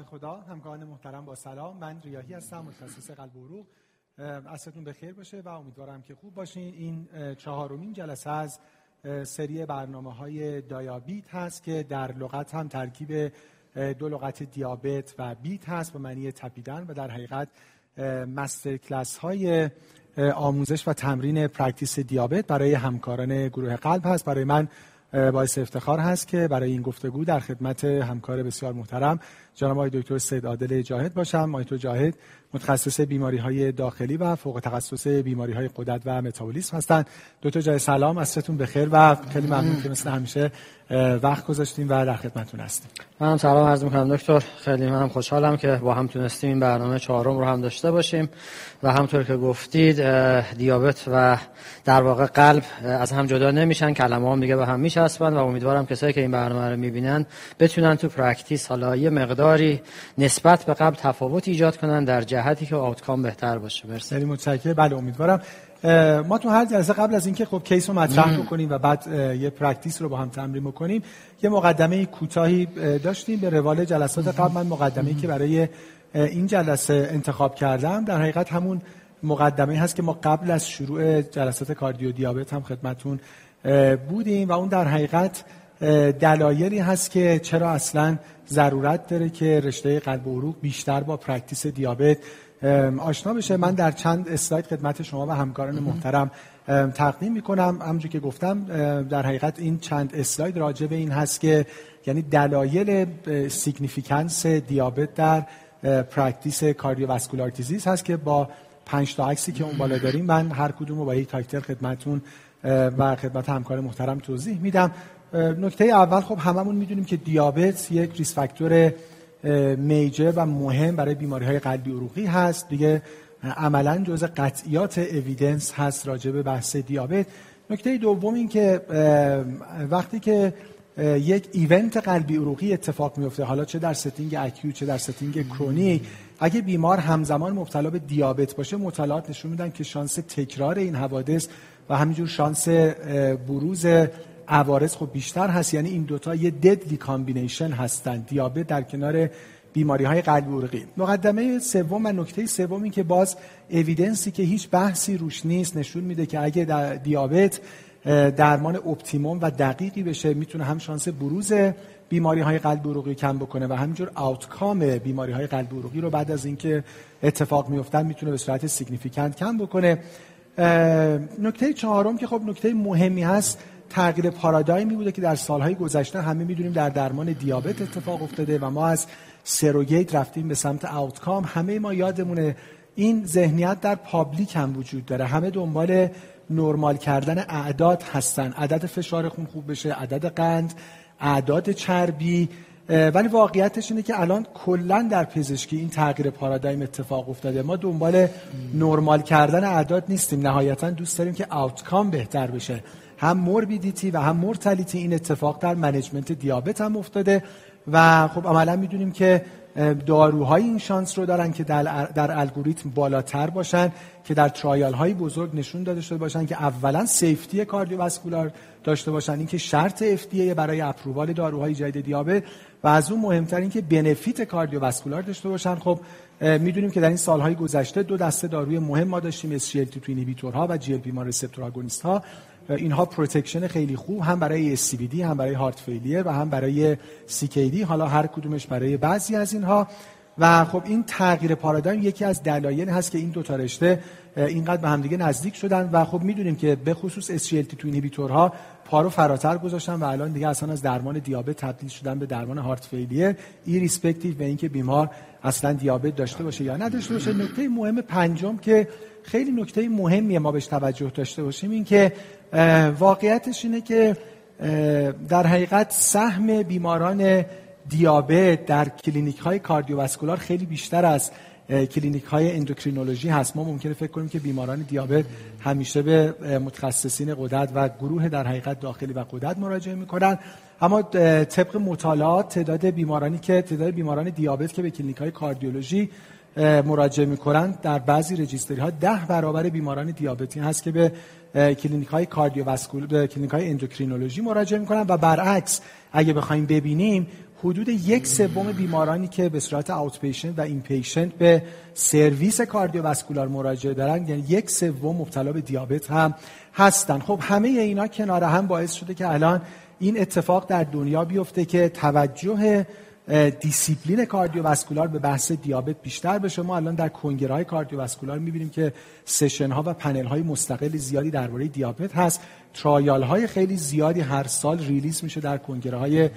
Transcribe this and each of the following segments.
نام خدا همکاران محترم با سلام. من ریاهی هستم متخصص قلب و عروق. عصرتون بخیر باشه و امیدوارم که خوب باشین. این چهارمین جلسه از سری برنامه های DiaBeat هست که در لغت هم ترکیب دو لغت دیابت و beat هست به معنی تپیدن و در حقیقت master class های آموزش و تمرین practice دیابت برای همکاران گروه قلب هست. برای من باعث افتخار هست که برای این گفتگو در خدمت همکار بسیار محترم جناب آقای دکتر سید عادل جاهد باشم. آقای دکتر جاهد متخصص بیماری های داخلی و فوق تخصص بیماری های قدرت و متابولیسم هستند. دکتر جای سلام. عصرتون بخیر و خیلی ممنون که مثل همیشه وقت گذاشتیم و در خدمتتون هستیم. منم سلام عرض می‌کنم دکتر. خیلی منم خوشحالم که با هم تونستیم این برنامه چهارم رو هم داشته باشیم و همطور که گفتید دیابت و در واقع قلب از هم جدا نمیشن. کلمه هم دیگه به هم میچسبن و امیدوارم کسایی که این برنامه رو می‌بینن بتونن تو practice حالا یه مقداری نسبت به قبل تفاوت ایجاد کنن در جهتی که outcome بهتر باشه. مرسی. خیلی متشکرم. بله امیدوارم. ما تو هر جلسه قبل از اینکه خب case رو مطرح بکنیم و بعد یه practice رو با هم تمرین بکنیم یه مقدمه کوتاهی داشتیم به روال جلسات قبل. من مقدمه‌ای که برای این جلسه انتخاب کردم در حقیقت همون مقدمه هست که ما قبل از شروع جلسات cardio دیابت هم خدمتون بودیم و اون در حقیقت دلایلی هست که چرا اصلا ضرورت داره که رشته قلب و عروق بیشتر با practice دیابت آشنا بشه. من در چند اسلاید خدمت شما و همکاران محترم تقدیم می‌کنم. همونجور که گفتم در حقیقت این چند اسلاید راجع به این هست که یعنی دلایل significance دیابت در practice cardiovascular disease هست که با پنج تا عکسی که اون بالا داریم من هر کدوم رو با یک title خدمتون و خدمت همکار محترم توضیح میدم. نکته اول خب هممون می‌دونیم که دیابت یک risk factor major و مهم برای بیماری های قلبی عروقی هست. دیگه عملا جز قطعیات evidence هست راجع به بحث دیابت. نکته دوم این که وقتی که یک event قلبی عروقی اتفاق میفته حالا چه در setting acute چه در setting chronic اگه بیمار همزمان مبتلا به دیابت باشه مطالعات نشون میدن که شانس تکرار این حوادث و همینجور شانس بروز عوارض خب بیشتر هست. یعنی این دوتا یه deadly combination هستن دیابت در کنار بیماری های قلبی عروقی. مقدمه سوم و نکته سومی که باز evidence ی که هیچ بحثی روش نیست نشون میده که اگه در دیابت درمان optimum و دقیقی بشه می‌تونه هم شانس بروز بیماری های قلب عروقی کم بکنه و همینجور outcome بیماری های قلب عروقی رو بعد از اینکه اتفاق میفتن می‌تونه به صورت significant کم بکنه. نکته چهارم که خب نکته مهمی هست تغییر پارادایمی بوده که در سالهای گذشته همه می‌دونیم در درمان دیابت اتفاق افتاده و ما از surrogate رفتیم به سمت outcome همه ما یادمونه این ذهنیت در public هم وجود داره. همه دنبال نرمال کردن اعداد هستن. عدد فشار خون خوب بشه عدد قند اعداد چربی. ولی واقعیتش اینه که الان کلا در پزشکی این تغییر پارادایم اتفاق افتاده. ما دنبال نرمال کردن اعداد نیستیم. نهایتا دوست داریم که outcome بهتر بشه. هم morbidity و هم mortality این اتفاق در management دیابت هم افتاده و خب عملا می‌دونیم که داروهای این شانس رو دارن که در, در الگوریتم بالاتر باشن که در trial های بزرگ نشون داده شده باشن که اولا safety cardiovascular داشته باشن اینکه شرط FDA برای approval داروهای جدید دیابت و از اون مهمتر اینکه benefit cardiovascular داشته باشن. خب می‌دونیم که در این سالهای گذشته دو دسته داروی مهم ما داشتیم SGLT2 inhibitor ها و GLP-1 receptor agonist ها اینها protection خیلی خوب هم برای ASCVD هم برای heart failure و هم برای CKD حالا هر کدومش برای بعضی از اینها. و خب این تغییر پارادایم یکی از دلایل هست که این دو تا رشته اینقدر به همدیگه نزدیک شدن و خب می‌دونیم که به خصوص SGLT2 inhibitor ها پا رو فراتر گذاشتن و الان دیگه اصلا از درمان دیابت تبدیل شدن به درمان heart failure irrespective به اینکه بیمار اصلا دیابت داشته باشه یا نداشته باشه. نکته مهم پنجم که خیلی نکته مهمیه ما بهش توجه داشته باشیم این که واقعیتش اینه که در حقیقت سهم بیماران دیابت در کلینیک های cardiovascular خیلی بیشتر از کلینیک های endocrinology هست. ما ممکنه فکر کنیم که بیماران دیابت همیشه به متخصصین غدد و گروه در حقیقت داخلی و غدد مراجعه می‌کنن. اما طبق مطالعات تعداد بیمارانی که تعداد بیماران دیابت که به کلینیک های کاردیولوژی مراجعه می‌کنن در بعضی registry ها ده برابر بیماران دیابتی هست که به کلینیک های cardiovascular کلینیک های endocrinology مراجعه می‌کنن. و برعکس اگه بخوایم ببینیم حدود یک سوم بیمارانی که به صورت out و inpatient به سرویس cardiovascular مراجعه دارن یعنی یک سوم مبتلا به دیابت هم هستن. خب همه اینا کنار هم باعث شده که الان این اتفاق در دنیا بیفته که توجه discipline cardiovascular به بحث دیابت بیشتر بشه. ما الان در کنگره های cardiovascular می‌بینیم که session ها و پنل های مستقل زیادی درباره دیابت هست. trial های خیلی زیادی هر سال release میشه در کنگره های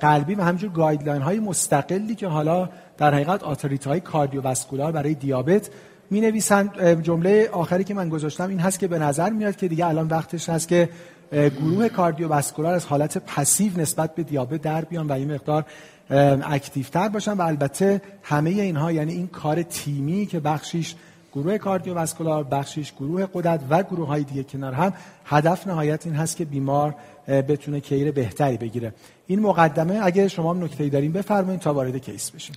قلبی و همین‌جور guideline های مستقلی که حالا در حقیقت authority های cardiovascular برای دیابت می نویسن جمله آخری که من گذاشتم این هست که به نظر میاد که دیگه الان وقتش هست که گروه cardiovascular از حالت passive نسبت به دیابت در بیان و این مقدار active تر باشن. و البته همه اینها یعنی این کار تیمی که بخشیش گروه کاردیوواسکولار بخشیش گروه قدرت و گروه های دیگه کنار هم هدف نهایت این هست که بیمار بتونه کیر بهتری بگیره. این مقدمه اگه شما نکته‌ای دارین بفرمایید تا وارد کیس بشیم.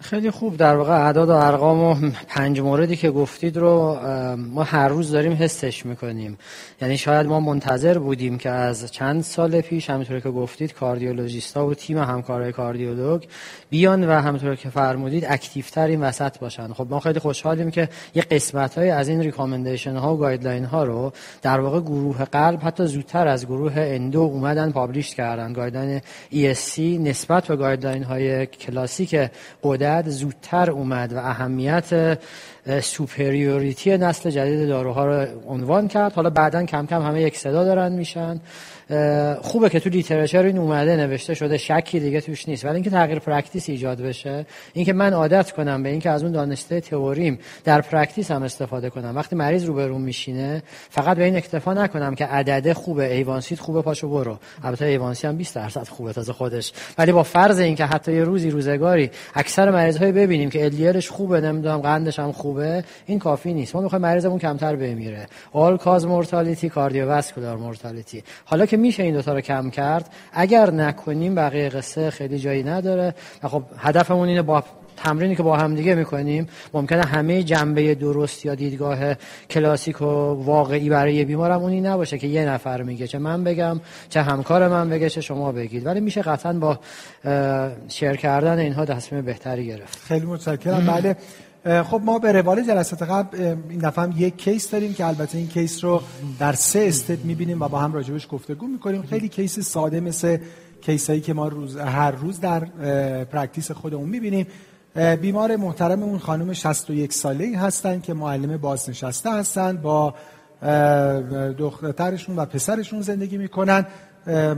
خیلی خوب. در واقع اعداد و ارقام و پنج موردی که گفتید رو ما هر روز داریم حسش می‌کنیم. یعنی شاید ما منتظر بودیم که از چند سال پیش همینطور که گفتید کاردیولوژیستا و تیم همکارای کاردیولوگ بیان و همونطور که فرمودید active تر این وسط باشن. خب ما خیلی خوشحالیم که یه قسمت های از این recommendation ها و guideline ها رو در واقع گروه قلب حتی زودتر از گروه endo اومدن publish کردن. guideline ESC نسبت به guideline های کلاسیک غدد زودتر اومد و اهمیت superiority نسل جدید داروها رو عنوان کرد. حالا بعدا کم کم همه یک صدا دارن میشن. خوبه که تو literature این اومده نوشته شده شکی دیگه توش نیست. ولی اینکه تغییر practice ایجاد بشه اینکه من عادت کنم به اینکه از اون دانسته تئوریم در practice هم استفاده کنم. وقتی مریض رو به رو میشینه فقط به این اکتفا نکنم که عدده خوبه A1C ت خوبه پاشو برو. البته A1C هم 20 درصد خوبه تازه خودش. ولی با فرض اینکه حتی یه روزی روزگاری اکثر مریض های ببینیم که LDL خوبه نمی‌دونم قندش هم خوبه این کافی نیست. ما می‌خوایم مریضمون کمتر بمیره. آل کاز مورتالتی کاردیوواسکولار مورتالتی حالا که میشه این دوتا رو کم کرد. اگر نکنیم بقیه قصه خیلی جایی نداره. و خب هدفمون اینه با تمرینی که با هم دیگه می‌کنیم ممکنه همه جنبه درست یا دیدگاه کلاسیک و واقعی برای بیمارم اونی نباشه که یه نفر میگه چه من بگم چه همکار من بگه چه شما بگید. ولی میشه قطعا با شیر کردن اینها تصمیم بهتری گرفت. خیلی متشکرم. بله خب ما به روال جلسات قبل این دفعه هم یک case داریم که البته این case رو در سه step می‌بینیم و با هم راجبش گفتگو می‌کنیم. خیلی case ساده مثل case هایی که ما روز هر روز در practice خودمون می‌بینیم. بیمار محترممون خانم 61 ساله هستن که معلم بازنشسته هستن با دخترشون و پسرشون زندگی می‌کنن.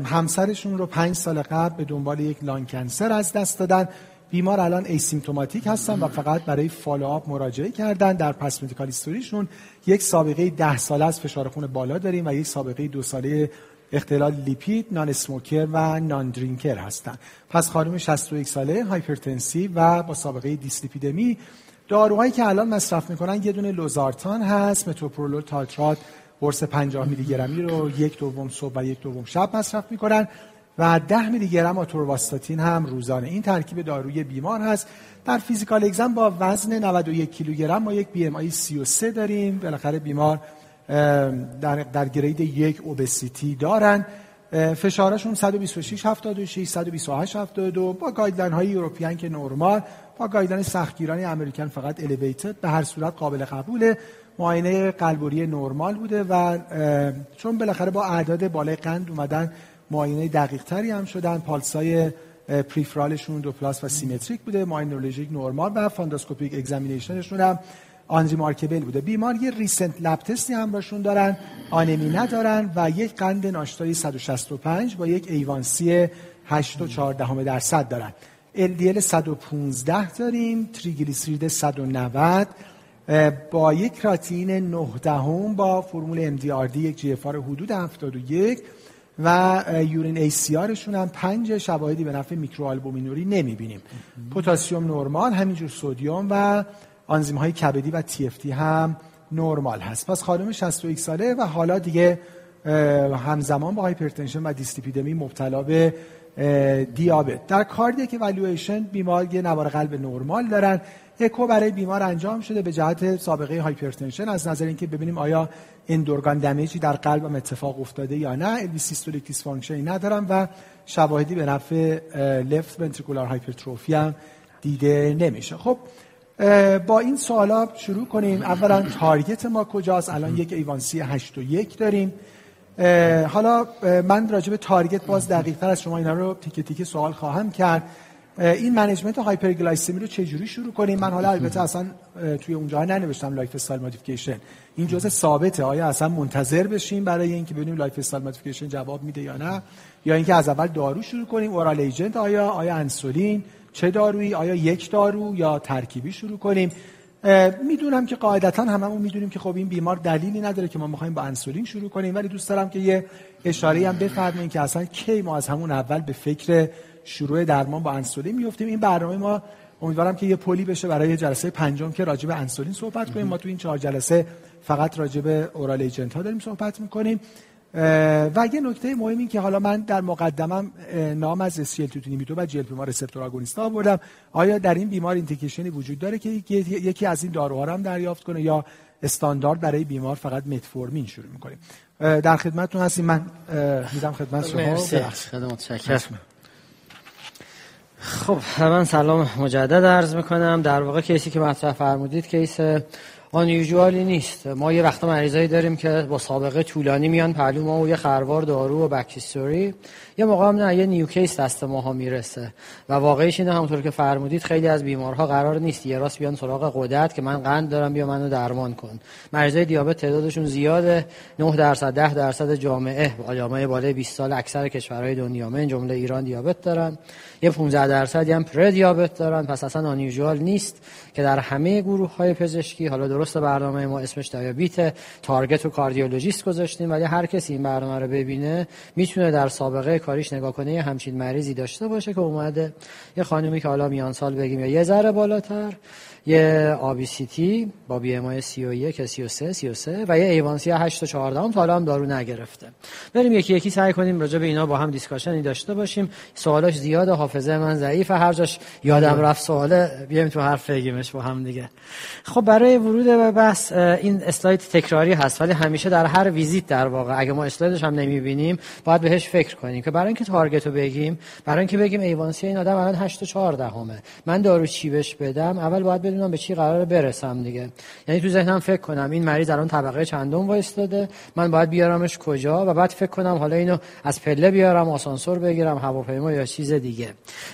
همسرشون رو پنج سال قبل به دنبال یک lung cancer از دست دادن. بیمار الان asymptomatic هستن و فقط برای follow-up مراجعه کردن. در past medical history شون یک سابقه ده ساله از فشار خون بالا داریم و یک سابقه دو ساله اختلال لیپید non-smoker و non-drinker هستن. پس خانم 61 ساله hypertensive و با سابقه دیسلیپیدمی. داروهایی که الان مصرف می‌کنن یه دونه لوزارتان هست متوپرولول tartrate قرص 50 میلی گرمی رو یک دوم صبح و یک دوم شب مصرف می‌کنن. و 10 میلی گرم آتورواستاتین هم روزانه. این ترکیب داروی بیمار هست. در physical exam با وزن 91 کیلوگرم ما یک BMI 33 داریم. بالاخره بیمار در, در grade یک obesity دارن. فشارشون 126 76 128 72 با guideline های European که نرمال با guideline سختگیرانه‌ی American فقط elevated به هر صورت قابل قبوله. معاینه قلب و ریه نرمال بوده و چون بالاخره با اعداد بالای قند اومدن معاینه دقیق تری هم شدن. pulse های peripheral شون دو plus و symmetric بوده. معاینه neurologic نرمال و funduscopic examination شون هم unremarkable بوده. بیمار یه recent lab test ی همراهشون دارن آنمی ندارن و یک قند ناشتایی 165 با یک A1C 8.14 درصد دارن. LDL 115 داریم تریگلیسیرید 190 با کراتینین 9 دهم با فرمول MDRD یک GFR حدود 71 و urine ACR شون هم پنج شواهدی به نفع میکروآلبومینوری نمی‌بینیم. پتاسیم نرمال همینجور sodium و آنزیم های کبدی و TFT هم نرمال هست. پس خانم 61 ساله و حالا دیگه همزمان با hypertension و دیسلیپیدمی مبتلا به دیابت. در cardiac evaluation بیمار یه نوار قلب نرمال دارن. اکو برای بیمار انجام شده به جهت سابقه hypertension. از نظر اینکه ببینیم آیا end organ damage ی در قلبم اتفاق افتاده یا نه. LV systolic dysfunction ی ندارم و شواهدی به نفع left ventricular hypertrophy هم دیده نمیشه. خب با این سوالا شروع کنیم. اولا target ما کجاست؟ الان یک A1C 8 و 1 داریم. حالا من راجع به target باز دقیق تر از شما اینا رو تیکه تیکه سوال خواهم کرد. این management هایپرگلایسمی رو چجوری شروع کنیم؟ من حالا البته اصلا توی اونجا ننوشتم lifestyle modification. این جزء ثابته. آیا اصلا منتظر بشیم برای اینکه ببینیم lifestyle modification جواب میده یا نه؟ یا اینکه از اول دارو شروع کنیم؟ oral agent آیا؟ آیا انسولین؟ چه دارویی؟ آیا یک دارو یا ترکیبی شروع کنیم؟ می‌دونم که قاعدتا هممون می‌دونیم که خب این بیمار دلیلی نداره که ما می‌خوایم با انسولین شروع کنیم ولی دوست دارم که یه اشاره هم بفرمایید که اصلا کی ما از همون اول به فکر شروع درمان با انسولین میفتیم این برنامه ما امیدوارم که یه پلی بشه برای جلسه پنجم که راجع به انسولین صحبت کنیم. ما تو این چهار جلسه فقط راجع به oral agent ها داریم صحبت می‌کنیم. و یه نکته مهمی که حالا من در مقدمم نام از SGLT2 inhibitor و GLP-1 receptor agonist آوردم. آیا در این بیمار indication ی وجود داره که یکی از این داروها رو هم دریافت کنه یا استاندارد برای بیمار فقط متفورمین شروع می‌کنیم در خدمتتون هستیم. من میدم خدمت شما. خب من سلام مجدد عرض می‌کنم. در واقع case ی که مطرح فرمودید case unusual ی نیست. ما یه وقتا مریضایی داریم که با سابقه طولانی میان پهلو ما و یه خروار دارو و back history یه موقع هم نه یه new case دست ماها می‌رسه. و واقعیش اینه همونطور که فرمودید خیلی از بیمارها قرار نیست یه راست بیان سراغ قدرت که من قند دارم بیا منو درمان کن. مریضای دیابت تعدادشون زیاده 9 درصد 10 درصد جامعه جامعه بالای 20 سال اکثر کشورهای دنیا. من جمله ایران دیابت دارن یه 15 درصدی هم پر دیابت دارن. پس اصلا آنیوژوال نیست که در همه گروه های پزشکی حالا درست برنامه ما اسمش دیابت تارگت و کاردیولوژیست گذاشتیم ولی هر کسی این برنامه رو ببینه می‌تونه در سابقه کاریش نگاه کنه یه همچین مریضی داشته باشه که اومده. یه خانومی که حالا میان سال بگیم یا یه ذره بالاتر یه obesity با BMI 31 33 33 و یه A1C 8 تا 14 تا حالا هم دارو نگرفته. بریم یکی یکی سعی کنیم راجع به اینا با هم discussion ی داشته باشیم. سوالاش زیاد حافظه من ضعیفه هر جاش یادم رفت سواله بیایم تو حرف بگیمش با هم دیگه. خب برای ورود به بحث این slide تکراری هست ولی همیشه در هر ویزیت در واقع اگه ما slide ش هم نمی‌بینیم باید بهش فکر کنیم که برای اینکه target رو بگیم برای اینکه بگیم ایوانسی این آدم الان 8 تا 14 همه من دارو چی بهش بدم اول باید بدونم به چی قرار برسم دیگه. یعنی تو ذهنم فکر کنم این مریض الان طبقه چندم وایستاده من باید بیارمش کجا؟ و بعد فکر کنم حالا اینو از پله بیارم آسانسور بگیرم هواپیما یا چیز دیگه.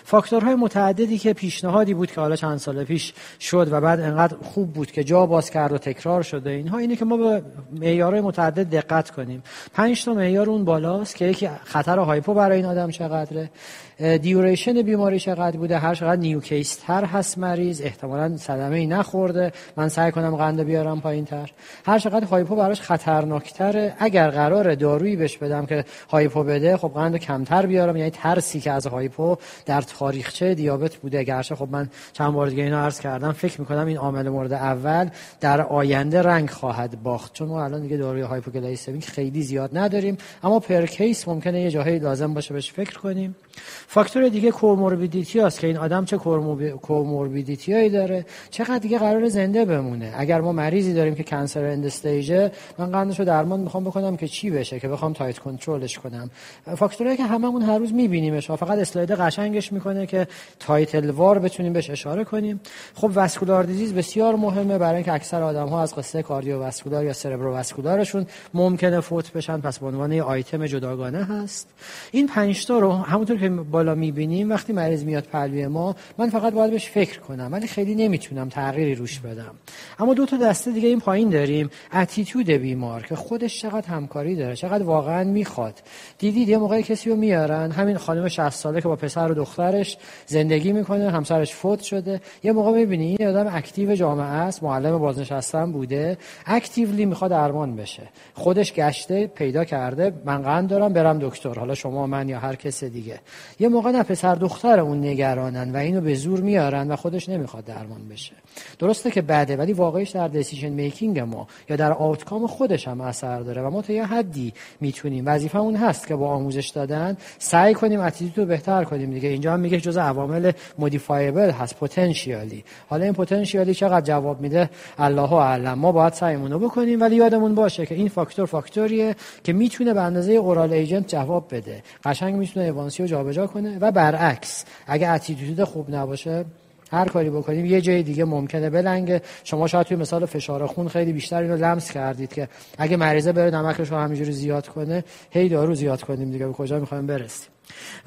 فاکتورهای متعددی که پیشنهادی بود که حالا چند سال پیش شد و بعد انقدر خوب بود که جا باز کرد و تکرار شده اینها اینه که ما به معیارهای متعدد دقت کنیم. پنج تا معیار اون بالاست که یکی خطر hypo برای این آدم چقدره؟ duration بیماری چقدر بوده؟ هر چقدر new case تر هست مریض احتمالا صدمه ای نخورده. من سعی کنم قند بیارم پایین تر هر چقدر hypo براش خطرناکتره اگر قرار دارویی بهش بدم که hypo بده خب قند کمتر بیارم. یعنی ترسی که از hypo در تاریخچه دیابت بوده. گرچه خب من چند بار دیگه اینو عرض کردم فکر می‌کنم این عامل مورد اول در آینده رنگ خواهد باخت. چون ما الان دیگه داروی hypoglycemic خیلی زیاد نداریم. اما per case ممکنه یه جاهایی لازم باشه بهش فکر کنیم. فاکتور دیگه comorbidity هست که این آدم چه comorbidity هایی داره؟ چقدر دیگه قرار زنده بمونه؟ اگر ما مریضی داریم که cancer end stage من قندش رو درمان می‌خوام بکنم که چی بشه که بخوام tight control ش کنم. فاکتورهایی که هممون هر روز میبینیمش فقط slide قشنگش می‌کنه که title وار بتونیم بهش اشاره کنیم. خب vascular disease بسیار مهمه برای اینکه اکثر آدم ها از قصه cardiovascular یا cerebrovascular شون ممکنه فوت بشن پس به عنوان آیتم جداگانه هست. این پنج تا رو همونطور که بالا می‌بینیم وقتی مریض میاد پلوی ما من فقط باید بهش فکر کنم ولی خیلی نمی‌تونم تغییری روش بدم. اما دو تا دسته دیگه این پایین داریم attitude بیمار که خودش چقدر همکاری داره چقدر واقعا می‌خواد. دیدید یه موقعی کسی رو میارن همین خانم 60 ساله که با پسر و دخترش زندگی می‌کنه همسرش فوت شده. یه موقع می‌بینی این آدم active جامعه است معلم بازنشسته بوده actively می‌خواد درمان بشه. خودش گشته پیدا کرده من قند دارم برم دکتر حالا شما من یا هر کس دیگه. یه موقع نه پسر دختر اون نگرانن و اینو به زور میارن و خودش نمی‌خواد درمان بشه. درسته که بعده ولی واقعیش در decision making ما یا در outcome خودش هم اثر داره و ما تا یه حدی می‌تونیم. وظیفه اون هست که با آموزش دادن سعی کنیم attitude رو بهتر کنیم دیگه. اینجا هم میگه جزء عوامل modifiable هست potentially حالا این potentially چقدر جواب میده؟ الله اعلم. ما باید سعیمون رو بکنیم ولی یادمون باشه که این فاکتور فاکتوریه که می‌تونه به اندازه oral agent جواب بده. قشنگ می‌تونه A1C رو جابجا کنه و برعکس اگه attitude خوب نباشه هر کاری بکنیم یه جای دیگه ممکنه بلنگه. شما شاید توی مثال فشار خون خیلی بیشتر اینو لمس کردید که اگه مریضه بره نمکش رو همینجوری زیاد کنه هی دارو زیاد کنیم دیگه. به کجا می‌خوایم برسیم؟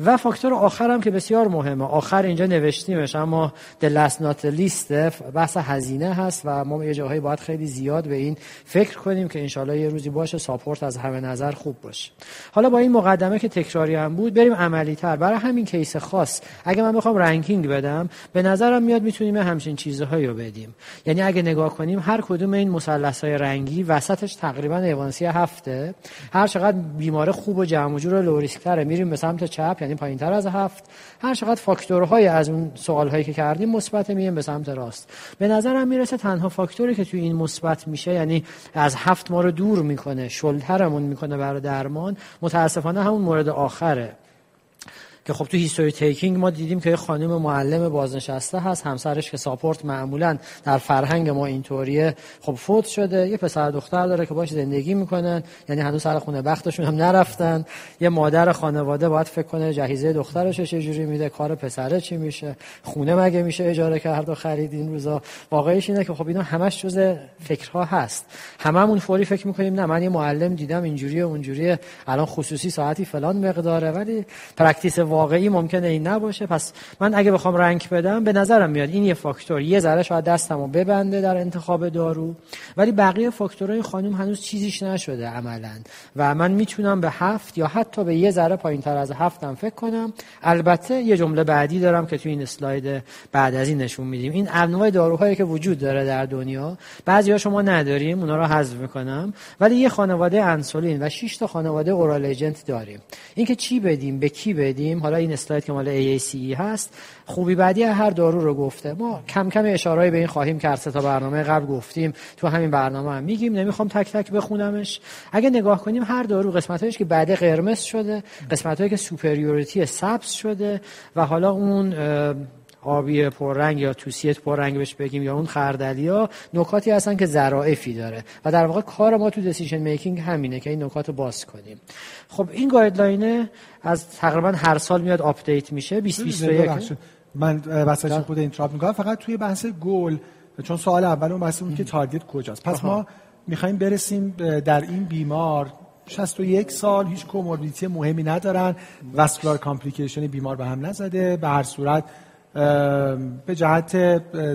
و فاکتور آخر هم که بسیار مهمه. آخر اینجا نوشتیمش اما the last not least بحث هزینه هست و ما یه جاهایی باید خیلی زیاد به این فکر کنیم که انشالله یه روزی باشه support از همه نظر خوب باشه. حالا با این مقدمه که تکراری هم بود بریم عملی تر. برای همین case خاص اگه من بخوام ranking بدم به نظرم میاد می‌تونیم همچین چیزهایی رو بدیم. یعنی اگه نگاه کنیم هر کدوم این مثلث های رنگی وسطش تقریبا A1C هفته. هر چقدر بیماره خوب و جمع و جور low میریم به سمت چپ یعنی پایین تر از هفت. هر چقدر فاکتورهای از اون سوال هایی که کردیم مثبت میایم به سمت راست. به نظرم می‌رسه تنها فاکتوری که توی این مثبت میشه یعنی از هفت ما رو دور می‌کنه شل‌ترمون می‌کنه برای درمان متاسفانه همون مورد آخره. که خب تو history taking ما دیدیم که یه خانم معلم بازنشسته هست همسرش که support معمولا در فرهنگ ما اینطوریه خب فوت شده یه پسر دختر داره که باش زندگی می‌کنن یعنی هنوز سر خونه بختشون هم نرفتن. یه مادر خانواده باید فکر کنه جهیزه دخترش چه جوری میده کار پسره چی میشه خونه مگه میشه اجاره کرد و خرید این روزا. واقعیش اینه که خب اینا همش جز فکرها هست. هممون فوری فکر می‌کنیم نه من یه معلم دیدم اینجوریه اونجوریه. الان خصوصی ساعتی فلان مقداره ولی practice واقعی ممکنه این نباشه. پس من اگه بخوام رنگ بدم به نظرم میاد این یه فاکتور. یه ذره شاید دستمو ببنده در انتخاب دارو. ولی بقیه فاکتورهای خانم هنوز چیزیش نشده عملا. و من می‌تونم به هفت یا حتی به یه ذره پایین تر از هفتم فکر کنم. البته یه جمله بعدی دارم که تو این اسلاید بعد از این نشون میدیم. این انواع داروهایی که وجود داره در دنیا بعضی‌ها شما نداریم اونا رو حذف می‌کنم. ولی یه خانواده انسولین و 6 تا خانواده اورال ایجنت داریم. اینکه چی بدیم به کی بدیم حالا این اسلاید که مال AACE هست خوبی بعدی هر دارو رو گفته. ما کم کم اشارهایی به این خواهیم کرد تا برنامه قبل گفتیم تو همین برنامه هم میگیم. نمی‌خوام تک تک بخونمش. اگه نگاه کنیم هر دارو قسمتایش که بعد قرمز شده قسمتایی که superiority سبز شده و حالا اون آبی پررنگ یا طوسی پررنگ بهش بگیم یا اون خردلی ها نکاتی هستن که ظرافی داره. و در واقع کار ما تو decision making همینه که این نکات رو باز کنیم. خب این guideline از تقریبا هر سال میاد update میشه 2021 من واسه خود interrupt می‌کنم. فقط توی بحث گل چون سوال اول اون بحث اون که target کجاست. پس ما می‌خوایم برسیم در این بیمار. 61 سال هیچ comorbidity مهمی ندارن. vascular complication بیمار به هم نزده. به هر صورت به جهت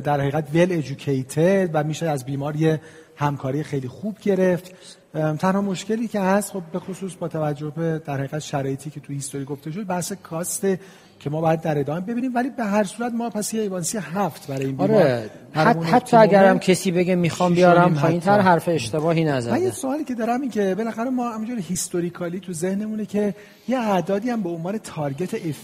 در حقیقت well educated و میشه از بیمار یه همکاری خیلی خوب گرفت. تنها مشکلی که هست خب به خصوص با توجه به در حقیقت شرایطی که تو history گفته شد بحث cost ه که ما باید در ادامه ببینیم ولی به هر صورت ما پس یه A1C هفت برای این بیمار آره حتی اگرم کسی بگه می‌خوام بیارم پایین تر حرف اشتباهی نزده من یه سوالی که دارم این که بالاخره ما همینجور historically تو ذهنمونه که یه اعدادی هم به عنوان target FBS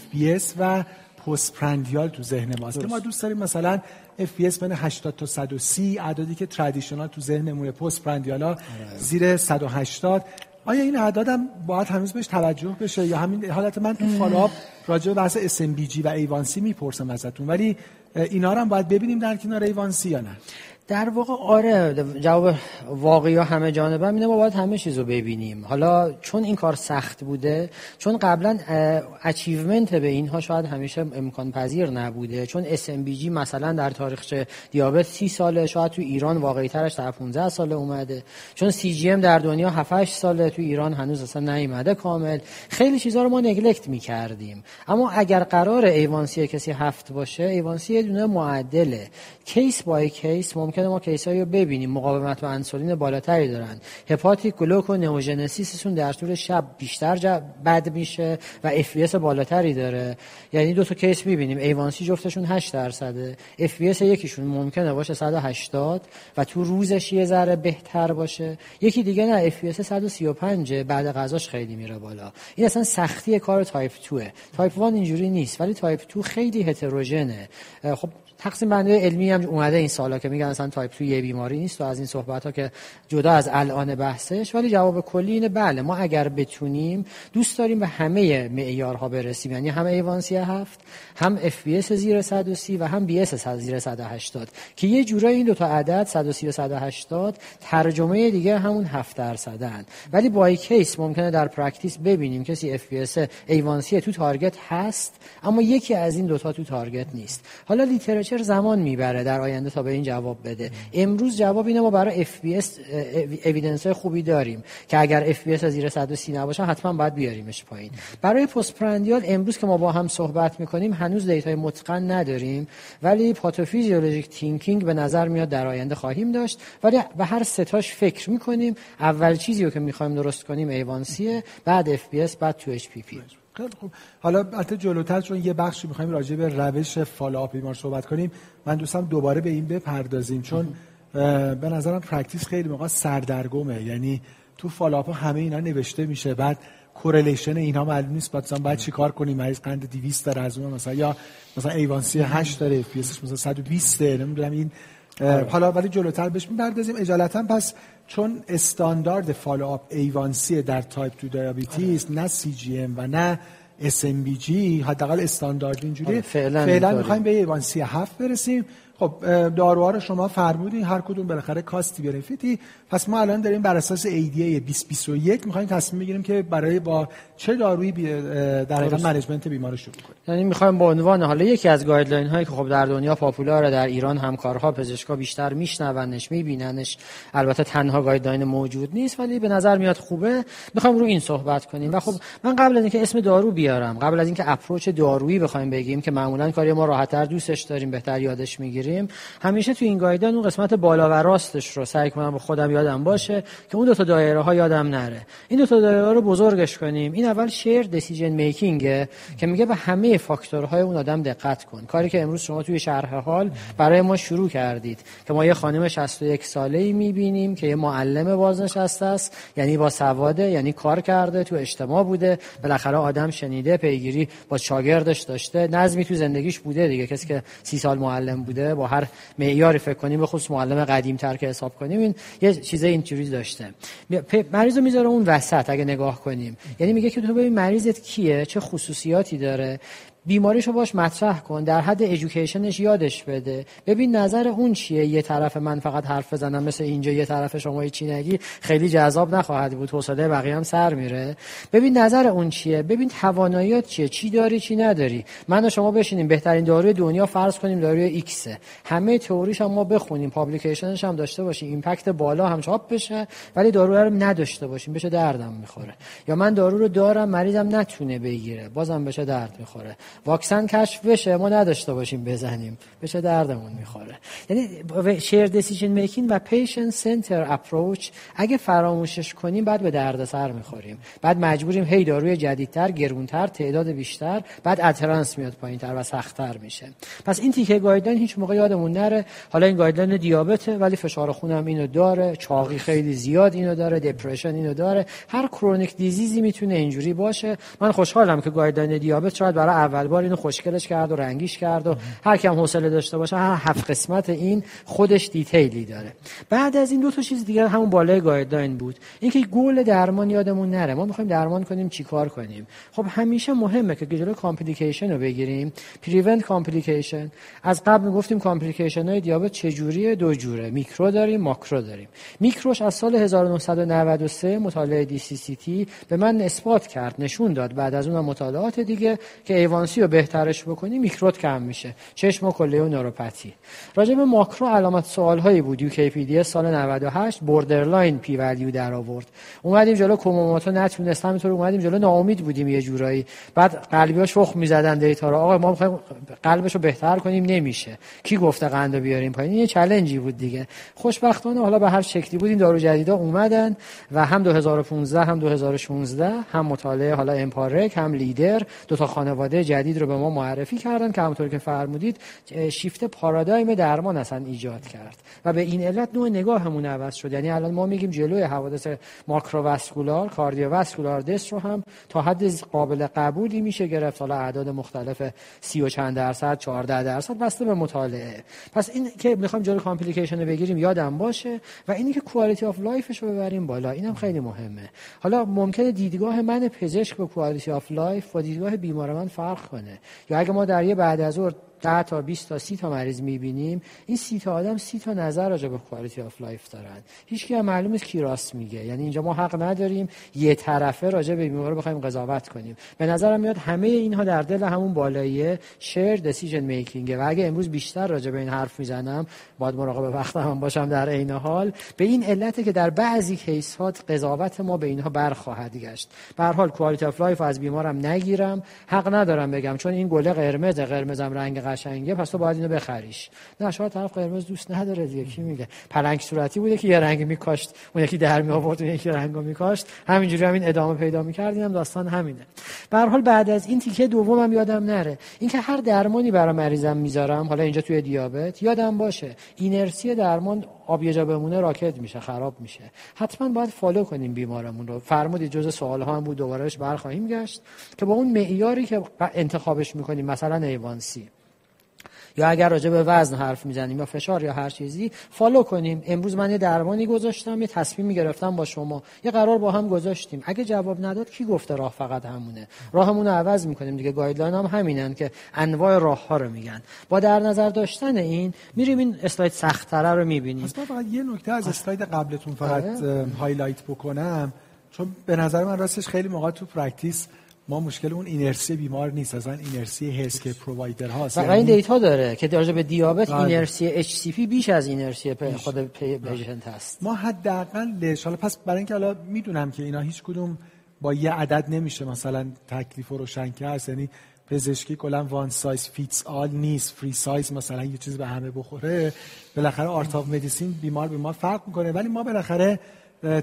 و postprandial تو ذهن ماست. که ما دوست داریم مثلا FP بین 80 تا 130 اعدادی که traditional تو ذهنمونه postprandial ا زیر 180 آیا این اعداد هم باید هنوز بهش توجه بشه یا همین حالت من تو follow-up راجع به بحث اس و A1C می‌پرسم ازتون. ولی اینا رو هم باید ببینیم در کنار A1C یا نه. در واقع آره جواب واقعی ها همه جانبه اینه ما باید همه چیز رو ببینیم. حالا چون این کار سخت بوده چون قبلا achievement به اینها شاید همیشه امکان پذیر نبوده. چون SMBG مثلا در تاریخچه دیابت 30 ساله شاید تو ایران واقعی ترش در 15 ساله اومده. چون CGM در دنیا 7 8 ساله تو ایران هنوز اصلا نیومده کامل. خیلی چیزا رو ما neglect می‌کردیم. اما اگر قرار A1C کسی هفت باشه A1C یه دونه معدله. case by case ممکن ممکنه ما case ایی رو ببینیم. مقاومت به انسولین بالاتری دارن. hepatic gluconeogenesis شون در طول شب بیشتر بد میشه و FBS بالاتری داره. یعنی دو تا case می‌بینیم. A1C جفتشون 8 درصده. FBS یکیشون ممکنه باشه 180 و تو روزش یه ذره بهتر باشه. یکی دیگه نه FBS 135 بعد غذاش خیلی میره بالا. این اصلا سختی کار تایپ 2 تایپ 1 اینجوری نیست. ولی تایپ 2 خیلی هتروژنه خب تقسیم بندی علمی هم اومده این سالا که میگن اصلا تایپ 2 یه بیماری نیست و از این صحبت ها که جدا از الان بحثش ولی جواب کلی اینه بله ما اگر بتونیم دوست داریم به همه معیارها برسیم یعنی هم A1C هفت هم FBS زیر 130 و هم BS زیر 180 که یه جورایی این دو تا عدد 130 و 180 ترجمه دیگه همون 7 درصدن. ولی با case ممکنه در practice ببینیم کسی FBS A1C تو target هست اما یکی از این دوتا تو target نیست. حالا literature زمان می‌بره در آینده تا به این جواب بده؟ امروز جواب اینه ما برای FBS evidence خوبی داریم که اگر FBS زیر 130 نباشه حتما باید بیاریمش پایین. برای postprandial امروز که ما با هم صحبت می‌کنیم هنوز data ی متقن نداریم ولی pathophysiologic thinking به نظر میاد در آینده خواهیم داشت. ولی به هر ستاش فکر می‌کنیم. اول چیزی رو که می‌خوایم درست کنیم A1C ه بعد FBS بعد two HPP خیلی خوب. حالا البته جلوتر چون یه بخشی می‌خوایم راجع به روش follow-up بیمار صحبت کنیم من دوستم دوباره به این بپردازیم. چون به نظرم practice خیلی موقع سردرگمه. یعنی تو follow-up همه اینا نوشته میشه بعد correlation اینها معلوم نیست مثلا بعد چیکار کنیم؟ مریض قند 200 داره از اون مثلا یا مثلا A1C 8 داره FBS مثلا 120 نمی‌دونم این آره. حالا ولی جلوتر بهش می‌پردازیم. اجالتا پس چون استاندارد follow-up A1C در تایپ 2 diabetes نه CGM و نه SMBG حداقل استاندارد اینجوری آره، فعلا, فعلا می‌خوایم به A1C 7 برسیم. خب داروها رو شما فرمودین هر کدوم بالاخره cost ی benefit ی. پس ما الان داریم بر اساس ADA 2021 می‌خوایم تصمیم بگیریم که برای با چه دارویی در حقیقت management بیمار شروع کنیم. یعنی می‌خوایم به عنوان حالا یکی از guideline هایی که خب در دنیا popular ه در ایران همکارها پزشکا بیشتر میشنونش میبیننش البته تنها guideline موجود نیست ولی به نظر میاد خوبه. می‌خوایم رو این صحبت کنیم. و خب من قبل از اینکه اسم دارو بیارم قبل از اینکه approach دارویی بخوایم بگیم که معمولا کاری ما راحتتر دوستش داریم بهتر یادش می‌گیریم. همیشه تو این guideline اون قسمت بالا و راستش رو سعی کنم به خودم یادم باشه که اون دو تا دایره ها یادم نره. این دو تا دایره رو بزرگش کنیم. این اول shared decision making ه که میگه به همه فاکتورهای اون آدم دقت کن. کاری که امروز شما توی شرح حال برای ما شروع کردید که ما یه خانم 61 ساله ای می‌بینیم که یه معلم بازنشسته است یعنی با سواده یعنی کار کرده تو اجتماع بوده. بالاخره آدم شنیده پیگیری با شاگردش داشته. نظمی تو زندگیش بوده دیگه. کسی که سی سال معلم بوده با هر معیاری فکر کنیم به معلم قدیم تر که حساب کنیم این یه چیز اینجوری داشته. مریض رو می‌ذاره اون وسط اگه نگاه کنیم. یعنی میگه که تو ببین مریضت کیه؟ چه خصوصیاتی داره؟ بیماریشو باش مطرح کن در حد education ش یادش بده. ببین نظر اون چیه؟ یه طرف من فقط حرف بزنم مثل اینجا یه طرف شما چی نگی. خیلی جذاب نخواهد بود حوصله بقیه هم سر میره. ببین نظر اون چیه؟ ببین توانایی‌هات چیه؟ چی داری چی نداری؟ من و شما بشینیم بهترین داروی دنیا فرض کنیم داروی X همه تئوریش هم ما بخونیم publication ش هم داشته باشیم impact بالا هم چاپ بشه ولی دارو رو نداشته باشیم به چه دردم می‌خوره. یا من دارو رو دارم مریضم نتونه بگیره بازم به چه درد می‌خوره. واکسن کشف بشه ما نداشته باشیم بزنیم. به چه دردمون می‌خوره. یعنی shared decision making و patient center approach اگه فراموشش کنیم بعد به درد سر می‌خوریم. بعد مجبوریم هی داروی جدیدتر گرونتر تعداد بیشتر بعد adherence میاد پایینتر و سختتر میشه. پس این تیکه guideline هیچ موقع یادمون نره. حالا این guideline دیابته ولی فشار خون هم اینو داره چاقی خیلی زیاد اینو داره depression اینو داره. هر chronic disease ی می‌تونه اینجوری باشه. من خوشحالم که guideline دیابت شاید برای اول بار اینو خوشگلش کرد و رنگیش کرد و هر کم حوصله داشته باشه هر هفت قسمت این خودش detail ی داره. بعد از این دو تا چیز دیگه همون بالای guideline بود. اینکه گل درمان یادمون نره. ما می‌خوایم درمان کنیم چیکار کنیم؟ خب همیشه مهمه که جلوی complication رو بگیریم. prevent complication. از قبل می‌گفتیم complication های دیابت چجوریه؟ دو جوره. میکرو داریم ماکرو داریم. میکروش از سال 1993 مطالعه DCCT به من اثبات کرد نشون داد. بعد از اون مطالعات دیگه که ایوان ایوانسی رو بهترش بکنی میکروت کم میشه. چشم و کلیه و نوروپاتی راجع به ماکرو علامت سوال هایی بود. یو سال 98 borderline p value در آورد. اومدیم جلو Kumamoto نتونست همینطور اومدیم جلو. ناامید بودیم یه جورایی. بعد قلبی‌ها شخ می‌زدن دیتا رو. آقا ما می‌خوایم قلبش رو بهتر کنیم. نمیشه. کی گفته قند بیاریم پایین؟ یه چالنجی بود دیگه. خوشبختانه حالا به هر شکلی بود. این دارو جدیدا اومدن و هم 2015 هم 2016 هم مطالعه حالا امپارک هم لیدر دو تا خانواده جدید رو به ما معرفی کردن که همونطور که فرمودید شیفت پارادایم درمان اصلا ایجاد کرد. و به این علت نوع نگاهمون عوض شد. یعنی الان ما میگیم جلوی حوادث macrovascular cardiovascular دست رو هم تا حد قابل قبولی میشه گرفت. حالا اعداد مختلف سی و چند درصد 14 درصد بسته به مطالعه. پس این که می‌خوام جلوی complication بگیریم یادم باشه و اینی که quality of life ش رو ببریم بالا اینم خیلی مهمه. حالا ممکنه دیدگاه من پزشک به quality of life و دیدگاه بیمار من فرق کنه یا اگه ما در یه بعد از ظهر 10 تا 20 تا 30 تا مریض می‌بینیم. این 30 تا آدم 30 تا نظر راجع به quality of life دارن. هیچ هم معلوم نیست کی راست میگه. یعنی اینجا ما حق نداریم یه طرفه راجع به بیمار بخوایم قضاوت کنیم. به نظرم میاد همه اینها در دل همون بالاییه. shared decision making و اگه امروز بیشتر راجع به این حرف می‌زنم باید مراقب وقتم هم باشم در عین حال. به این علته که در بعضی case ها قضاوت ما به اینها برخواهد گشت. به هر حال quality of life از بیمارم نگیرم. حق ندارم بگم چون این گله قرمز قرمزم رنگ قشنگه پس تو باید اینو بخریش. نه شاید طرف قرمز دوست نداره دیگه. کی میگه؟ پلنگ صورتی بوده که یه رنگ میکاشت اون یکی در می آورد اون یکی رنگو میکاشت. همینجوری همین ادامه پیدا می‌کردیم هم داستان همینه. به هر بعد از این تیکه دومم یادم نره. اینکه هر درمانی برای مریضم می‌ذارم حالا اینجا توی دیابت یادم باشه اینرسی درمان آب یه جا بمونه راکد میشه خراب میشه. حتما باید follow کنیم بیمارمون رو. فرمودید جز سوال ها هم بود دوبارهش برخواهیم گشت که با اون معیاری که انتخابش می‌کنیم مثلا A1C یا اگر راجع به وزن حرف می‌زنیم یا فشار یا هر چیزی follow کنیم. امروز من یه درمانی گذاشتم یه تصمیمی گرفتم با شما. یه قرار با هم گذاشتیم. اگه جواب نداد کی گفته راه فقط همونه؟ راهمون رو عوض می‌کنیم دیگه. guideline هم همینن که انواع راه ها رو میگن. با در نظر داشتن این میریم این اسلاید سخت‌تره رو می‌بینیم. فقط یه نکته از اسلاید قبلتون فقط آره. highlight بکنم. چون به نظر من راستش خیلی موقع تو practice ما مشکل اون اینرسی بیمار نیست اصلا اینرسی health care provider هاست یعنی این data داره که در به دیابت بله. اینرسی HCP بیش از اینرسی خود patient هست. ما حداقل حالا پس برای اینکه حالا می‌دونم که اینا هیچ کدوم با یه عدد نمیشه مثلا تکلیف رو روشن کرد یعنی پزشکی کلا one size fits all نیست free size مثلا یه چیز به همه بخوره. بالاخره art of medicine بیمار بیمار فرق می‌کنه. ولی ما بالاخره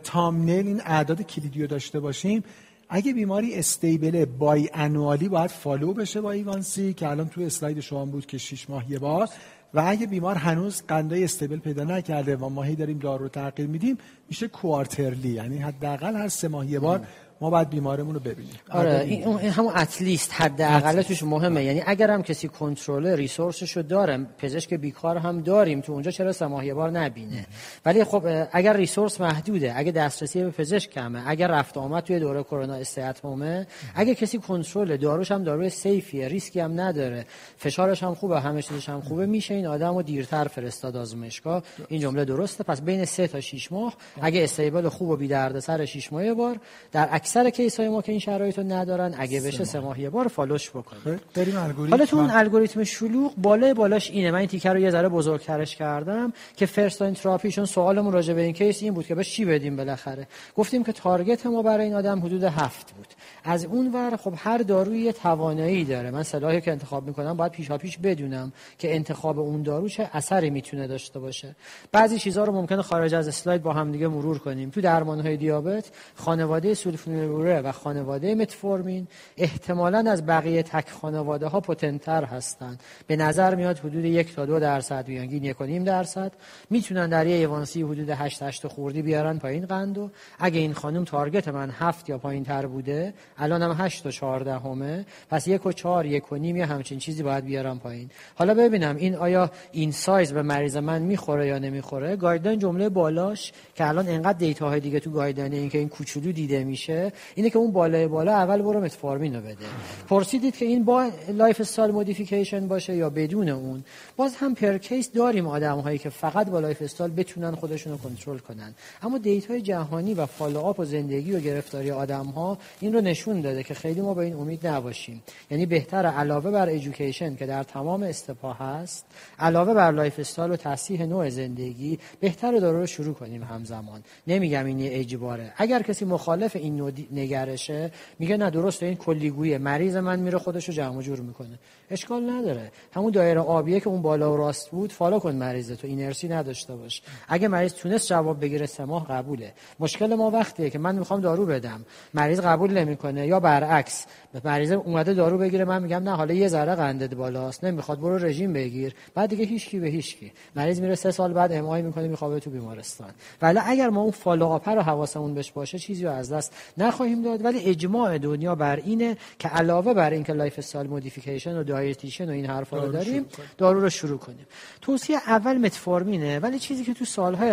thumbnail این اعداد کلیدی داشته باشیم. اگه بیماری stable biannually باید follow بشه با A1C که الان تو اسلاید شما بود که 6 ماه یه بار. و اگه بیمار هنوز قندای stable پیدا نکرده و ما هی داریم دارو رو تغییر میدیم میشه quarterly یعنی حداقل هر سه ماه یه بار ما باید بیمارمون رو ببینیم. آره این, این همون at least حداقل توش مهمه. یعنی اگر هم کسی کنترل resource ش رو داره پزشک بیکار هم داریم تو اونجا چرا سه بار نبینه؟ ولی خب اگر resource محدوده اگه دسترسی به پزشک کمه اگر رفت آمد توی دوره کرونا استعمامه اگه کسی کنترل داروش هم داروی safe یه ریسکی هم نداره فشارش هم خوبه همه چیزش هم خوبه میشه این آدمو دیرتر فرستاد آزمایشگاه. این جمله درسته. پس بین 3 تا 6 ماه اگه stable خوب و بی دردسر 6 ماه بار در اکثر case های ما که این شرایط رو ندارن اگه بشه سه ماه. یه بار follow ش بکنیم. خب، بریم الگوریتم. حالا تو اون الگوریتم شلوغ بالای بالاش اینه. من این تیکه رو یه ذره بزرگترش کردم که first line therapy چون سوالمون راجع به این case این بود که بهش چی بدیم بالاخره. گفتیم که تارگت ما برای این آدم حدود هفت بود. از اون ور خب هر داروی یه توانایی داره. من سلاحی که انتخاب می‌کنم باید پیشا پیش بدونم که انتخاب اون دارو چه اثری می‌تونه داشته باشه. بعضی چیزها رو ممکنه خارج از اسلاید با هم دیگه مرور کنیم. تو درمان های دیابت خانواده سولفونیلوره و خانواده متفورمین احتمالا از بقیه تک خانواده ها پتنتر هستند. به نظر میاد حدود یک تا دو درصد بیانگین یک و نیم درصد. می‌تونن در یه A1C حدود 8 8 خوردی بیارن پایین قندو اگه این خانم target من هفت یا پایین تر بوده الان هم 8 و 4 دهمه پس یک و 4 یک و نیم یا همچین چیزی باید بیارم پایین. حالا ببینم این آیا این سایز به مریض من می‌خوره یا نمی‌خوره؟ guideline جمله بالاش که الان انقدر data های دیگه تو guideline این که این کوچولو دیده میشه داره اینه که اون بالای بالا اول برو متفورمین رو بده. پرسیدید که این با lifestyle modification باشه یا بدون اون. باز هم پر case داریم آدم هایی که فقط با lifestyle بتونن خودشون رو کنترل کنن. اما data ی جهانی و follow-up و زندگی و گرفتاری آدم ها این رو نشون داده که خیلی ما به این امید نباشیم. یعنی بهتر علاوه بر education که در تمام step ا هست علاوه بر lifestyle و تصحیح نوع زندگی بهتره دارو رو شروع کنیم همزمان. نمیگم این اجباره. اگر کسی مخالف این نوع نگرشه. میگه نه درست این کلیگویه مریض من میره خودشو جمع جور می‌کنه. اشکال نداره. همون دایره آبیه که اون بالا و راست بود follow کن مریض تو inertia نداشته باش. اگه مریض تونست جواب بگیره سه ماه قبوله. مشکل ما وقتیه که من می‌خوام دارو بدم. مریض قبول نمی‌کنه یا برعکس مریض اومده دارو بگیره من میگم نه حالا یه ذره قندت بالاست نمی‌خواد برو رژیم بگیر. بعد دیگه هیچکی به هیچکی. مریض میره سه سال بعد MI می‌کنه میخوابه تو بیمارستان. ولی اگر ما اون follow-up رو حواسمون بهش باشه چیزی رو از دست نخواهیم داد. ولی اجماع دنیا بر اینه که علاوه بر اینکه lifestyle modification و dietitian و این حرفا رو داریم دارو رو شروع کنیم. توصیه اول متفورمینه ولی چیزی که تو سالهای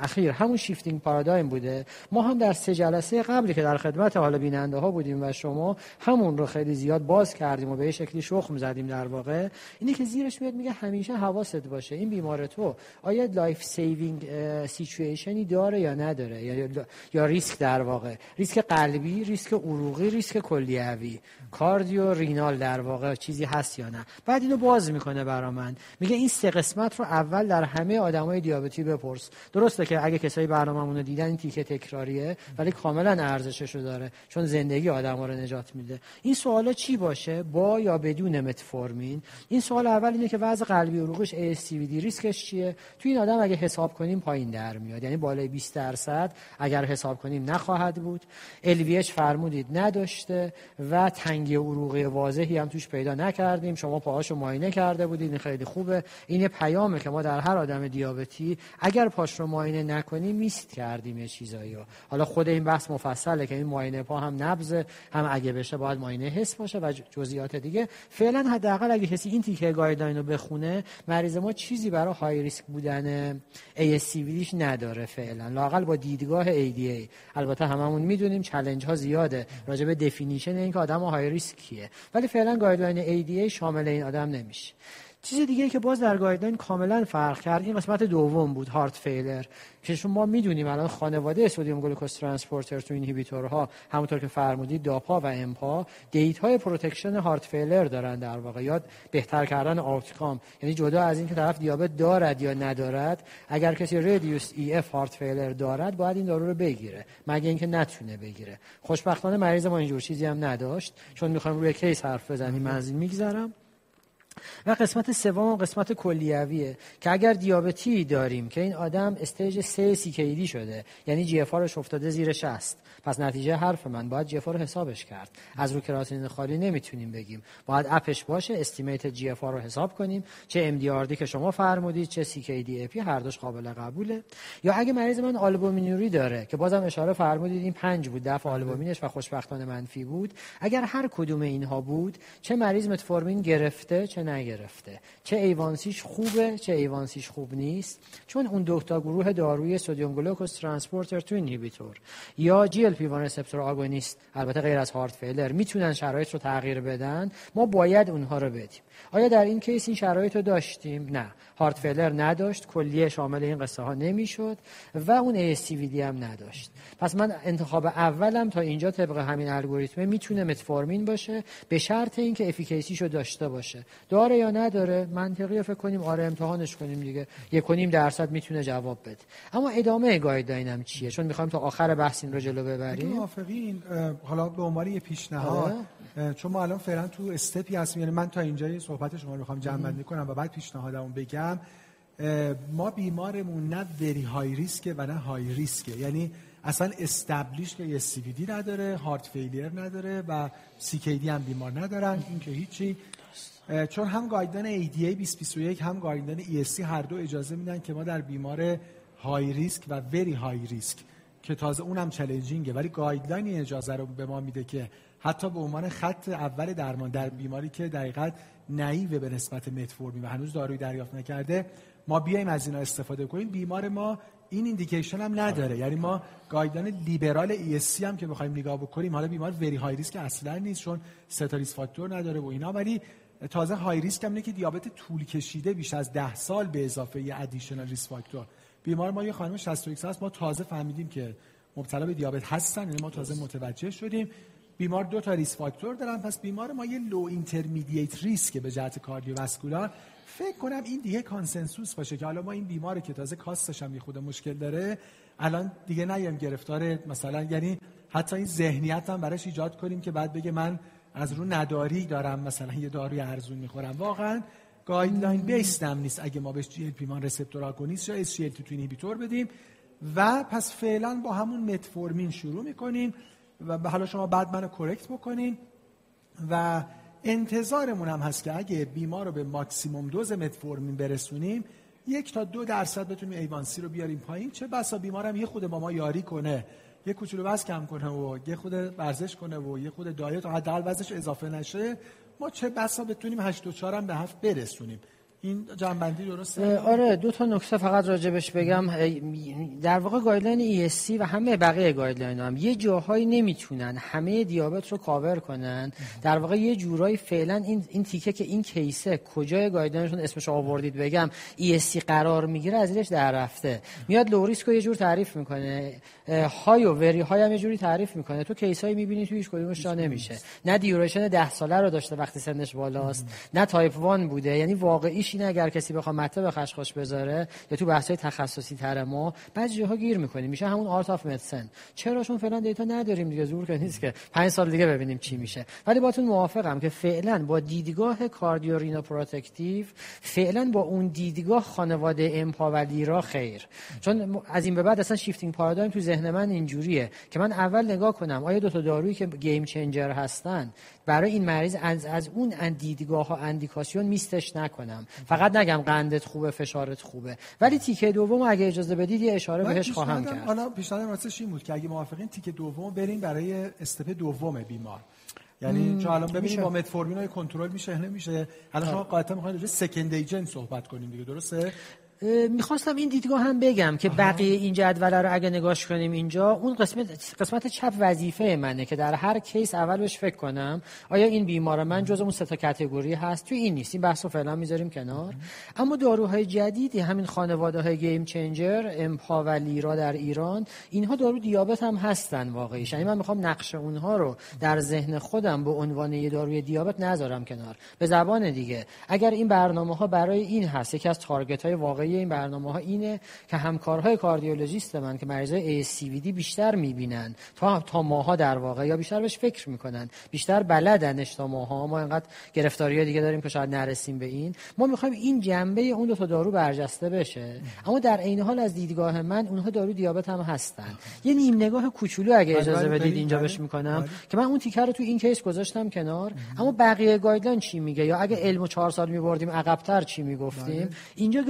اخیر همون shifting paradigm بوده ما هم در سه جلسه قبلی که در خدمت حالا بیننده ها بودیم و شما همون رو خیلی زیاد باز کردیم و به شکلی شخم زدیم در واقع اینه که زیرش میاد میگه همیشه حواست باشه این بیمار تو آیا life saving situation ی داره یا نداره؟ یا یا ریسک در واقع؟ ریسک قلبی ریسک عروقی ریسک کلیوی. کاردیو رینال در واقع چیزی هست یا نه؟ بعد اینو باز می‌کنه برا من. میگه این سه قسمت رو اول در همه آدمای دیابتی بپرس. درسته که اگه کسایی برنامه‌مون رو دیدن این تیکه تکراریه ولی کاملا ارزشش رو داره چون زندگی آدم‌ها رو نجات میده. این سوالا چی باشه؟ با یا بدون متفورمین؟ این سوال اول اینه که وضع قلبی عروقش ASCVD ریسکش چیه؟ تو این آدم اگه حساب کنیم پایین در میاد. یعنی بالای 20 درصد اگر حساب کنیم نخواهد بود. LVH فرمودید نداشته و تنگی عروقی واضحی هم توش پیدا نکردیم. شما پاهاشو معاینه کرده بودید این خیلی خوبه. این پیامه که ما در هر آدم دیابتی اگر پاش رو معاینه نکنیم میست کردیم چیزایی رو. حالا خود این بحث مفصله که این معاینه پا هم نبض هم اگه بشه باید معاینه حس باشه و جزئیات دیگه. فعلا حداقل اگه کسی این تیکه گایدلاین رو بخونه مریض ما چیزی برای های ریسک بودن ASCVDش نداره فعلا. لاقل با دیدگاه ADA البته هممون می‌دونیم چالش ها زیاده. راجع به definition اینکه آدم high risk کیه ولی فعلا guideline ADA شامل این آدم نمیشه. چیز دیگه که باز در guideline کاملا فرق کرد این قسمت دوم بود heart failure. که شما ما می‌دونیم الان خانواده sodium glucose transporter two inhibitor ها همونطور که فرمودید dapa و empa data های protection heart failure دارن در واقع. یاد بهتر کردن outcome. یعنی جدا از اینکه طرف دیابت دارد یا ندارد اگر کسی reduced EF heart failure دارد باید این دارو رو بگیره. مگه اینکه نتونه بگیره. خوشبختانه مریض ما اینجور چیزی هم نداشت. چون می‌خوام روی case حرف بزنیم از این میگذرم. و قسمت سوم قسمت کلیویه که اگر دیابتی داریم که این آدم stage 3 CKD شده یعنی GFR افتاده زیر 60 پس نتیجه حرف من باید GFR رو حسابش کرد. از رو کراتینین خالی نمی‌تونیم بگیم. باید اپش باشه estimated GFR رو حساب کنیم. چه ام دی که شما فرمودید چه CKD هر دوش قابل قبوله. یا اگه مریض من آلبومینوری داره که بازم اشاره فرمودید این 5 بود دفع آلبومینش و خوشبختانه منفی بود. اگر هر کدوم اینها بود چه مریض متفورمین گرفته چه نگرفته. چه A1C ش خوبه چه A1C ش خوب نیست. چون اون دو تا گروه داروی sodium glucose transporter two inhibitor. یا GLP 1 receptor agonist البته غیر از heart failure می‌تونن شرایط رو تغییر بدن. ما باید اونها رو بدیم. آیا در این case این شرایط رو داشتیم؟ نه. heart failure نداشت. کلیه شامل این قصه ها نمی‌شد و اون ASCVD هم نداشت. پس من انتخاب اولم تا اینجا طبق همین الگوریتم می‌تونه متفورمین باشه به شرط اینکه efficacy شو داشته باشه. داره یا نداره؟ منطقی فکر کنیم. آره امتحانش کنیم دیگه. یک، یک و نیم درصد می‌تونه جواب بده. اما ادامه guideline چیه؟ چون می‌خوایم تا آخر بحث این رو جلو ببریم. موافقین حالا به عنوان یه پیشنهاد آره. چون ما الان فعلا تو step ی هستیم. یعنی من تا اینجا صحبت شما رو می‌خوام جمع بندی کنم و بعد پیشنهادمو بگم. ما بیمارمون نه very high risk ه و نه high risk ه یعنی اصلا established ASCVD نداره heart failure نداره و CKD هم بیمار ندارن این که هیچی. چون هم guideline ADA 2021 هم guideline ESC هر دو اجازه میدن که ما در بیمار high risk و very high risk که تازه اونم challenging ه ولی guideline اجازه رو به ما میده که حتی به عنوان خط اول درمان در بیماری که دقیقا naive ه به نسبت متفورمین و هنوز داروی دریافت نکرده ما بیایم از اینا استفاده کنیم. بیمار ما این indication هم نداره. یعنی ما guideline لیبرال ESC هم که بخوایم نگاه بکنیم حالا بیمار very high risk اصلا نیست چون سه تا risk factor نداره و اینا ولی تازه high risk هم که دیابت طول کشیده بیش از ده سال به اضافه یه additional risk factor بیمار ما یه خانم 61 هست. ما تازه فهمیدیم که مبتلا به دیابت هستن یعنی ما تازه متوجه شدیم. بیمار دو تا risk factor دارن. پس بیمار ما یه low intermediate risk به جهت cardiovascular. فکر کنم این دیگه consensus باشه که حالا ما این بیماری که تازه کاستش هم یه خود مشکل داره الان دیگه نیم گرفتار مثلا یعنی حتی این ذهنیت هم براش ایجاد کنیم که بعد بگه من از رو نداری دارم مثلا یه داروی ارزون می‌خورم. واقعا guideline based هم نیست اگه ما بهش GLP-1 receptor agonist یا SGLT2 inhibitor بدیم. و پس فعلا با همون متفورمین شروع می‌کنیم و حالا شما بعد منو correct بکنین. و انتظارمون هم هست که اگه بیمار رو به maximum dose متفورمین برسونیم یک تا دو درصد بتونیم A1C رو بیاریم پایین. چه بسا بیمارم یه خود با ما یاری کنه یه کوچولو وزن کم کنه و یه خرده ورزش کنه و یه خرده diet و حداقل وزنش اضافه نشه. ما چه بسا بتونیم 8 و 4 هم به هفت برسونیم؟ این جمع‌بندی درسته؟ آره دو تا نکته فقط راجبش بگم. در واقع guideline ESC و همه بقیه guideline هم یه جاهایی نمی‌تونن همه دیابت رو کاور کنن. در واقع یه جورایی فعلا این این تیکه که این case ه کجای guideline شون اسمش آوردید بگم ESC قرار می‌گیره از زیرش در رفته. میاد low risk رو یه جور تعریف می‌کنه. high و very high هم یه جوری تعریف می‌کنه. تو case ایی می‌بینی تو هیچ کدومش جا نمیشه. نه duration 10 ساله رو داشته وقتی سنش بالاست. نه تایپ 1 بوده. یعنی واقعی اینه اگر کسی بخواد مته به خشخاش بذاره یا تو بحث‌های تخصصی تر ما بعضی جاها گیر می‌کنیم میشه همون art of medicine چرا چون فعلا data نداریم دیگه زور که نیست که 5 سال دیگه ببینیم چی میشه. ولی باتون موافقم که فعلا با دیدگاه cardioprotective فعلا با اون دیدگاه خانواده امپاولی را خیر. چون از این به بعد اصلا شیفتینگ پارادایم تو ذهن من اینجوریه که من اول نگاه کنم آیا دو تا دارویی که گیم چنجر هستن برای این مریض از, از اون دیدگاه ها اندیکاسیون میستش نکنم. فقط نگم قندت خوبه فشارت خوبه. ولی تیکه دوم اگه اجازه بدید یه اشاره بهش خواهم کرد. حالا پیشنهاد راستش این بود که اگه موافقین تیکه دوم بریم برای استپ دوم بیمار. یعنی چون الان ببینیم با متفورمین های کنترل میشه نمیشه الان شما قاعدتا می‌خواید راجع second agent صحبت کنیم دیگه درسته؟ می‌خواستم این دیدگاه هم بگم که بقیه این جدول رو اگه نگاش کنیم اینجا اون قسمت قسمت چپ وظیفه منه که در هر case اول بهش فکر کنم آیا این بیمار من جز اون سه تا category هست؟ تو این نیست این بحث رو فعلا می‌ذاریم کنار. اما داروهای جدیدی همین خانواده های game changer امپا و لیرا در ایران اینها دارو دیابت هم هستن واقعی یعنی من می‌خوام نقش اونها رو در ذهن خودم به عنوان یه داروی دیابت نذارم کنار. به زبان دیگه اگر این برنامه ها برای این هست یکی از target های واقعی این برنامه ها اینه که همکارهای کاردیولوژیست من که مریضای ASCVD بیشتر می‌بینن تا تا ماها در واقع یا بیشتر بهش فکر می‌کنن بیشتر بلدن تا ماها ما اینقدر گرفتاری دیگه داریم که شاید نرسیم به این. ما می‌خوایم این جنبه اون دو تا دارو برجسته بشه. اما در عین حال از دیدگاه من اونها دارو دیابت هم هستن. یه نیم نگاه کوچولو اگه بله، اجازه بله، بدید اینجا بله. بهش می‌کنم. که من اون تیکه رو تو این case گذاشتم کنار. اما بقیه guideline چی میگه؟ یا اگه علمو 4 سال میبردیم عقبتر چی می‌گفتیم؟ اینجا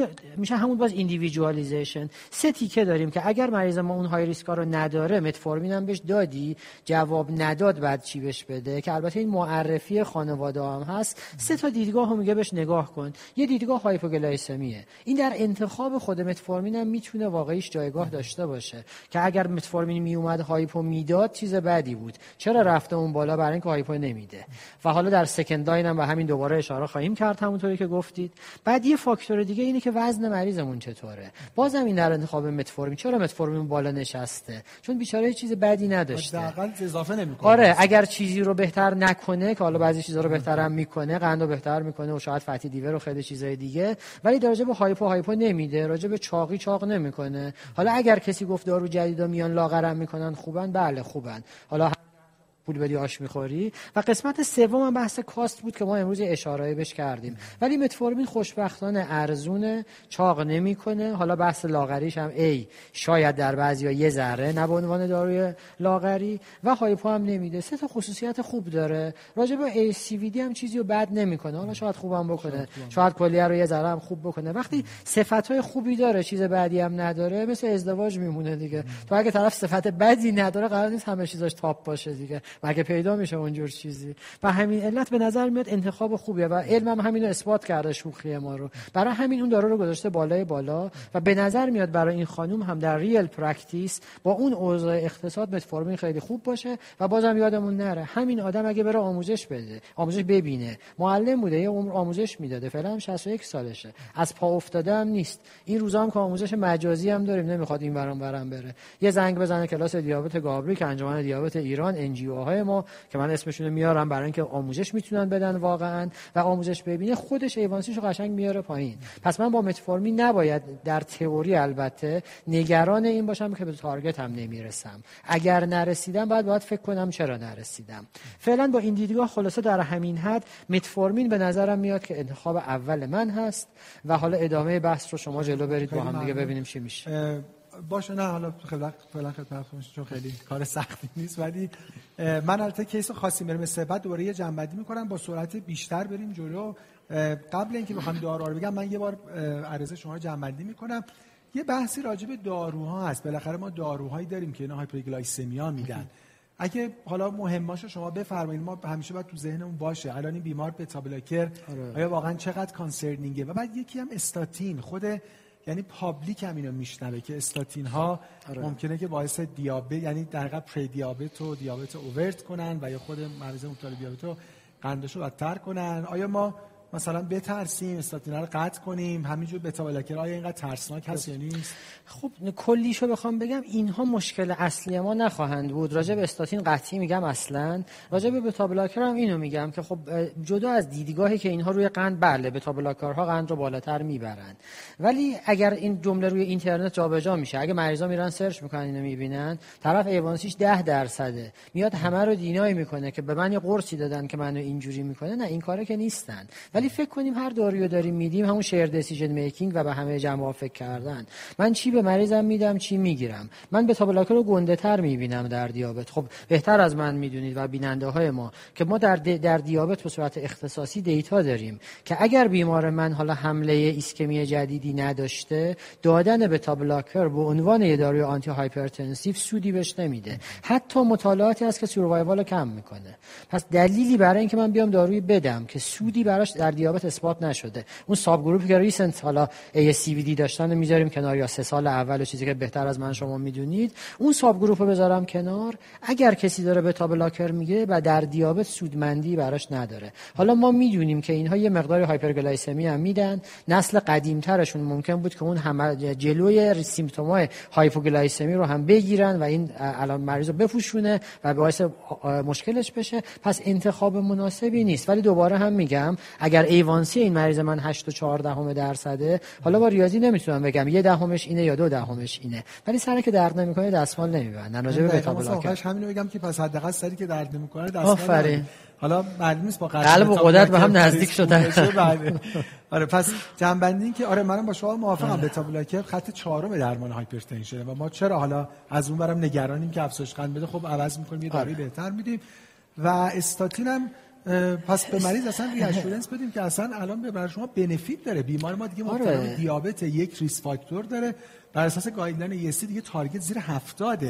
میشه همون باز individualization سه تیکه داریم که اگر مریض ما اون high risk ا رو نداره متفورمین هم بهش دادی جواب نداد بعد چی بهش بده؟ که البته این معرفی خانواده هم هست. سه تا دیدگاه میگه بهش نگاه کن. یه دیدگاه hypoglycemia ه. این در انتخاب خود متفورمین هم می‌تونه واقعیش جایگاه داشته باشه. که اگر متفورمین میومد hypo می‌داد چیز بدی بود. چرا رفته اون بالا برای اینکه hypo نمیده؟ و حالا در سکند هم به همین دوباره اشاره خواهیم کرد همونطوری که گفتید. بعد یه فاکتور دیگه اینه که وزن مریضمون چطوره؟ بازم این در انتخاب متفورمین. چرا متفورمین بالا نشسته؟ چون بیچاره چیز بدی نداشته. حداقل اضافه نمی‌کنه. آره اگر چیزی رو بهتر نکنه که حالا بعضی چیزا رو بهتر هم می‌کنه قندو بهتر می‌کنه و شاید فتی دیور و خیلی چیزای دیگه. ولی در به هایپو هایپو نمیده. راجع به چاقی چاق نمی‌کنه. حالا اگر کسی گفت دارو جدیدا میان لاغرم می‌کنن خوبن؟ بله خوبن. حالا پول بدی آش می‌خوری؟ و قسمت سوم بحث کاست بود که ما امروز اشاره بهش کردیم. ولی متفورمین خوشبختانه ارزونه چاق نمی‌کنه. حالا بحث لاغریش هم ای شاید در بعضی یه ذره نه به عنوان داروی لاغری. و هایپو هم نمیده. سه تا خصوصیت خوب داره. راجع به ای سی وی دی هم چیزی رو بد نمی‌کنه. حالا شاید خوبم بکنه. شاید کلیه رو یه ذره هم خوب بکنه. وقتی صفات خوبی داره چیز بعدی هم نداره مثل ازدواج میمونه دیگه. تو اگه طرف صفت بدی نداره قرار نیست همه چیزاش تاپ باشه دیگه. مگه پیدا میشه اونجور چیزی. و همین علت به نظر میاد انتخاب خوبیه و علم هم همینو اثبات کرده شوخی ما رو. برای همین اون دارو رو گذاشته بالای بالا و به نظر میاد برای این خانم هم در real practice با اون اوضاع اقتصاد متفورمین خیلی خوب باشه و بازم یادمون نره. همین آدم اگه بره آموزش بده آموزش ببینه. معلم بوده یه عمر آموزش می‌داده. فعلا هم 61 سالشه. از پا افتاده نیست. این روزا هم که آموزش مجازی هم داریم. نمی‌خواد این برام برام بره. یه زنگ بزنه کلاس دیابت گابریک که انجمن دیابت ایران ان های ما که من اسمشون میارم برای اینکه آموزش می‌تونن بدن واقعا و آموزش ببینه خودش ایوانسیشو قشنگ میاره پایین. پس من با متفورمین نباید در تئوری البته نگران این باشم که به تارگت هم نمی‌رسم. اگر نرسیدم بعد باید فکر کنم چرا نرسیدم. فعلا با این دیدگاه خلاصه در همین حد متفورمین به نظرم میاد که انتخاب اول من هست و حالا ادامه بحث رو شما جلو برید با هم دیگه ببینیم چی میشه. باشه نه حالا فعلا خدمتتون چون خیلی کار سختی نیست ولی من البته case خاصی بریم. بعد دوباره یه جمع‌بندی می‌کنم با سرعت بیشتر بریم جلو. قبل اینکه بخوام دارو رو بگم من یه بار عرض شما رو جمع‌بندی می‌کنم. یه بحثی راجع به داروها هست. بالاخره ما داروهایی داریم که اینا hyperglycemia میدن. اگه حالا مهم باشه شما بفرمایید. ما همیشه باید تو ذهنمون باشه. الان این بیمار beta blocker آره. آیا واقعا چقدر concerning ه؟ و بعد یکی هم استاتین خود یعنی پابلیک هم اینو میشنوه که استاتین ها آره. ممکنه که باعث دیابت یعنی در واقع پری دیابت و دیابت اوورت کنن و یا خود مریض مبتلا دیابت رو قندشو بدتر کنن آیا ما مثلا بترسیم استاتینا رو قطع کنیم همینجور بتا بلاکر آیا اینقدر ترسناک هست یا نیست؟ خب کلیشو بخوام بگم اینها مشکل اصلی ما نخواهند بود. راجع به استاتین قطعی میگم اصلا. راجع به بتا بلاکر هم اینو میگم که خب جدا از دیدگاهی که اینها روی قند بله بتا بلاکرها قند رو بالاتر می‌برند ولی اگر این جمله روی اینترنت جابجا میشه اگه مریضا میرن سرچ می‌کنن اینو می‌بینن طرف A1C ش 10 درصده. میاد همه رو deny می‌کنه که به من یه قرصی دادن که منو اینجوری می‌کنه. نه این کاره که نیستن. ولی فکر کنیم هر دارویی داریم میدیم همون shared decision making و به همه جمع فکر کردن. من چی به مریضم میدم چی می‌گیرم؟ من beta blocker رو گنده تر می‌بینم در دیابت. خب بهتر از من می‌دونید و بیننده های ما که ما در در دیابت به صورت اختصاصی data داریم که اگر بیمار من حالا حمله ایسکمی جدیدی نداشته دادن beta blocker به عنوان یه داروی antihypertensive سودی بهش نمیده. حتی مطالعاتی هست که survival کم می‌کنه. پس دلیلی برای اینکه من بیام دارویی بدم که سودی براش دیابت اثبات نشده. اون subgroup ی که recent حالا دی داشتن می‌ذاریم کنار یا سه سال اول و چیزی که بهتر از من شما می‌دونید. اون subgroup رو بذارم کنار. اگر کسی داره beta blocker میگه و در دیابت سودمندی براش نداره. حالا ما می‌دونیم که اینها یه مقدار hyperglycemia هم میدن. نسل قدیمترشون ممکن بود که اون همه جلوی symptom ای hypoglycemia رو هم بگیرن و این الان مریض رو بپوشونه و باعث مشکلش بشه. پس انتخاب مناسبی نیست. ولی دوباره هم میگم اگر A1C این مریض من 8 و 4 دهم درصده حالا با ریاضی نمی‌تونم بگم. یه دهمش اینه یا دو دهمش اینه. ولی سری که درد نمی‌کنه دستمال نمیبندن. راجع به beta blocker همین بگم که پس حداقل سری که درد نمی‌کنه دستمال آفرین. حالا معلوم نیست با قلب و قدرت به هم نزدیک شدن. آره پس جمع‌بندی که آره منم با شما موافقم. آره. beta blocker خط چهارم درمان hypertension و ما چرا حالا از اون برم نگرانیم که افزایش قند بده؟ خب عوض می‌کنیم یه داروی آره. بهتر میدیم. و استاتین هم پس به مریض اصلا reassurance بدیم که اصلا الان به برای شما benefit داره. بیمار ما دیگه مبتلا آره. دیابت یک risk factor داره. بر اساس guideline ESC دیگه target زیر 70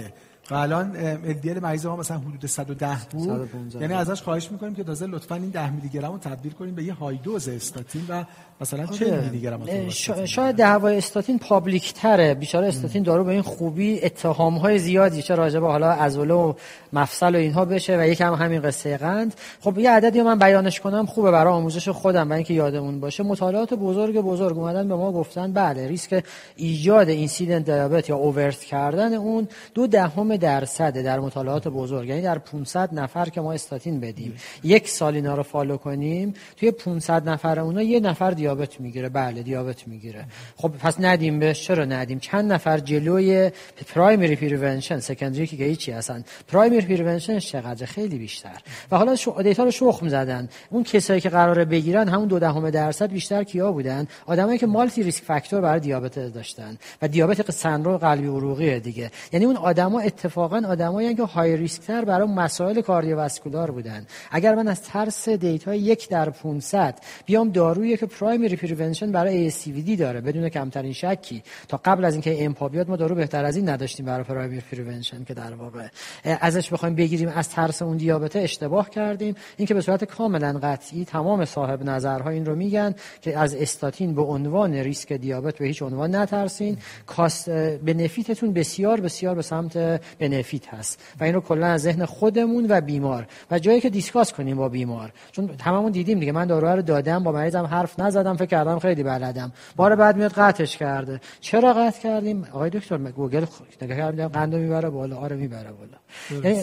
و الان LDL مریض ما مثلا حدود 110 بود. یعنی ازش خواهش می‌کنیم که تازه لطفا این 10 میلی گرم رو تبدیل کنیم به یه های دوز استاتین و مثلا 40 آره. میلی گرم شاید دعوای استاتین پابلیک تره بیچاره استاتین دارو به این خوبی اتهام های زیادی چه راجع به حالا عضله و مفصل و اینها بشه و یکم همین قصه قند. خب یه عددی من بیانش کنم خوبه برای آموزش خودم و اینکه یادمون باشه. مطالعات بزرگ بزرگ اومدن به ما گفتن بله ریسک ایجاد incidence دیابت یا overt کردن اون دو دهم درصد در مطالعات بزرگ. یعنی در 500 نفر که ما استاتین بدیم. یک سال اینا رو follow کنیم توی 500 نفر اونا یه نفر دیابت می‌گیره. بله دیابت می‌گیره. خب پس ندیم بهش چرا ندیم؟ چند نفر جلوی primary prevention secondary که هیچی هستن primary prevention چقدر؟ خیلی بیشتر. و حالا شو data رو شخم زدن. اون کسایی که قراره بگیرن همون دو دهم درصد بیشتر کیا بودن؟ آدمایی که multi risk factor برای دیابت داشتن. و دیابت سندروم قلبی عروقی دیگه. یعنی اون آدما اتفاقا آدمایی که high risk تر برای مسائل cardiovascular بودن. اگر من از ترس data یک در 500 بیام دارویی که primary prevention برای ASCVD داره بدون کمترین شکی. تا قبل از اینکه Empa بیاد ما دارو بهتر از این نداشتیم برای primary prevention که در واقع ازش بخوایم بگیریم از ترس اون دیابت اشتباه کردیم. اینکه به صورت کاملا قطعی تمام صاحب نظرها این رو میگن که از استاتین به عنوان ریسک دیابت به هیچ عنوان نترسین. cost benefit تون بسیار بسیار به سمت benefit هست. و این رو کلا از ذهن خودمون و بیمار. و جایی که discuss کنیم با بیمار. چون هممون دیدیم دیگه من داروها رو دادم با مریضم حرف نزدم. فکر کردم خیلی بلدم. بار بعد میاد قطعش کرده. چرا قطع کردیم؟ آقای دکتر گوگل نگاه کردم قند می‌بره بالا آره می‌بره بالا.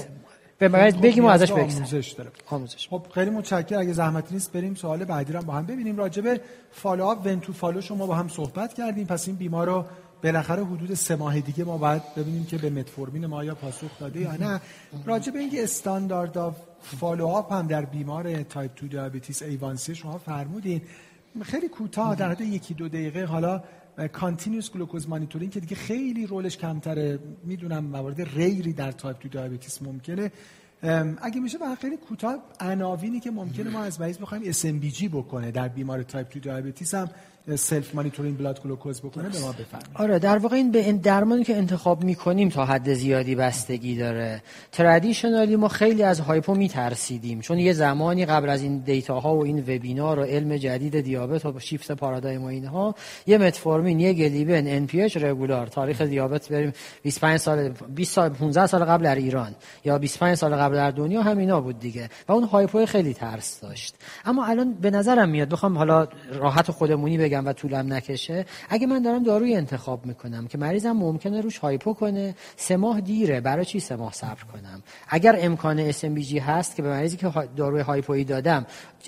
به مریض بگیم ازش آموزش داره. آموزش. خب خیلی متشکرم. اگه زحمتی نیست بریم سوال بعدی رو با هم ببینیم. راجبه follow up when to follow شما با هم صحبت کردیم. پس این بیمار رو بالاخره حدود سه ماه دیگه ما باید ببینیم که به متفورمین ما یا پاسخ داده یا نه. راجع به اینکه standard of follow up هم در بیمار تایپ 2 diabetes A1C شما فرمودین. خیلی کوتاه در حد یکی دو دقیقه. حالا continuous glucose monitoring که دیگه خیلی role ش کمتره. می‌دونم موارد rare ی در تایپ 2 diabetes ممکنه. اگه میشه به خیلی کوتاه عناوینی که ممکنه ما از مریض بخوایم SMBG بکنه در بیمار تایپ 2 diabetes هم. self monitoring blood glucose بکنه به ما بفرمایید. آره در واقع این به این درمانی که انتخاب می‌کنیم تا حد زیادی بستگی داره. traditionally ما خیلی از hypo میترسیدیم چون یه زمانی قبل از این data ها و این وبینار و علم جدید دیابت و shift paradigm و اینها یه متفورمین یه گلیبن NPH regular تاریخ دیابت بریم 25 سال 20 سال 15 سال قبل در ایران یا 25 سال قبل در دنیا همینا بود دیگه و اون hypo خیلی ترس داشت. اما الان به نظرم میاد بخوام حالا راحت خودمونی بگم و طولم نکشه اگه من دارم داروی انتخاب می‌کنم که مریضم ممکنه روش hypo کنه سه ماه دیره برای چی سه ماه صبر کنم؟ اگر امکان SMBG هست که به مریضی که داروی hypo یی دادم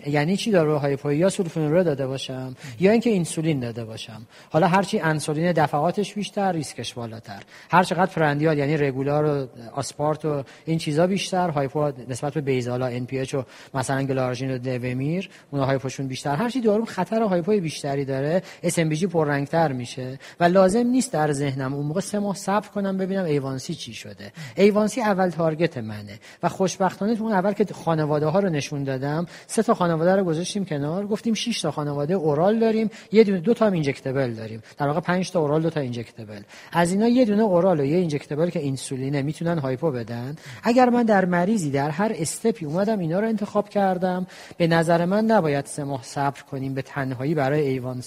یعنی چی داروی hypo یی؟ یا sulfonylurea داده باشم یا اینکه اینسولین داده باشم. حالا هرچی انسولین دفعاتش بیشتر ریسکش بالاتر. هر چقدر prandial یعنی regular و aspart و این چیزا بیشتر hypo نسبت به basal ا NPH و مثلا glargine و detemir اون hypo شون بیشتر. هر چی دارو خطر hypo ی بیشتری داره داره SMBG پررنگتر میشه و لازم نیست در ذهنم اون موقع سه ماه صبر کنم ببینم A1C چی شده. A1C اول target منه و خوشبختانه تو اون اول که خانواده ها رو نشون دادم سه تا خانواده رو گذاشتیم کنار گفتیم 6 تا خانواده oral داریم یه دونه دو تا هم injectable داریم. در واقع 5 تا oral دو تا injectable از اینا یه دونه oral و یه injectable که اینسولینه می‌تونن hypo بدن. اگر من در مریضی در هر step ی اومدم اینا رو انتخاب کردم. به نظر من نباید سه ماه صبر کنیم به تنهایی برای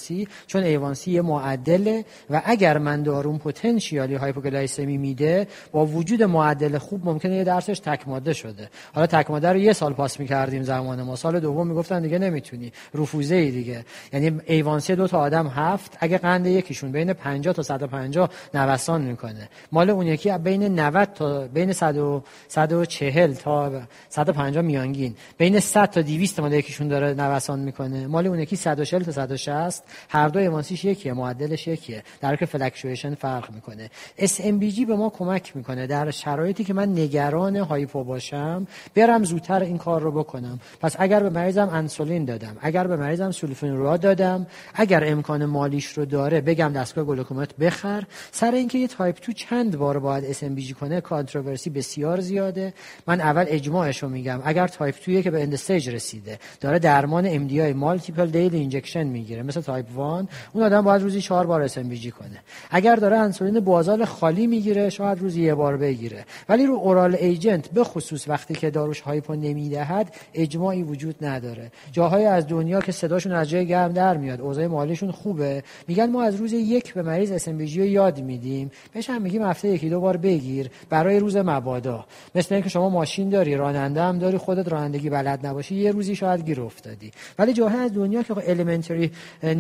A1C چون A1C یه معدله و اگر من داروم potentially hypoglycemia میده با وجود معدل خوب ممکنه یه درسش تک ماده شده. حالا تک ماده رو یه سال پاس می‌کردیم زمان ما. سال دوم می‌گفتن دیگه نمی‌تونی. رفوزه ای دیگه. یعنی A1C دو تا آدم هفت اگه قند یکیشون بین 50 تا 150 نوسان می‌کنه. مال اون یکی بین 90 تا بین 100 و 140 تا 150 میانگین. بین 100 تا 200 مال یکیشون داره نوسان می‌کنه. مال اون یکی 140 تا 160 هر دو A1C ش یکیه معدلش یکیه. در که fluctuation فرق می‌کنه. SMBG به ما کمک می‌کنه. در شرایطی که من نگران hypo باشم برم زودتر این کار رو بکنم. پس اگر به مریضم انسولین دادم اگر به مریضم sulfonylurea دادم اگر امکان مالیش رو داره بگم دستگاه گلوکومتر بخر. سر اینکه یه type two چند بار باید SMBG کنه controversy بسیار زیاده. من اول اجماعش رو میگم. اگر تایپ 2 که به end رسیده داره درمان MDI multiple daily injection می‌گیره. مثل type one اون آدم باید روزی چهار بار SMBG کنه. اگر داره انسولین basal خالی می‌گیره شاید روزی یه بار بگیره. ولی رو oral agent به خصوص وقتی که داروش hypo نمی‌دهد اجماعی وجود نداره. جاهای از دنیا که صداشون از جای گرم در میاد اوضاع مالیشون خوبه. میگن ما از روز یک به مریض SMBG رو یاد میدیم. بهش هم میگیم هفته یکی دو بار بگیر برای روز مبادا. مثل اینکه شما ماشین داری راننده هم داری خودت رانندگی بلد نباشی یه روزی شاید گیر افتادی. ولی جاهای از دنیا که elementary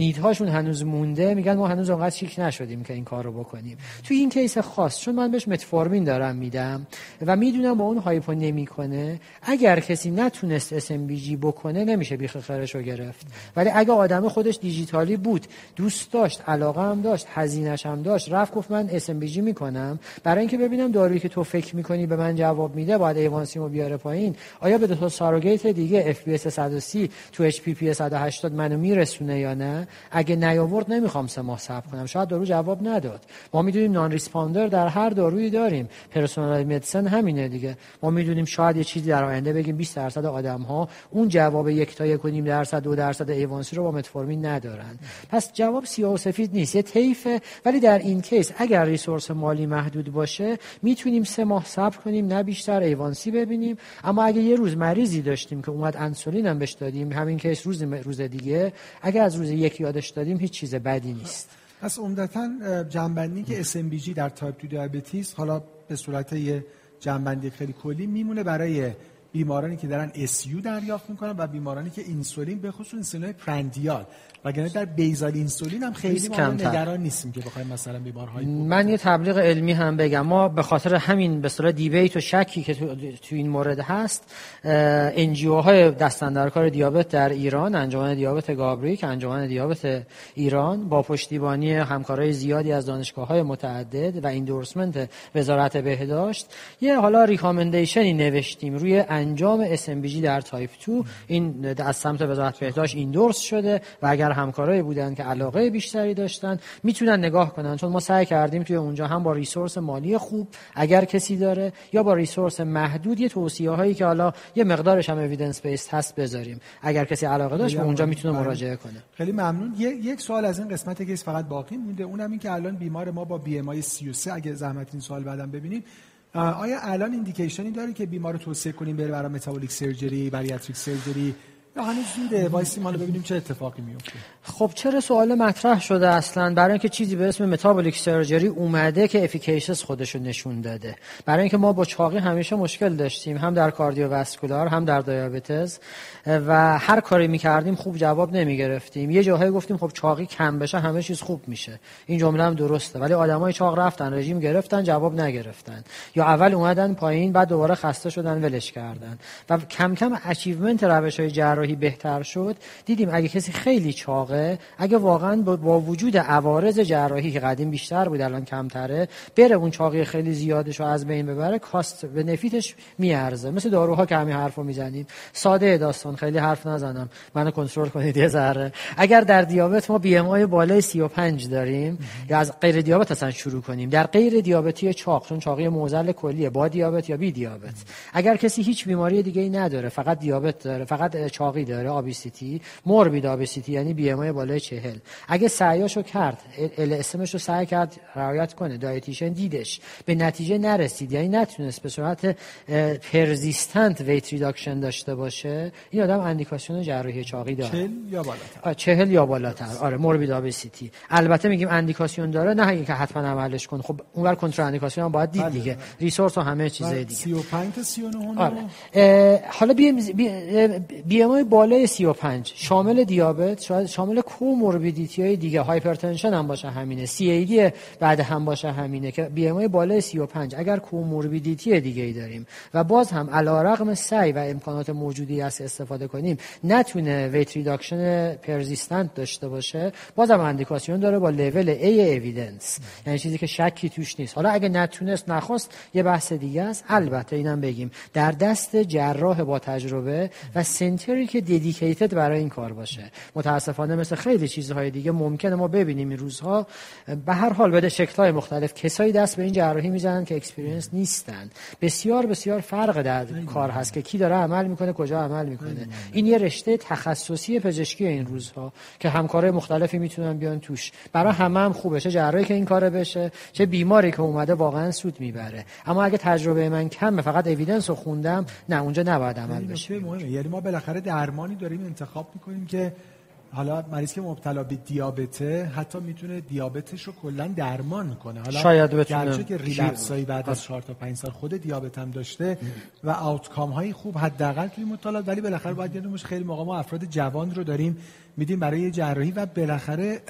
need هاشون هنوز مونده میگن ما هنوز اونقدر chic نشدیم که این کار رو بکنیم. توی این case خاص چون من بهش متفورمین دارم میدم و می‌دونم با اون hypo نمی‌کنه اگر کسی نتونست SMBG بکنه نمیشه بیخ خرش رو گرفت. ولی اگه آدم خودش دیجیتالی بود دوست داشت علاقه هم داشت هزینه‌ش هم داشت رفت گفت من اس می‌کنم. برای اینکه ببینم دارویی که تو فکر می‌کنی به من جواب میده باید ایوانسی رو بیاره پایین. آیا به دو تا ساروگیت دیگه اف پی اس 130 تو اچ پی پی 180 منو میرسونه یا نه؟ اگه نیاورد نمی‌خوام سه ماه صبر کنم. شاید دارو جواب نداد. ما می‌دونیم نان ریسپاندر در هر دارویی داریم. پرسونال مدیسن همینه دیگه. ما می‌دونیم شاید یه چیزی در آینده بگیم 20 درصد آدم ها اون جواب یک تا یک و نیم درصد دو درصد ایوانسی رو با متفورمین ندارن. پس جواب سیاه و سفید نیست. یه طیفه. ولی در این کیس اگر ریسورس مالی محدود باشه می‌تونیم سه ماه صبر کنیم نه بیشتر ایوانسی ببینیم. اما اگه یه روز مریضی داشتیم که اومد انسولین هم بهش دادیم همین کیس روز روز دیگه اگر از روز یک یادش دادیم هیچ چیز بدی نیست. پس عمدتا جنبندی که SMBG در تایپ 2 دیابتیس حالا به صورت یه جنبندی خیلی کلی میمونه برای بیمارانی که دارن اسیو دریافت می‌کنن و بیمارانی که اینسولین به خصوص اینسولین پرندیال. وگرنه در بیزال اینسولین هم خیلی ما نگران نیستیم که بخوایم مثلا بیمارهای من یه تبلیغ علمی هم بگم. ما به خاطر همین به اصطلاح دیبیت و شکی که تو, تو این مورد هست انجیو های دستندرکار دیابت در ایران انجمن دیابت گابریک انجمن دیابت ایران با پشتیبانی همکارای زیادی از دانشگاه های متعدد و ایندورسمنت وزارت بهداشت یه حالا ریکامندیشنی نوشتیم روی انجام SMBG در تایپ 2 این از سمت وزارت بهداشت ایندورس شده و اگر همکارایی بودن که علاقه بیشتری داشتن می‌تونن نگاه کنن. چون ما سعی کردیم توی اونجا هم با ریسورس مالی خوب اگر کسی داره یا با ریسورس محدود یه توصیه هایی که حالا یه مقدارش هم اوییدنس بیس هست بذاریم. اگر کسی علاقه داشت به اونجا می‌تونه. مراجعه کنه. خیلی ممنون. یک سوال از این قسمت که فقط باقی مونده. اونم این که الان بیمار ما با بی ام آی 33 اگه زحمت این سوال بعدم ببینیم آیا الان ایندیکیشنی داره که بیمار رو توصیه کنیم بره برای متابولیک سرجری بریاتریک سرجری؟ یا هنوز زوده. وایسی مالو ببینیم چه اتفاقی میفته. خب چرا سوال مطرح شده اصلا؟ برای اینکه چیزی به اسم متابولیک سرجری اومده که افیکیشس خودشو نشون داده. برای اینکه ما با چاقی همیشه مشکل داشتیم. هم در کاردیوواسکولار هم در دیابتز و هر کاری می‌کردیم خوب جواب نمی‌گرفتیم. یه جاهایی گفتیم خب چاقی کم بشه همه چیز خوب میشه. این جمله هم درسته. ولی آدمای چاق رفتن رژیم گرفتن جواب نگرفتن. یا اول اومدن پایین بعد دوباره خسته شدن ولش کردن. و کم کم اچیومنت روش های جراحی بهتر شد دیدیم اگه کسی خیلی چاقه اگه واقعا با وجود عوارض جراحی که قدیم بیشتر بود الان کمتره بره اون چاقی خیلی زیادش رو از بین ببره کاست به نفیتش میارزه. مثل داروها که همین حرفو می‌زنیم. ساده داستان خیلی حرف نزنم. منو کنترل کنید یه ذره. اگر در دیابت ما بی ام آی بالای 35 داریم یا از غیر دیابت اصلا شروع کنیم. در غیر دیابتی چاق چون چاقی معضل کلیه با دیابت یا بی دیابت. اگر کسی هیچ بیماری دیگه ای نداره فقط دیابت داره فقط چاقی داره آبیسیتی موربید آبیسیتی یعنی بی ام آی بالای 40 اگه سعیاشو کرد ال اسمش رو سعی کرد رعایت کنه دایتیشن دیدش به نتیجه نرسید. یعنی نتونست به صورت پرزیستنت ویت ریداکشن داشته باشه این آدم اندیکاسیون جراحی چاقی داره. 40 یا بالاتر؟ 40 یا بالاتر. آره موربید آبیسیتی البته میگیم اندیکاسیون داره نه اینکه حتما عملش کن خب اونور کنترل اندیکاسیون هم باید دید بله، دیگه. بله. ریسورس و همه چیز دیگه. 35 تا 39 آره. حالا بی بی ام بالای 35 شامل دیابت شاید شامل کوموربیدیتی های دیگه هایپرتنشن هم باشه همینه سی ای دی بعد هم باشه همینه که بی ام بالای 35 اگر کوموربیدیتی دیگه ای داریم و باز هم علیرغم سعی و امکانات موجودی است استفاده کنیم نتونه ویت ریداکشن پرزیستنت داشته باشه بازم اندیکاسیون داره با لول ای اویدنس یعنی چیزی که شکی توش نیست. حالا اگه نتونست نخواست یه بحث دیگه است. البته اینم بگیم در دست جراح با تجربه و سنتری که ددیکیتد برای این کار باشه. متاسفانه مثل خیلی چیزهای دیگه ممکنه ما ببینیم این روزها. به هر حال بده شکل‌های مختلف کسایی دست به این جراحی می‌زنن که اکسپریانس نیستن. بسیار بسیار فرق در کار هست که کی داره عمل می‌کنه کجا عمل می‌کنه. این یه رشته تخصصی پزشکی این روزها که همکارای مختلفی می‌تونن بیان توش. برای همه هم خوبه. چه جراحی که این کاره بشه چه بیماری که اومده واقعا سود می‌بره. اما اگه تجربه من کمه فقط اوییدنس رو خوندم نه اونجا نباید عمل بشه. یعنی ما بالاخره درمانی داریم انتخاب می‌کنیم که حالا مریض که مبتلا به دیابته حتی می‌تونه دیابتش رو کلا درمان کنه. حالا شاید بتونه گرچه که ریلپسایی بعد از 4 تا 5 سال خود دیابت هم داشته و آوتکام های خوب حداقل توی مطالعات ولی بالاخره باید یادمون خیلی موقع ما افراد جوان رو داریم میدیم برای جراحی و بالاخره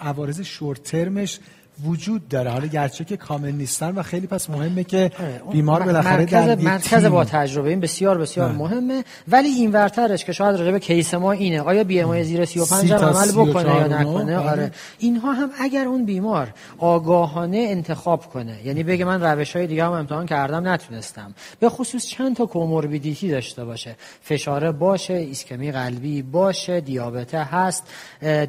عوارض شورت ترمش وجود داره. حالا گرچه که کامل نیستن و خیلی پس مهمه که بیمار بالاخره در مرکز با تجربه این بسیار بسیار نه. مهمه. ولی این ورترش که شاید راجع به کیس ما اینه. آیا بی ام زیر 35 هم عمل بکنه یا نکنه؟ آره. آره. اینها هم اگر اون بیمار آگاهانه انتخاب کنه یعنی بگه من روش های دیگه هم امتحان کردم نتونستم. به خصوص چند تا کوموربیدیتی داشته باشه. فشار باشه ایسکمی قلبی باشه دیابت هست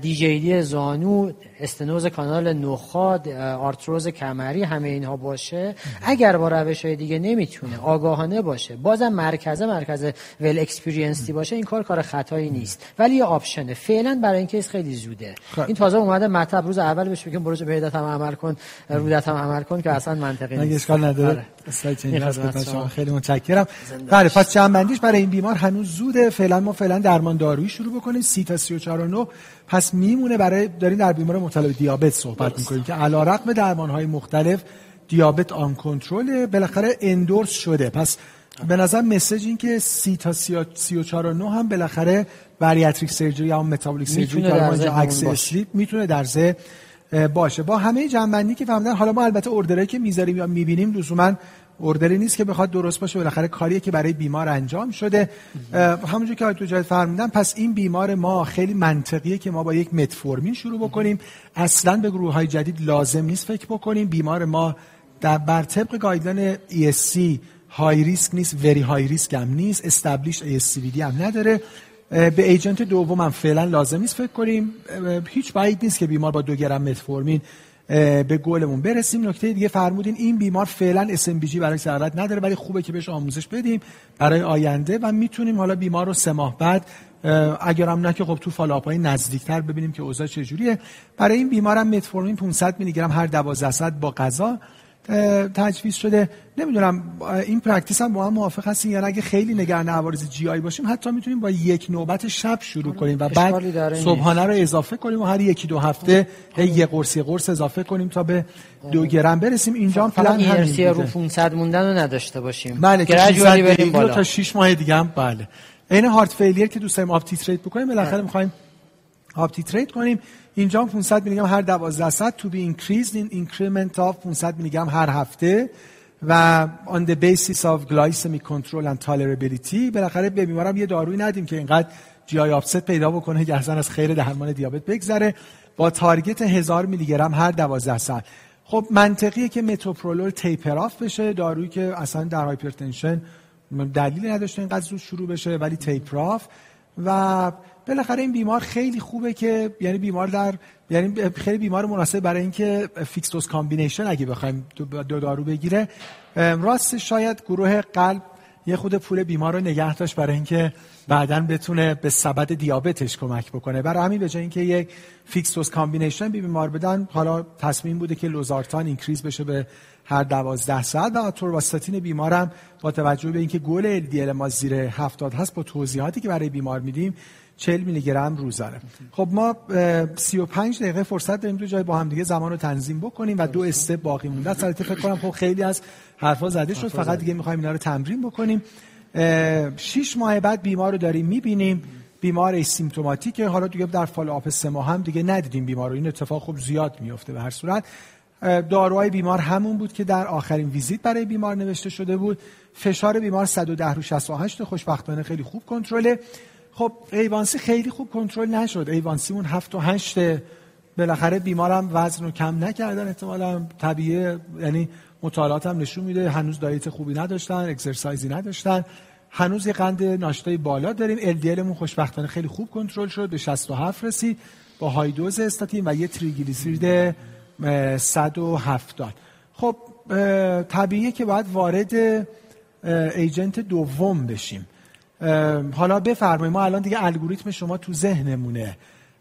دی جی دی زانو استنوز کانال نخاد آرتروز کمری همه اینها باشه. اگر با روش های دیگه نمی‌تونه آگاهانه باشه بازم مرکزه مرکز ول اکسپریانسی باشه این کار کار خطایی نیست. ولی یه آپشنه. فعلا برای این کیس خیلی زوده. خب. این تازه اومده مطلب روز اول بهش بگیم برو پیدات هم عمل کن رودت هم عمل کن که اصلا منطقی نیست. اشکال نداره؟ آره. خیلی متشکرم. بله پس چند بندیش برای این بیمار هنوز زوده. فعلا ما فعلا درمان دارویی شروع بکنیم. 30 تا 34 و 9 پس میمونه برای دارین در بیمار مبتلا به دیابت صحبت می‌کنیم که علیرغم درمان های مختلف دیابت آن کنترل بالاخره اندورس شده. پس به نظر مسیج این که سی تا سی و چار و نو هم بالاخره بریاتریک سرجری یا متابولیک سرجری که اینجا عکس اسلیپ می‌تونه در ذهن باشه. با همه جنبندی که فهمیدن حالا ما البته اوردرایی که می‌ذاریم یا می‌بینیم لزوما اوردری نیست که بخواد درست باشه. بالاخره کاریه که برای بیمار انجام شده. همونجور که تو جای فرمودن پس این بیمار ما خیلی منطقیه که ما با یک متفورمین شروع بکنیم. اصلا به گروه های جدید لازم نیست فکر بکنیم. بیمار ما در بر طبق گایدلاین ESC های ریسک نیست وری های ریسک هم نیست. استابلیش ASCVD هم نداره. به ایجنت دوم هم فعلا لازم نیست فکر کنیم. هیچ بعید نیست که بیمار با دو گرم متفورمین به گلمون برسیم. نکته دیگه فرمودین این بیمار فعلا جی برای سرعت نداره ولی خوبه که بهش آموزش بدیم برای آینده و می‌تونیم حالا بیمار رو سه ماه بعد اگر هم نه که خب تو follow-up های نزدیکتر ببینیم که اوضاع چجوریه. برای این بیمارم متفورمین 500 میلی گرم هر 12 ساعت با غذا. تجویز شده. نمی‌دونم این practice هم با هم موافق هستین یا اگه خیلی نگران عوارض GI باشیم حتی می‌تونیم با یک نوبت شب شروع آره، کنیم و بعد صبحانه رو اضافه کنیم و هر یکی دو هفته یه قرص یه قرص اضافه کنیم تا به دو گرم برسیم. اینجا هم پلن همین رو 500 موندن رو نداشته باشیم. بله gradually بریم بالا. تا 6 ماه دیگه هم بله. این heart failure که دوست داریم up-titrate بکنیم بالاخره بله. می‌خوایم up-titrate کنیم. اینجا 500 میلی گرم هر 12 ساعت to be increased in increment of 500 میلی گرم هر هفته. و on the basis of glycemic control and tolerability بالاخره به بیمارم یه دارویی ندیم که اینقدر GI upset پیدا بکنه که اصلا از خیر درمان دیابت بگذره. با target 1000 میلی گرم هر 12 ساعت. خب منطقیه که متوپرولول taper off بشه. دارویی که اصلا در hypertension دلیلی نداشته اینقدر زود شروع بشه ولی taper off و بالاخره این بیمار خیلی خوبه که یعنی بیمار در یعنی خیلی بیمار مناسب برای اینکه fixed dose combination اگه بخوایم دو دارو بگیره. راست شاید گروه قلب یه خرده پول بیمار رو نگه داشت برای اینکه بعدا بتونه به سبد دیابتش کمک بکنه. برای همین به جای اینکه یک fixed dose combination به بیمار بدن حالا تصمیم بوده که لوزارتان increase بشه به هر دوازده ساعت و آتورواستاتین بیمارم با توجه به اینکه goal LDL ما زیر 70 هست با توضیحاتی که برای بیمار میدیم 40 میلی گرم روزانه خب ما 35 دقیقه فرصت داریم تو جای با هم دیگه زمان رو تنظیم بکنیم و دو step باقی مونده. البته فکر کنم خب خیلی از حرفا زده شد. فقط دیگه می‌خوایم اینا رو تمرین بکنیم. 6 ماه بعد بیمار رو داریم می‌بینیم. بیمار asymptomatic ه حالا دیگه در follow-up سه ماه هم دیگه ندیدیم بیمار رو. این اتفاق خب زیاد میفته به هر صورت. داروهای بیمار همون بود که در آخرین ویزیت برای بیمار نوشته شده بود. فشار بیمار 110 رو 68 خوشبختانه خیلی خوب کنترله. خب A1C خیلی خوب کنترل نشد. A1C اون هفت و هشت بالاخره بیمارم وزن رو کم نکردن احتمالا. طبیعیه یعنی مطالعات هم نشون میده. هنوز دایت خوبی نداشتن اکسرسایزی نداشتن. هنوز یه قند ناشتای بالا داریم. ال مون خوشبختانه خیلی خوب کنترل شد. به 67 رسید. با های دوز استاتین و یه تریگلیسیرید 170 خب طبیعیه که باید وارد ایجنت دوم بشیم. حالا بفرمایید ما الان دیگه الگوریتم شما تو ذهنمونه.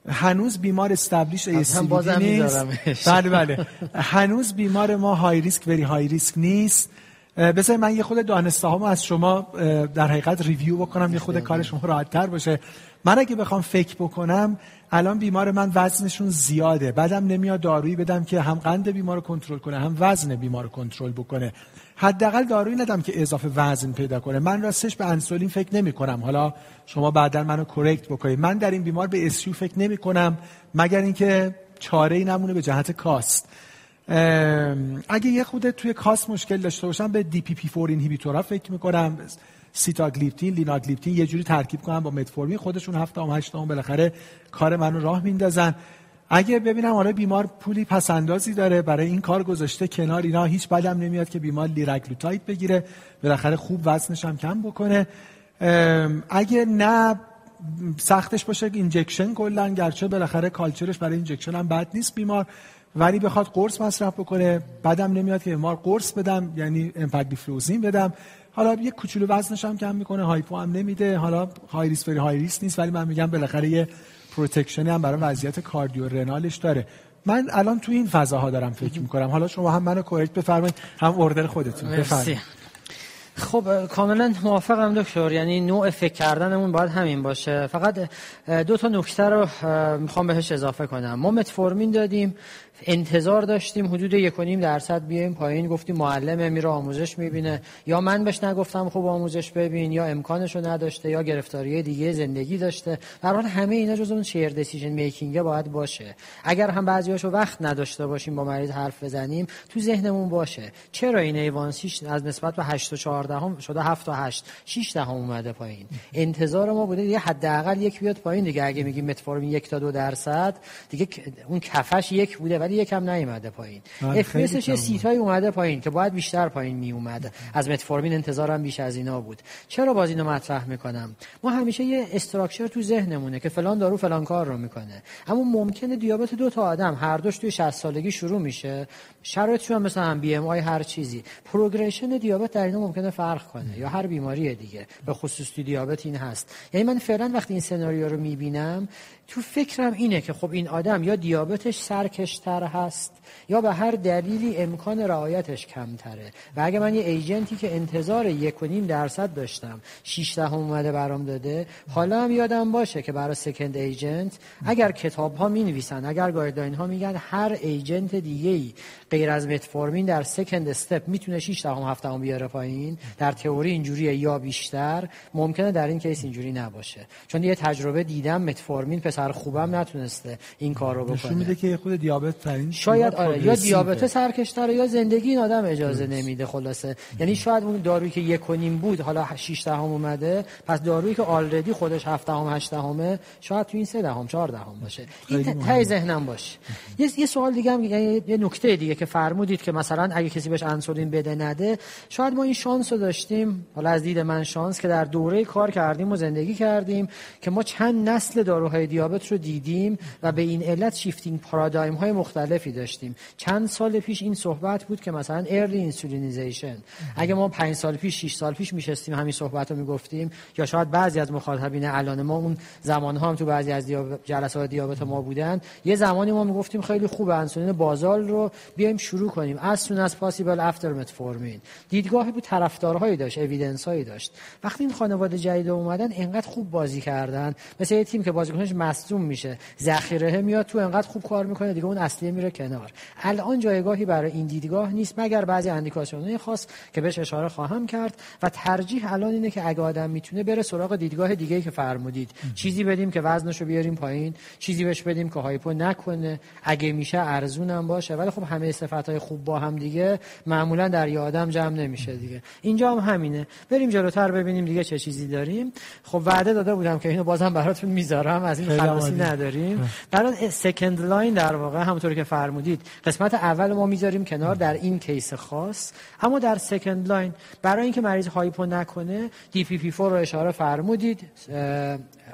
هنوز بیمار استبلیش ACVD نیست. بله بله. هنوز بیمار ما high risk very high risk نیست. بذارید من یه خرده دانسته هم از شما در حقیقت review بکنم یه خرده کار شما راحت تر باشه. من اگه بخوام فکر بکنم الان بیمار من وزنشون زیاده. بدم نمیاد دارویی بدم که هم قند بیمار رو کنترل کنه هم وزن بیمار رو کنترل بکنه. حداقل دارویی ندم که اضافه وزن پیدا کنه. من راستش به انسولین فکر نمی کنم حالا شما بعدا منو correct بکنید. من در این بیمار به SU فکر نمی کنم مگر اینکه چاره ای نمونه به جهت cost. اگه یه خرده توی cost مشکل داشته باشم به DPP 4 inhibitor ها فکر می‌کنم. سیتاگلیپتین لیناگلیپتین یه جوری ترکیب کنم با متفورمین. خودشون هفت دهم هشت دهم بالاخره کار منو راه میندازن. اگه ببینم آره بیمار پولی پس‌اندازی داره برای این کار گذاشته کنار اینا هیچ بدم نمیاد که بیمار لیرگلوتاید بگیره. بالاخره خوب وزنش هم کم بکنه. اگه نه سختش باشه injection کلا گرچه بالاخره culture ش برای injection هم بد نیست بیمار ولی بخواد قرص مصرف بکنه بدم نمیاد که بیمار قرص بدم یعنی امپاگلیفلوزین بدم. حالا یه کوچولو وزنش هم کم می‌کنه hypo هم نمیده. حالا high risk very high risk نیست ولی من میگم بالاخره یه protection ی هم برای وضعیت cardiorenal ش داره. من الان تو این فضاها دارم فکر می‌کنم. حالا شما هم منو correct بفرمایید هم order خودتون. بفرمایید. خب کاملا موافقم دکتر. یعنی نوع فکر کردنمون باید همین باشه. فقط دو تا نکته رو می‌خوام بهش اضافه کنم. ما متفورمین دادیم. انتظار داشتیم حدود یک درصد بیایم پایین. گفتیم معلم میره آموزش می‌بینه. یا من بهش نگفتم خوب آموزش ببین یا امکانشو نداشته یا گرفتاری دیگه زندگی داشته. در همه اینا جزو اون شیر دیسیژن میکینگ باید باشه. اگر هم بعضیاشو وقت نداشته باشیم با مریض حرف بزنیم تو ذهنمون باشه. چرا این ایوانسیش از نسبت به 8 و 14 هم شده 7 تا 8 6 دهم اومده پایین. انتظار ما بوده یه حداقل یک بیاد پایین دیگه. اگه میگیم متفورمین یک تا دو درصد دیگه اون کفش یک بوده ولی یکم نیومده پایین. اف یه سیتای اومده پایین که باید بیشتر پایین می اومده از متفورمین انتظارم بیش از اینا بود. چرا باز اینو مطرح می‌کنم؟ ما همیشه یه structure تو ذهنمونه که فلان دارو فلان کار رو می‌کنه. اما ممکنه دیابت دو تا آدم هر دوش توی 60 سالگی شروع میشه. شرایطش هم مثلا BMI هر چیزی. progression دیابت در اینا ممکنه فرق کنه یا هر بیماری دیگه. به خصوص دیابت این هست. یعنی من فعلا وقتی این سناریو رو می‌بینم تو فکرم اینه که خب این آدم یا دیابتش سرکشتر هست یا به هر دلیلی امکان رعایتش کمتره. و اگه من یه agent ی که انتظار یک و نیم درصد داشتم 6 دهم اومده برام داده حالا هم یادم باشه که برای second agent اگر کتاب ها می نویسن اگر guideline ها میگن هر agent دیگه ای غیر از متفورمین در second step می‌تونه 6 دهم 7 دهم بیاره پایین در تئوری اینجوریه یا بیشتر ممکنه در این کیس اینجوری نباشه. چون یه تجربه دیدم متفورمین پسر خوبم نتونسته این کار رو بکنه. میده که خود دیابت ترین شاید آره یا دیابت سرکشتره یا زندگی این آدم اجازه نمیده خلاصه. یعنی شاید اون دارویی که یک نیم بود حالا 6 دهم اومده پس دارویی که آلردی خودش 7 دهم 8 دهمه شاید تو این 3 دهم 4 دهم باشه. این تای ذهنم باشه یه یه سوال دیگه هم یه نکته دیگه که فرمودید که مثلا اگه کسی بهش انسولین بده نده شاید ما این شانس رو داشتیم حالا از دید من شانس که در دوره کار کردیم و زندگی کردیم که ما چند نسل داروهای دیابت رو دیدیم و به این علت shifting paradigm های مختلفی داشتیم. چند سال پیش این صحبت بود که مثلا early insulinization اگه ما 5 سال پیش 6 سال پیش میشستیم همین صحبت رو می‌گفتیم یا شاید بعضی از مخاطبین الان ما اون زمان ها هم تو بعضی از جلسات دیابت ما بودن. یه زمانی ما می‌گفتیم خیلی خوب انسولین basal رو بیایم شروع کنیم. As soon as possible after metformin. دیدگاهی بود طرفدارهایی داشت اوییدنس هایی داشت. وقتی این خانواده جدید اومدن انقدر خوب بازی کردن. مثل یه تیم که بازیکنش مصدوم میشه. ذخیره میاد تو انقدر خوب کار می‌کنه دیگه اون اصلی میره کنار. الان جایگاهی برای این دیدگاه نیست مگر بعضی اندیکاسیونهای خاص که بهش اشاره خواهم کرد. و ترجیح الان اینه که اگه آدم می‌تونه بره سراغ دیدگاه دیگه که فرمودید. چیزی بدیم که وزنشو بیاریم پایین چیزی بهش بدیم که هایپو نکنه. اگه میشه ارزونم باشه. ولی خب همه صفات خوب با هم دیگه معمولا در یه آدم جمع نمیشه دیگه. اینجا هم همینه. بریم جلوتر ببینیم دیگه چه چیزی داریم. خب وعده داده بودم که اینو بازم براتون می‌ذارم. از این خلاصی نداریم. برای second line در واقع همونطوری که فرمودید قسمت اول ما می‌ذاریم کنار در این case خاص. اما در second line برای اینکه مریض hypo نکنه DPP4 رو اشاره فرمودید.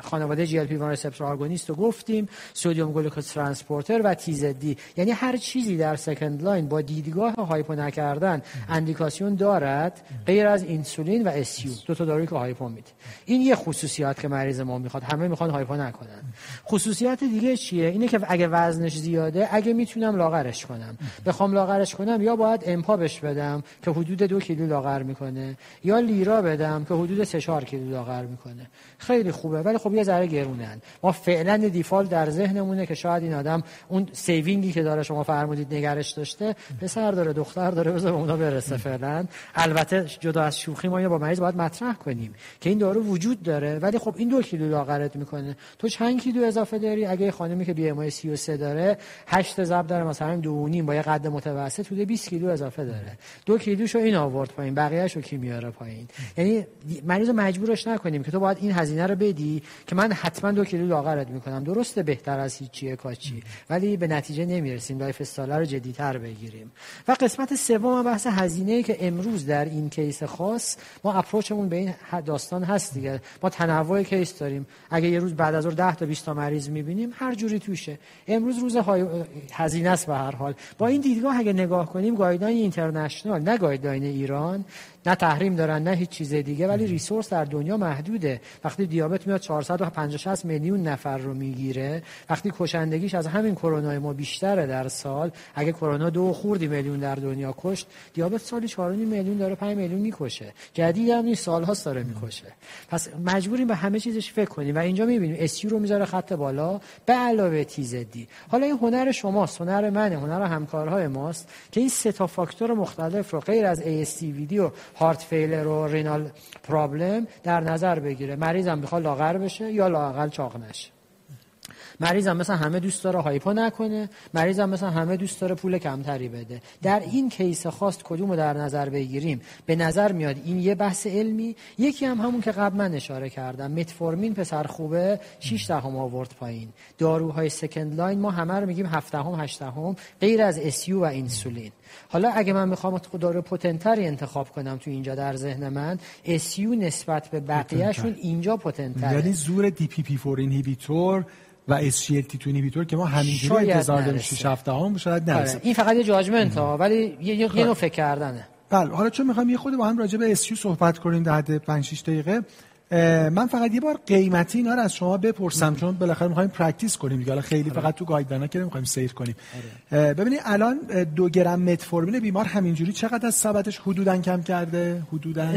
خانواده GLP1 receptor agonist رو گفتیم sodium glucose transporter و TZD یعنی هر چیزی در second line با دیدگاه hypo نکردن اندیکاسیون دارد غیر از اینسولین و SU دو تا دارویی که hypo میده این یه خصوصیات که مریض ما می‌خواد. همه می‌خوان hypo نکنن. خصوصیت دیگه چیه؟ اینه که اگه وزنش زیاده اگه می‌تونم لاغرش کنم. بخوام لاغرش کنم یا باید empa بش بدم که حدود دو کیلو لاغر می‌کنه یا lira بدم که حدود 3 4 کیلو لاغر می‌کنه. خیلی خوبه. ولی خب یه ذره گرونن ما فعلا default در ذهنمونه که شاید این آدم اون saving ی که داره شما فرمودید نگرش داشته پسر داره دختر داره بذار اونا برسه فعلا. البته جدا از شوخی ما با مریض باید مطرح کنیم که این دارو وجود داره. ولی خب این دو کیلو لاغرت می‌کنه. تو چند کیلو اضافه داری؟ اگه خانمی که BMI 33 داره 8 ضرب داره مثلا دو نیم با یه قد متوسط تو 20 کیلو اضافه داره. دو کیلوشو این آورد پایین بقیه‌شو کی میاره پایین. یعنی مریض مجبورش نکنیم که تو باید این هزینه رو بدی که من حتما دو کیلو لاغرت می‌کنم. درسته بهتر از هیچیه کاچی. ولی به نتیجه نمی‌رسیم. lifestyle رو جدیتر بگیریم. و قسمت سوم بحث هزینه که امروز در این case خاص ما approach مون به این داستان هست دیگه. ما تنوع case داریم. اگه یه روز بعد از ظهر 10 تا 20 تا مریض می‌بینیم هر جوری توشه. امروز روز های... هزینه است به هر حال. با این دیدگاه اگه نگاه کنیم guideline international نه guideline ایران. نه تحریم دارن نه هیچ چیز دیگه ولی resource در دنیا محدوده. وقتی دیابت میاد 450 60 میلیون نفر رو می‌گیره. وقتی کشندگیش از همین کرونا ما بیشتره در سال اگه کرونا دو خوردی میلیون در دنیا کشت دیابت سالی 4.5 میلیون داره 5 میلیون می‌کشه. جدید هم نیست سالهاست داره می‌کشه. پس مجبوریم به همه چیزش فکر کنیم. و اینجا می‌بینیم اسیو رو می‌ذاره خط بالا. به علاوه تیزدی حالا این هنر شماست هنر منه هنر همکارهای ماست که این سه تا فاکتور مختلف رو غیر از ASCVD و هارت فیلر و رینال پرابلم در نظر بگیره. مریضم می‌خواد لاغر بشه یا لاقل چاق نشه. مریضم مثلا همه دوست داره hypo نکنه مریضم مثلا همه دوست داره پول کمتری بده. در این case خاص کدومو در نظر بگیریم؟ به نظر میاد این یه بحث علمی یکی هم همون که قبل من اشاره کردم. متفورمین پسر خوبه 6 دهم آورد پایین. داروهای second line ما همه رو میگیم 7 دهم 8 دهم غیر از SU و اینسولین حالا اگه من می‌خوام دارو potent تری انتخاب کنم تو اینجا در ذهن من SU نسبت به بقیهشون اینجا potent تره. یعنی زور DPP4 inhibitor و SGLT2 inhibitor که ما همینجوری انتظار داریم 6 هفته هم شاید نرسه. آره. این فقط یه judgment ها ولی یه, یه نوع فکر کردنه. بله حالا چون می‌خوام یه خرده با هم راجع به SU صحبت کنیم در حد 5 6 دقیقه من فقط یه بار قیمتی اینا رو از شما بپرسم چون بالاخره می‌خوایم practice کنیم. دیگه حالا خیلی فقط تو guideline که نمی‌خوایم سیر کنیم. ببینید الان دو گرم متفورمین بیمار همینجوری چقدر از سبدش حدودا کم کرده؟ حدودا؟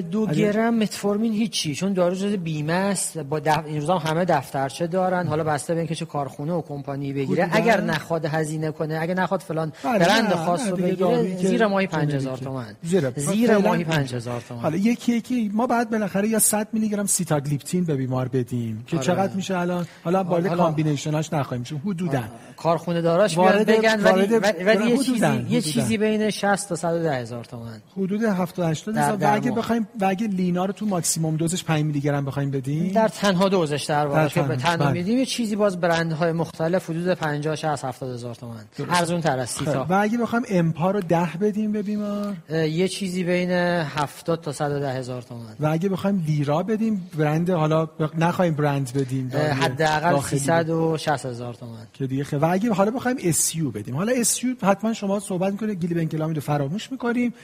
دو گرم متفورمین هیچی چون دارو جز بیمه است. با دف... این روزا همه دفترچه دارن. حالا بسته به اینکه چه کارخونه و کمپانی بگیره. اگر نخواد هزینه کنه اگه نخواد فلان برند خاص رو بگیره زیر ماهی 5000 تومان زیر ماهی 5000 تومان حالا یکی یکی ما بعد بالاخره یا 100 میلی گرم سیتاگلیپتین به بیمار بدیم که آره. چقدر میشه الان؟ حالا وارد combination اش نخواهیم چون حدودا. کارخونه داراش بیاد بگن ولی ولی یه چیزی یه چیزی بین 60 تا 110 هزار تومان. حدود 70 80 هزار. و اگه بخوایم و اگه لینا رو تو ماکسیمم دوزش 5 میلی گرم بخوایم بدیم؟ در تنها دوزش در واقع که به تنها. بله. میدیم یه چیزی باز برندهای مختلف حدود 50 60 70 هزار تومان. ارزون تر از سیتا. و اگه بخوایم امپا رو 10 بدیم به بیمار؟ یه چیزی بین 70 تا 110 هزار تومان. و اگه بخوایم لیرا بدیم. برند حالا نخوایم برند بدیم حداقل 360 هزار تومان. که دیگه و اگه حالا بخوایم اسیو بدیم. حالا اسیو حتما شما صحبت می‌کنید. گیلی بنکلامی رو فراموش می‌کنیم.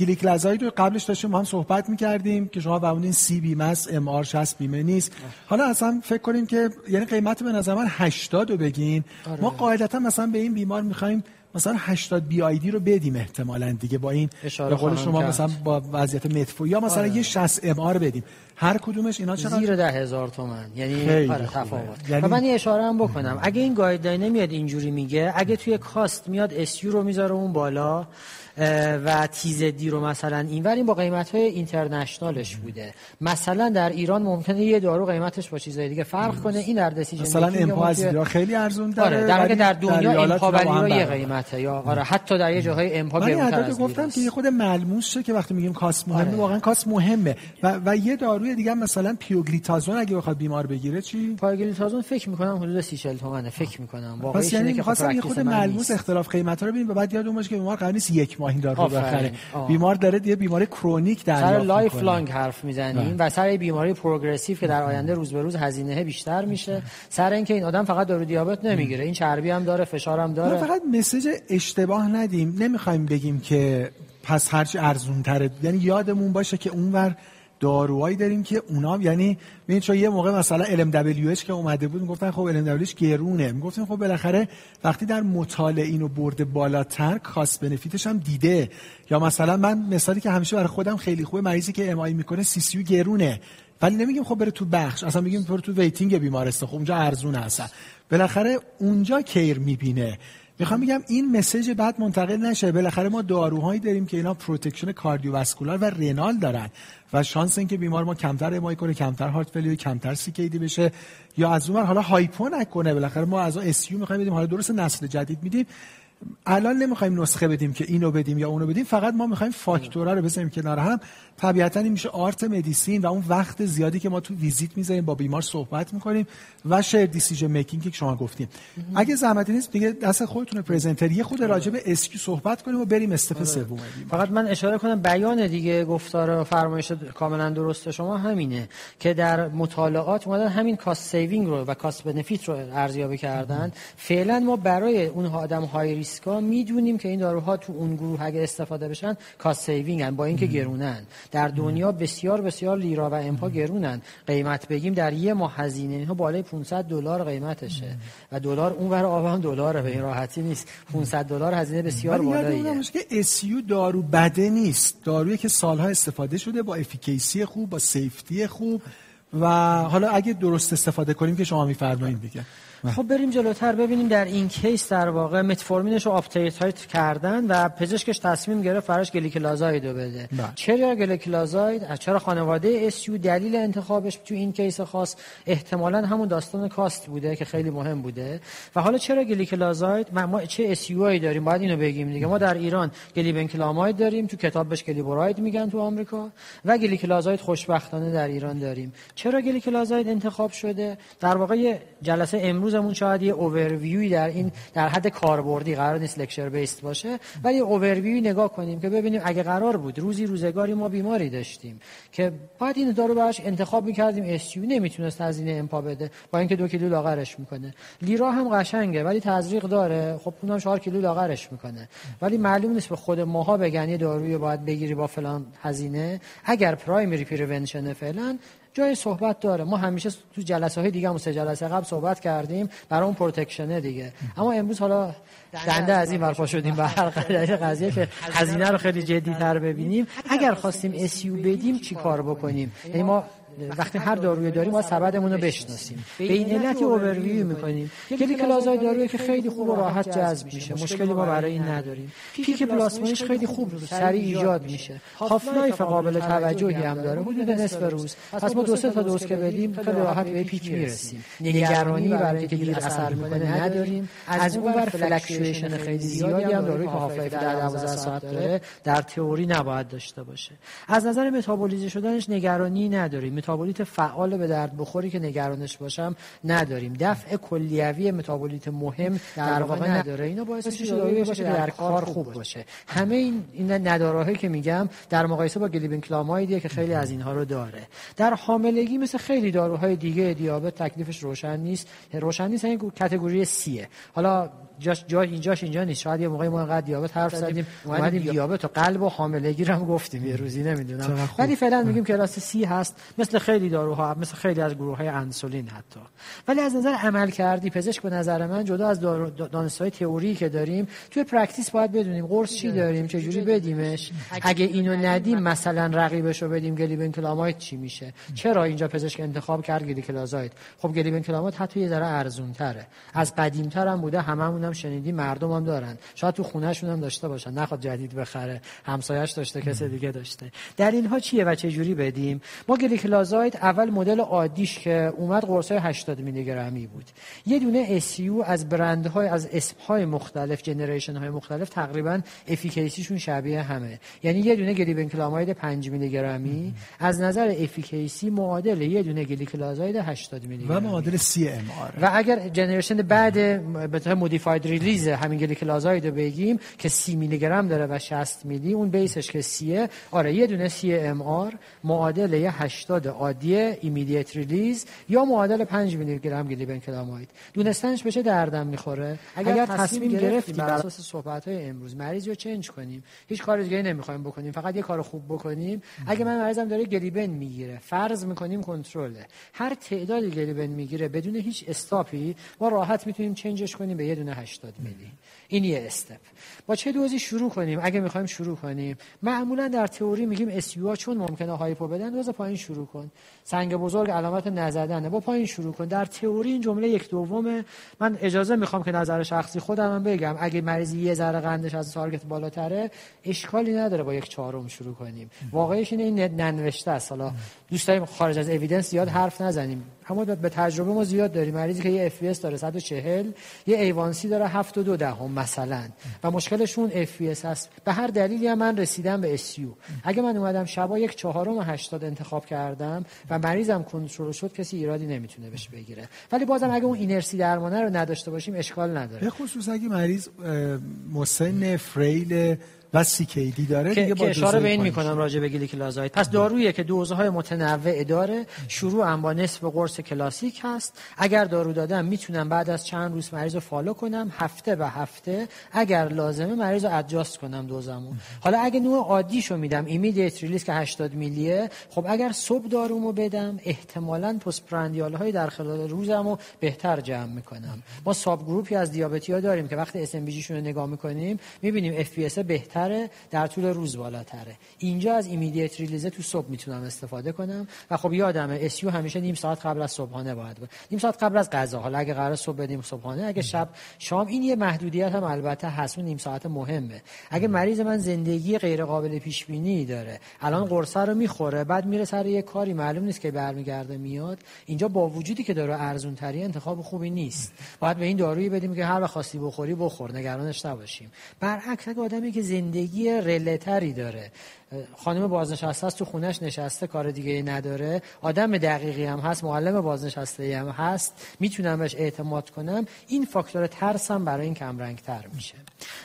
گلیکلازاید رو قبلش داشتیم ما هم صحبت می‌کردیم که شما فرمودین سی بیمه است MR 60 بیمه نیست. حالا اصلا فکر کنیم که یعنی قیمت به نظر من 80 رو بگین. آره. ما قاعدتا مثلا به این بیمار می‌خوایم مثلا 80 BID رو بدیم احتمالاً دیگه با این به قول شما کرد. مثلا با وضعیت متفو یا مثلا آره. یه 60 MR بدیم. هر کدومش اینا چقدر زیر ده هزار تومن. یعنی آره تفاوت. یعنی... من یه اشاره هم بکنم. اگه این guideline میاد اینجوری میگه اگه توی cost میاد SU رو می‌ذاره اون بالا. و تیزدی رو مثلا این این با قیمت های اینترنشنالش بوده. مثلا در ایران ممکنه یه دارو قیمتش با چیزای دیگه فرق کنه. این در دسیژن مثلا امپا از خیلی ارزون داره آره در, در دنیا امپا یه قیمته یا آره حتی در یه جاهای امپا گرونتر گفتم که خود ملموس شه که وقتی میگیم کاس مهمه آره. واقعا کاس مهمه. و, و یه داروی دیگه مثلا پیوگلیتازون اگه بخواد بیمار بگیره چی؟ پیوگلیتازون فکر می‌کنم حدود 30 40 تومنه فکر می‌کنم. واقعا یعنی که یه خرده ملموس اختلاف قیمت رو ببینیم و بعد یادمون باشه که بیمار قرار نیست یک ماه این دارو بخره بیمار داره یه بیماری chronic درسته lifelong حرف می‌زنیم بله. و سر بیماری progressive که در آینده روز به روز هزینه بیشتر میشه. سر اینکه این آدم فقط دارو دیابت نمی‌گیره. این چربی هم داره فشار هم داره. فقط message اشتباه ندیم. نمی‌خوایم بگیم که پس هرچی ارزون تره یعنی یادمون باشه که اونور داروهایی داریم که اونا یعنی ببین چون یه موقع مثلا LMWH که اومده بود می‌گفتن خب LMWH گرونه. می‌گفتن خب بالاخره وقتی در مطالعه اینو برده بالاتر cost benefit ش هم دیده. یا مثلا من مثالی که همیشه برای خودم خیلی خوبه مریضی که MI می‌کنه CCU گرونه. ولی نمیگیم خب بره تو بخش. اصلا میگیم بره تو waiting بیمارستان. خب اونجا ارزونه اصلا بالاخره اونجا care می‌بینه. می‌خوام بگم این message بعد منتقل نشه. بالاخره ما داروهایی داریم که اینا protection cardiovascular و renal دارن و شانس اینکه بیمار ما کمتر MI کنه کمتر heart failure کمتر CKD بشه یا از اون حالا hypo نکنه. بالاخره ما از SU می‌خوایم بدیم. حالا درست نسل جدید میدیم. الان نمی‌خوایم نسخه بدیم که اینو بدیم یا اونو بدیم. فقط ما می‌خوایم فاکتورا رو بزنیم کنار هم. طبیعتا این میشه art medicine و اون وقت زیادی که ما تو ویزیت می‌ذاریم با بیمار صحبت می‌کنیم و shared decision making که شما گفتیم. اگه زحمتی نیست دیگه دست خودتون presenter. یه خرده راجع به SU صحبت کنیم و بریم step آره. سوم فقط من اشاره کنم بیان دیگه گفتار فرمایش کاملا درست شما همینه که در مطالعات اومدن همین cost saving رو و cost benefit رو ارزیابی کردن. فعلا ما برای اون آدم های ریسکا می‌دونیم که این داروها تو اون گروه اگه استفاده بشن cost saving با اینکه گرونن. در دنیا بسیار بسیار لیرا و امپا گرونن. قیمت بگیم در یه ماه هزینه. ها بالای 500 دلار قیمتشه. و دلار اون ور آب هم دلاره به این راحتی نیست. 500 دلار هزینه بسیار بالاییه. که SU دارو بده نیست. دارویی که سالها استفاده شده با efficacy خوب با safety خوب. و حالا اگه درست استفاده کنیم که شما میفرمایید دیگه. خب بریم جلوتر. ببینیم در این case در واقع متفورمینش رو uptitrate کردن و پزشکش تصمیم گرفت براش گلیکلازاید رو بده. بله. چرا گلیکلازاید؟ چرا خانواده SU دلیل انتخابش تو این case خاص احتمالا همون داستان cost بوده که خیلی مهم بوده؟ و حالا چرا گلیکلازاید؟ ما چه SU هایی داریم؟ باید اینو بگیم دیگه. ما در ایران گلیبنکلامید داریم تو کتاب بهش گلیبوراید میگن تو آمریکا و گلیکلازاید خوشبختانه در ایران داریم. چرا گلیکلازاید انتخاب شده؟ در واقع جلسه امروز امروزمون شاید یه اوورویوی در این در حد کاربردی قرار نیست لکچر بیست باشه ولی اوورویوی نگاه کنیم که ببینیم اگه قرار بود روزی روزگاری ما بیماری داشتیم که باید این دارو براش انتخاب می‌کردیم استیو نمی‌تونست هزینه امپا بده با اینکه دو کیلو لاغرش می‌کنه. لیرا هم قشنگه ولی تزریق داره خب اونم 4 کیلو لاغرش می‌کنه. ولی معلوم نیست به خود ماها بگن یه داروی باید بگیری با فلان هزینه. اگر پرایمری پریونشن فعلا جای صحبت داره. ما همیشه تو جلسه های دیگه هم سه جلسه قبل صحبت کردیم برای اون پروتکشنه دیگه. اما امروز حالا دنده از این ورپا شدیم به هر قضیه که هزینه رو خیلی جدی تر ببینیم. اگر خواستیم اسیو بدیم چی کار بکنیم؟ یعنی ما وقتی هر داروی داریم ما سبدمون رو بشناسیم. به علت اوورویو می‌کنیم. کلازای دارویی که خیلی خوب و راحت جذب میشه. مشکلی ما برای این نداریم. peak پلاسمایش خیلی خوب سریع ایجاد میشه. half-life قابل توجهی هم داره. حدود نصف روز. پس ما دو سه تا دوز که بدیم خیلی راحت به peak می‌رسیم. نگرانی برای اینکه دیر اثر می‌کنه نداریم. از اون بر fluctuation خیلی زیادی هم داروی که half-life در 12 ساعت داره در تئوری نباید داشته باشه. از نظر متابولیزه شدنش نگرانی نداریم. متابولیت فعال به درد بخوری که نگرانش باشم نداریم. دفع کلیوی متابولیت مهم در واقع نداره. اینا باعث میشه باشه در کار خوب باشه. همه این این ندارهایی که میگم در مقایسه با گلیبنکلامایدیه که خیلی از اینها رو داره. در حاملگی مثل خیلی داروهای دیگه دیابت تکلیفش روشن نیست. روشن نیست این کاتگوری سیه. حالا جاش جا اینجاش اینجا نیست. شاید یه موقعی ما انقدر دیابت حرف زدیم. اومدیم دیابت. و قلب و حاملگی رو هم گفتیم. یه روزی نمی‌دونم. ولی فعلا میگیم کلاس سی هست. مثل خیلی داروها مثل خیلی از گروه های انسولین حتی. ولی از نظر عمل کردی پزشک به نظر من جدا از دانشگاه تئوری که داریم توی practice باید بدونیم قرص چی داریم چه جوری بدیمش. اگه اینو ندیم مثلا رقیبش رو بدیم گلیبنکلاماید چی میشه؟ چرا اینجا پزشک انتخاب کرد گلیکلازاید؟ خب گلیبنکلاماید حتی یه ذره ارزون تره از قدیم تر هم بوده هممون هم شنیدی مردم هم دارن. شاید تو خونهشون هم داشته باشن. نخواد جدید بخره. همسایش داشته کسی دیگه داشته. در اینها چیه و چه جوری بدیم؟ ما گلیکلازاید اول مدل عادیش که اومد قرصای 80 میلی گرمی بود. یه دونه SU از برندهای از اسمهای مختلف generation های مختلف تقریبا efficacy شون شبیه همه. یعنی یه دونه گلیبنکلاماید 5 میلی گرمی از نظر efficacy معادل یه دونه گلیکلازاید 80 میلی و معادل سی ام آر و اگر generation بعد به modified release همین گلیکلازاید رو بگیم که 30 میلی گرم داره و 60 میلی اون base ش که سیه. آره یه دونه سی MR معادل یه 80 عادی immediate release یا معادل 5 میلی گرم گلیبنکلاماید دونستنش به دردم می‌خوره. اگر, اگر تصمیم گرفتیم بر اساس صحبت های امروز مریض رو change کنیم. هیچ کار دیگه نمی‌خوایم بکنیم فقط یه کار خوب بکنیم. اگه من مریضم داره گلیبن می‌گیره. فرض می‌کنیم کنترله. هر تعدادی گلیبن می‌گیره بدون هیچ stop ی ما راحت می‌تونیم change ش کنیم به یه دونه 80 میلی. این یه step. با چه دوزی شروع کنیم؟ اگه می‌خوایم شروع کنیم. معمولا در تئوری میگیم SU چون ممکنه hypo بدن دوز پایین شروع کن. سنگ بزرگ علامت نزدنه. با پایین شروع کن. در تئوری این جمله یک دومه. من اجازه می‌خوام که نظر شخصی خودم بگم. اگه مریضی یه ذره قندش از target بالاتره اشکالی نداره با یک چهارم شروع کنیم. واقعیش اینه این ننوشته است. حالا دوست داریم خارج از evidence زیاد حرف نزنیم. اما به تجربه ما زیاد داریم. مریضی که یه FBS داره 140 یه A1C ای داره 7 و 2 دهم مثلا. و مشکلشون FBS هست. به هر دلیلی هم من رسیدم به SU اگه من اومدم شبا یک چهارم 80 انتخاب کردم و مریضم کنترل شد کسی ایرادی نمی‌تونه بهش بگیره. ولی بازم اگه اون inertia ی درمانه رو نداشته باشیم اشکال نداره. به خصوص اگه مریض مسن frail و CKD داره که, که اشاره به این می‌کنم راجع به گلیکلازاید پس دارویی که دوزهای متنوع داره شروع هم با نصف قرص کلاسیک هست. اگر دارو دادم می‌تونم بعد از چند روز مریض رو follow کنم هفته به هفته. اگر لازمه مریض رو adjust کنم دوزمو حالا اگه نوع عادیشو میدم immediate release که 80 میلیه خب اگر صبح دارومو بدم احتمالاً postprandial های در خلال روزمو بهتر جمع می‌کنم. ما subgroup ی از دیابتی ها داریم که وقتی SMBG نگاه می‌کنیم می‌بینیم FBS بهتر در طول روز بالاتره. اینجا از immediate release تو صبح می‌تونم استفاده کنم. و خب یادمه SU همیشه نیم ساعت قبل از صبحانه باید بود نیم ساعت قبل از غذا. حالا اگه قرار صبح بدیم صبحانه اگه شب شام این یه محدودیت هم البته هست. نیم ساعت مهمه. اگه مریض من زندگی غیر قابل پیش بینی داره الان قرصه رو می‌خوره بعد میره سر یه کاری معلوم نیست که برمیگرده میاد. اینجا با وجودی که داره ارزون تری انتخاب خوبی نیست. باید به این دارویی بدیم که هر وقت خواستی بخوری بخور. نگرانش نباشیم. برعکس اگه آدمی که زندگی رلتری داره. خانم بازنشسته است تو خونش نشسته کار دیگه ای نداره. آدم دقیقی هم هست معلم بازنشسته هم هست. می‌تونم بهش اعتماد کنم. این فاکتور ترسم برای این کم تر میشه.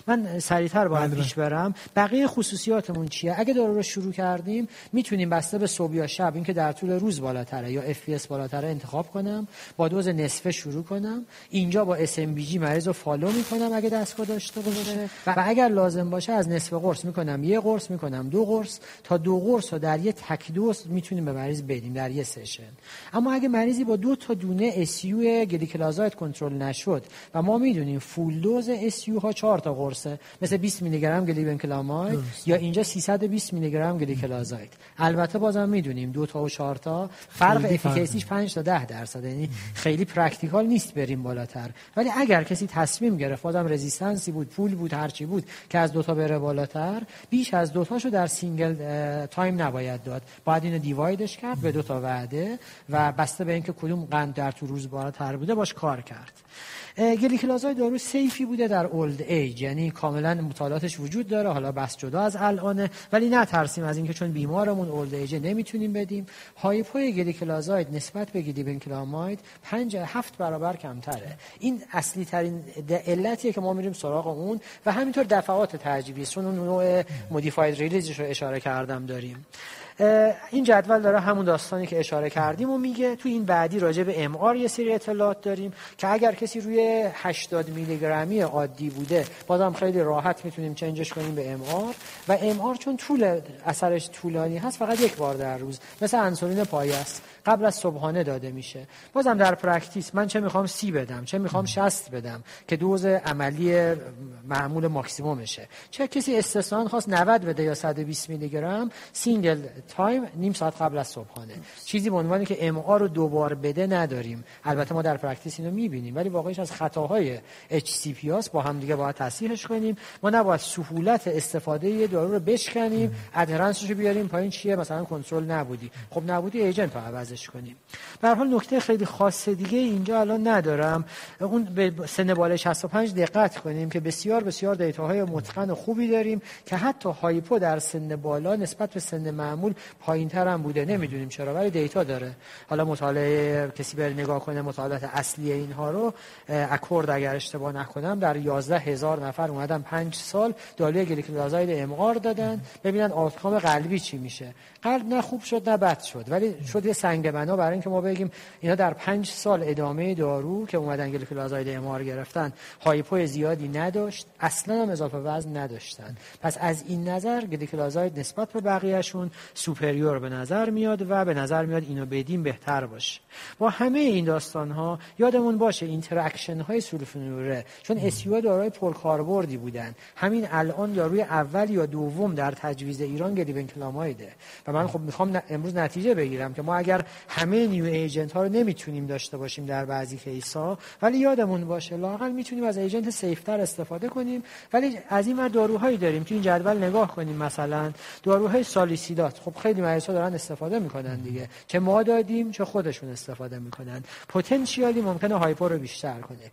من سریعتر باید بله، پیش. برم. بقیه خصوصیاتمون چیه؟ اگه دارو رو شروع کردیم می‌تونیم بسته به صبح یا شب اینکه در طول روز بالاتره یا FBS بالاتره انتخاب کنم. با دوز نصفه شروع کنم. اینجا با SMBG مریض رو follow می‌کنم اگه دستگاه داشته باشه. و اگر لازم باشه از نصف قرص می‌کنم. یه قرص می‌کنم. دو قرص تا دو قرص رو در یه تک دوز می‌تونیم به مریض بدیم در یه session. اما اگه مریضی با دو تا دونه SU گلیکلازاید کنترل نشد و ما می‌دونیم full dose SU ها 4 تا قرصه مثل 20 میلی گرم گلیبنکلاماید یا اینجا 320 میلی گرم گلیکلازاید. البته بازم می‌دونیم دو تا و 4 تا فرق efficacy ش 5 تا 10 درصد یعنی خیلی practical نیست بریم بالاتر. ولی اگر کسی تصمیم گرفت بازم resistance ی بود پول بود هرچی بود که از دو تا بره بالاتر بیش از دو تاشو در single time نباید داد. باید اینو دیوایدش کرد به دو تا وعده و بسته به اینکه کدوم قند در تو روز بالاتر بوده باش کار کرد. gliclazide داروی safe ی بوده در old age. یعنی کاملا مطالعاتش وجود داره. حالا بحث جدا از الانه. ولی نه ترسیم از اینکه چون بیمارمون old age نمی‌تونیم بدیم. hypo ی gliclazide نسبت به glibenclamide 5 7 برابر کمتره. این اصلی ترین علتیه که ما میریم سراغ اون و همینطور دفعات تجویزی چون اون نوع modified release ش رو اشاره کردم داریم. این جدول داره همون داستانی که اشاره کردیم و میگه تو این بعدی راجع به MR یه سری اطلاعات داریم که اگر کسی روی 80 میلی گرمی عادی بوده بازم خیلی راحت می‌تونیم change ش کنیم به MR و MR چون طول اثرش طولانی هست فقط یک بار در روز مثل انسولین پایه است قبل از صبحانه داده میشه. بازم در practice من چه می‌خوام سی بدم چه می‌خوام شصت بدم که دوز عملی معمول ماکسیمومشه. چه کسی استثنا خواست 90 بده یا 120 میلی گرم single time نیم ساعت قبل از صبحانه. چیزی به عنوانی که MR رو دوبار بده نداریم. البته ما در practice اینو می‌بینیم ولی واقعیش از خطاهای HCP با هم دیگه باید تصحیحش کنیم. ما نباید سهولت استفاده یه دارو رو بشکنیم adherence ش رو بیاریم پایین. چیه؟ مثلا کنترل نبودی. خب نبودی agent رو عوضش کنیم. به حال نکته خیلی خاص دیگه اینجا الان ندارم. اون به سن بالای 65 دقت کنیم که بسیار بسیار دیتاهای متقن و خوبی داریم که حتی هایپو در سن بالا نسبت به سن معمول پایین تر هم بوده. نمی‌دونیم چرا ولی دیتا داره. حالا مطالعه کسی بر نگاه کنه مطالعات اصلی اینها رو اکورد اگر اشتباه نکنم در 11 هزار نفر اومدن 5 سال داروی گلیکلازاید ام دادن. ببینن آوتکام قلبی چی میشه. قلب نه خوب شد نه بد شد ولی شد یه سنگ بنا برای اینکه ما بگیم اینا در 5 سال ادامه دارو که اومدن gliclazide MR گرفتن hypo زیادی نداشت اصلا هم اضافه وزن نداشتن. پس از این نظر gliclazide نسبت به بقیهشون superior به نظر میاد و به نظر میاد اینو بدیم بهتر باشه. با همه این داستان ها یادمون باشه interaction های sulfonylurea ئه چون SU داروی پرکاربردی بودن. همین الان داروی اول یا دوم در تجویز ایران glibenclamide ئه و من خب می‌خوام امروز نتیجه بگیرم که ما اگر همه new agent ها رو نمی‌تونیم داشته باشیم در بعضی case ها ولی یادمون باشه لاقل می‌تونیم از agent safe تر استفاده کنیم. ولی از این داروهایی داریم تو این جدول نگاه کنیم. مثلا داروهای سالیسیلات. خب خیلی مریضا دارن استفاده می‌کنن دیگه. چه ما دادیم چه خودشون استفاده می‌کنن. potentially ممکنه hypo رو بیشتر کنه.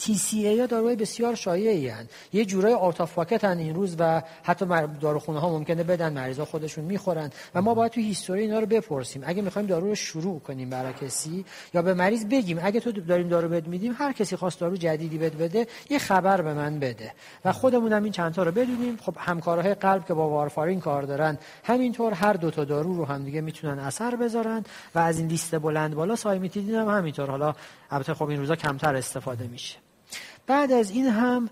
TCA ها داروهای بسیار شایعی هن. یه جورای آوت آف هن این روز و حتی داروخونه ها ممکنه بدن مریضا خودشون می‌خورن و ما باید تو هیستوری اینا رو بپرسیم. اگه می‌خوایم دارو رو شروع کنیم برای کسی یا به مریض بگیم اگه تو داریم دارو بد میدیم هر کسی خواست دارو جدیدی بد بده یه خبر به من بده. و خودمون هم این چند تا رو بدونیم. خب همکارهای قلب که با وارفارین کار دارن همینطور هر دو تا دارو رو هم دیگه می‌تونن اثر بذارن و از این لیست بلند بالا سایمیتیدین هم همینطور. حالا البته خب این روزا کمتر استفاده میشه. بعد از این هم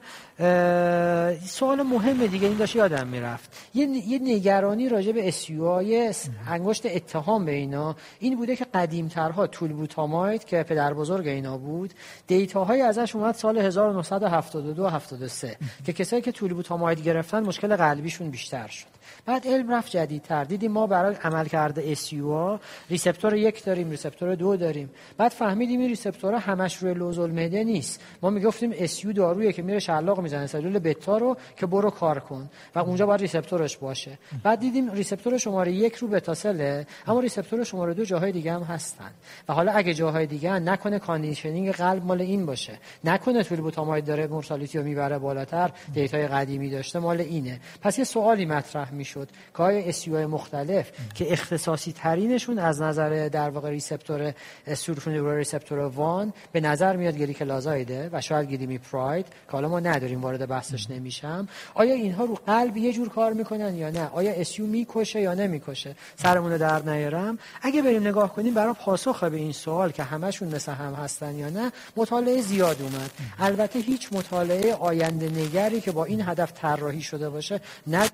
سوال مهم دیگه این داشت یادم می‌رفت. یه, نگرانی راجع به اسیوهای انگشت اتهام به اینا. این بوده که قدیمترها تولبوتاماید که پدر بزرگ اینا بود دیتاهای ازش اومد سال 1972 73 که کسایی که تولبوتاماید گرفتن مشکل قلبیشون بیشتر شد. بعد علم رفت جدیدتر. دیدیم ما برای عمل کرده اسیو receptor یک داریم receptor دو داریم. بعد فهمیدیم این receptor ها همش روی لوزالمعده نیست. ما می‌گفتیم SU دارویی که میره شلاق می‌زنه سلول بتا رو که برو کار کن و اونجا باید receptor ش باشه. بعد دیدیم receptor شماره یک رو beta cell ئه اما receptor شماره دو جاهای دیگه هم هستن. و حالا اگه جاهای دیگه نکنه conditioning قلب مال این باشه. نکنه tolbutamide داره mortality رو می‌بره بالاتر data ی قدیمی داشته مال اینه. پس یه سوالی مطرح می‌شد که SU مختلف که اختصاصی ترینشون از نظر در واقع receptor sulfonylurea receptor one به نظر میاد gliclazide ئه و شاید glimepiride که حالا ما نداریم وارد بحثش نمیشم. آیا اینها رو قلب یه جور کار می‌کنن یا نه؟ آیا SU می‌کشه یا نمی‌کشه؟ سرتون رو درد نیارم. اگه بریم نگاه کنیم برای پاسخ به این سوال که همشون مثل هم هستن یا نه مطالعه زیاد اومد. البته هیچ مطالعه آینده نگری که با این هدف طراحی شده باشه نه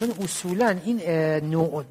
چون اصولا این نوع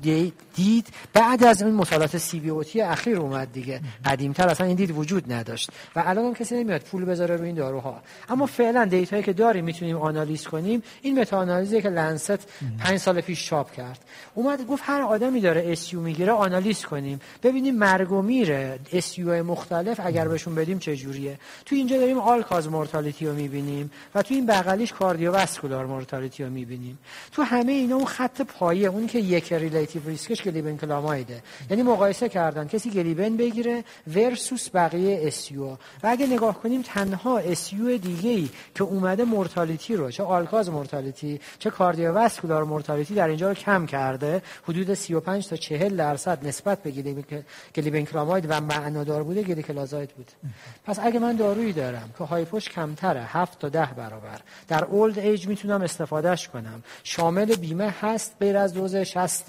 دید بعد از اون مطالعات CVOT اخیر اومد دیگه. قدیمتر اصلا این دید وجود نداشت و الان هم کسی نمیاد پول بذاره روی این داروها. اما فعلا data یی که داریم می‌تونیم آنالیز کنیم این متا آنالیزی که Lancet پنج سال پیش چاپ کرد. اومد گفت هر آدمی داره SU می‌گیره آنالیز کنیم. ببینیم مرگ و میره SU مختلف اگر بهشون بدیم چه جوریه. تو اینجا داریم all-cause mortality رو می‌بینیم و تو این بغلیش cardiovascular mortality رو می‌بینیم. تو همه اینا اون خط پایه اون که یک relative risk ش glibenclamide ئه. یعنی مقایسه کردن. کسی gliben بگیره versus بقیه SU و اگه نگاه کنیم تنها SU دیگه ای که اومده mortality رو چه all-cause mortality چه cardiovascular mortality در اینجا رو کم کرده حدود 35 تا 40 درصد نسبت به glibenclamide و معنادار بوده gliclazide بود. پس اگه من دارویی دارم که hypo ش کمتره 7 تا 10 برابر در اولد ایج می‌تونم استفادهش کنم. شامل بیمه هست غیر از دوز 60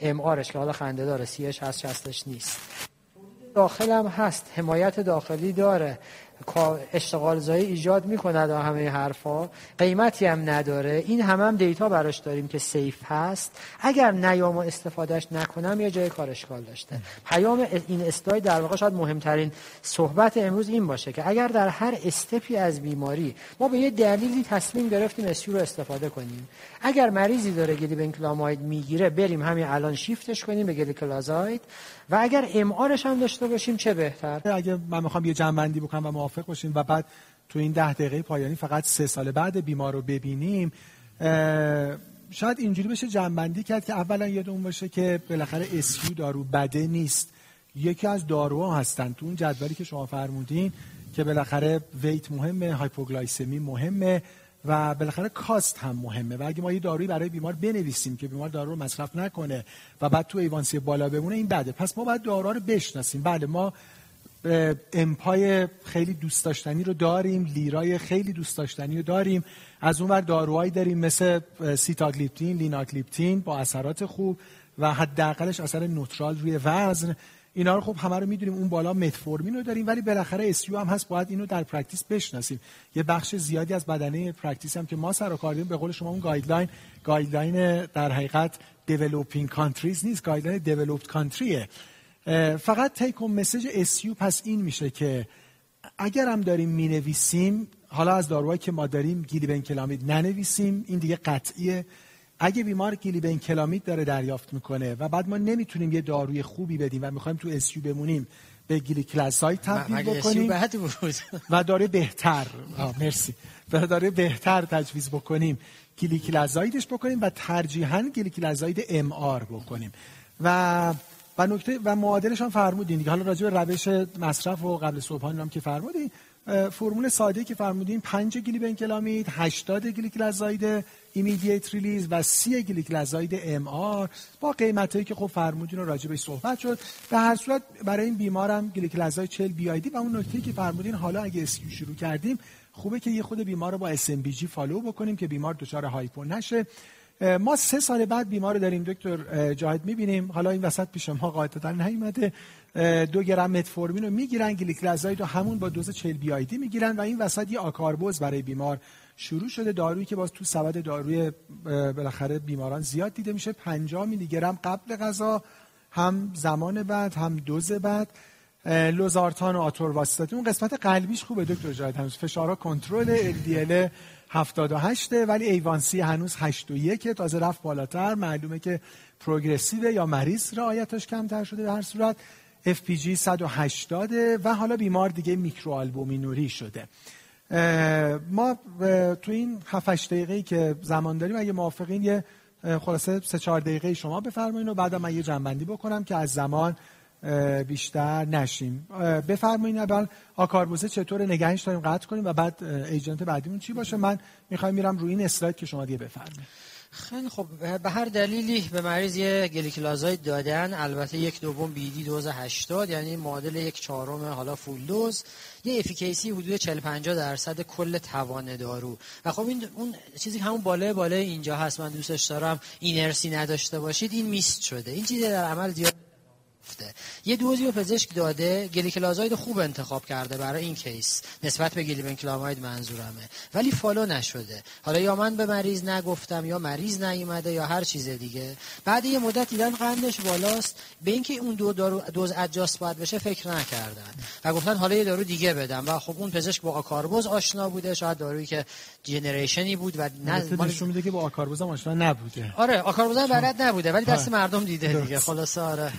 ام آرش که حالا خنده داره سیش هست شستش نیست. داخلم هست حمایت داخلی داره. اشتغال زایی ایجاد می‌کند و همه حرفا. قیمتی هم نداره. این هم هم دیتا براش داریم که سیف هست. اگر نیام و استفادهش نکنم یه جای کار اشکال داشته. پیام این استای در واقع شاید مهمترین صحبت امروز این باشه که اگر در هر استپی از بیماری ما به یه دلیلی تصمیم گرفتیم اسیو رو استفاده کنیم. اگر مریضی داره گلیبنکلاماید می‌گیره بریم همین الان شیفتش کنیم به گلیکلازاید. و اگر ام هم داشته باشیم چه بهتر؟ اگه من می‌خوام یه جنبندی بکنم و موافق باشیم و بعد تو این ده دقیقه پایانی فقط سه سال بعد بیمار رو ببینیم شاید اینجوری بشه جنبندی کرد که اولا یادمون باشه که بالاخره اسیو دارو بده نیست. یکی از داروها هستن. تو اون جدولی که شما فرمودین که بالاخره weight مهمه hypoglycemia مهمه. و بالاخره cost هم مهمه و اگه ما یه دارویی برای بیمار بنویسیم که بیمار دارو رو مصرف نکنه و بعد تو A1C بالا بمونه این بده. پس ما باید دارو رو بشناسیم. بله ما empa ی خیلی دوست داشتنی رو داریم lira ی خیلی دوست داشتنی رو داریم. از اون ور داروهایی داریم مثل sitagliptin linagliptin با اثرات خوب و حداقلش اثر neutral روی وزن. اینا رو خب همه رو می‌دونیم اون بالا متفورمین رو داریم ولی بالاخره SU هم هست باید اینو در practice بشناسیم. یه بخش زیادی از بدنه practice هم که ما سر و کار به قول شما اون guideline guideline در حقیقت developing countries نیست guideline developed country ئه فقط take message SU پس این میشه که اگر هم داریم می‌نویسیم حالا از داروهایی که ما داریم glibenclamide ننویسیم این دیگه قطعیه. اگه بیمار گیلی بنکلامید داره دریافت می‌کنه و بعد ما نمی‌تونیم یه داروی خوبی بدیم و می‌خوایم تو اسیو بمونیم به گلیکلازای تبدیل بکنیم. و داره بهتر مرسی. و داره بهتر تجویز بکنیم گلیکلازایدش بکنیم و ترجیحاً گلیکلازاید ام آر بکنیم. و و نکته و معادلش هم فرمودین دیگه. حالا راجع به روش مصرف و قبل صبحانه هم که فرمودین فرمول ساده که فرمودیم 5 گلی بنکلامید 80 گلیکلازاید immediate release و 30 گلیکلازاید MR. با قیمتایی که خب فرمودین و راجع بهش صحبت شد. به هر صورت برای این بیمارم گلیکلازاید 40 BID و اون نکته که فرمودین حالا اگه SU شروع کردیم خوبه که یه خود بیمار رو با SMBG follow بکنیم که بیمار دچار hypo نشه. ما سه سال بعد بیمار داریم دکتر جاهد می‌بینیم. حالا این وسط پیش ما قاعدتا نیومده. دو گرم متفورمین رو می‌گیرن گلیکلازاید رو همون با دوز 40 BID می‌گیرن و این وسط یه آکاربوز برای بیمار شروع شده. دارویی که باز تو سبد داروی بالاخره بیماران زیاد دیده میشه. 50 میلی گرم قبل غذا هم زمان بعد هم دوز بعد. لوزارتان و آتورواستاتین اون قسمت قلبیش خوبه دکتر جاهد هنوز. فشارها کنترل ال 78 ولی ایوانسی هنوز 81 تازه رفت بالاتر. معلومه که پروگرسیو یا مریض رعایتش کمتر شده به هر صورت. جی 180 و حالا بیمار دیگه میکروآلبومینوری شده. ما تو این 7 دقیقه که زمان داریم اگه موافقین یه خلاصه 3 4 دقیقه شما بفرمایید و بعد من یه جمع‌بندی بکنم که از زمان بیشتر نشیم. بفرمایید اول آکاربوزه چطور نگهش داریم قطع کنیم و بعد agent بعدیمون چی باشه. من می‌خوایم میرم روی این اسلاید که شما دیگه بفرمایید خیلی خب به هر دلیلی به مریض یه گلیکلازاید دادن البته یک دوم BID دوز 80 یعنی معادل یک چهارم حالا full dose. یه efficacy حدود 40 50 درصد کل توان دارو. و خب این اون چیزی که همون بالا بالا اینجا هست من دوستش دارم اینرسی نداشته باشید این missed شده. این چیزی در عمل زیاد یه دوزی به پزشک داده گلیکلازاید خوب انتخاب کرده برای این case. نسبت به گلیبنکلاماید منظورمه. ولی follow نشده. حالا یا من به مریض نگفتم یا مریض نیومده یا هر چیز دیگه. بعد یه مدت دیدن قندش بالاست. به اینکه اون دو دارو دوز ادجاست باید بشه فکر نکردن. و گفتن حالا یه دارو دیگه بدم. و خب اون پزشک با آکاربوز آشنا بوده. شاید دارویی که جنریشنی بود و نه نشون میده که با آکاربوز هم آشنا نبوده. آره آکاربوز هم بلد نبوده ولی دست مردم دیده دیگه. خلاصه آره.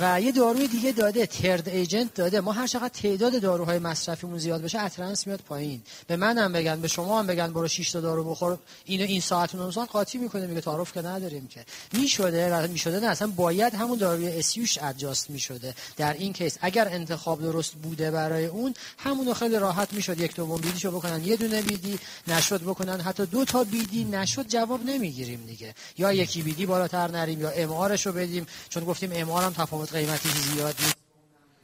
و یه داروی دیگه داده ترد ایجنت داده. ما هر چقدر تعداد داروهای مصرفیمون زیاد بشه اترنس میاد پایین. به منم بگن به شما هم بگن برو 6 تا دارو بخور. اینو این ساعت اون قاطی می‌کنه میگه تعارف که نداریم که. می‌شده و می‌شده نه اصلا باید همون داروی اسیوش ادجاست می‌شده. در این کیس اگر انتخاب درست بوده برای اون همونو خیلی راحت می‌شد یک دوم بیدیشو بکنن یه دونه بیدی نشد بکنن. حتی دو تا بیدی نشد جواب نمی‌گیریم دیگه. یا یکی بیدی بالاتر نریم یا ام رو بدیم. چون گفتیم ام هم تفاوت قیمتی زیاد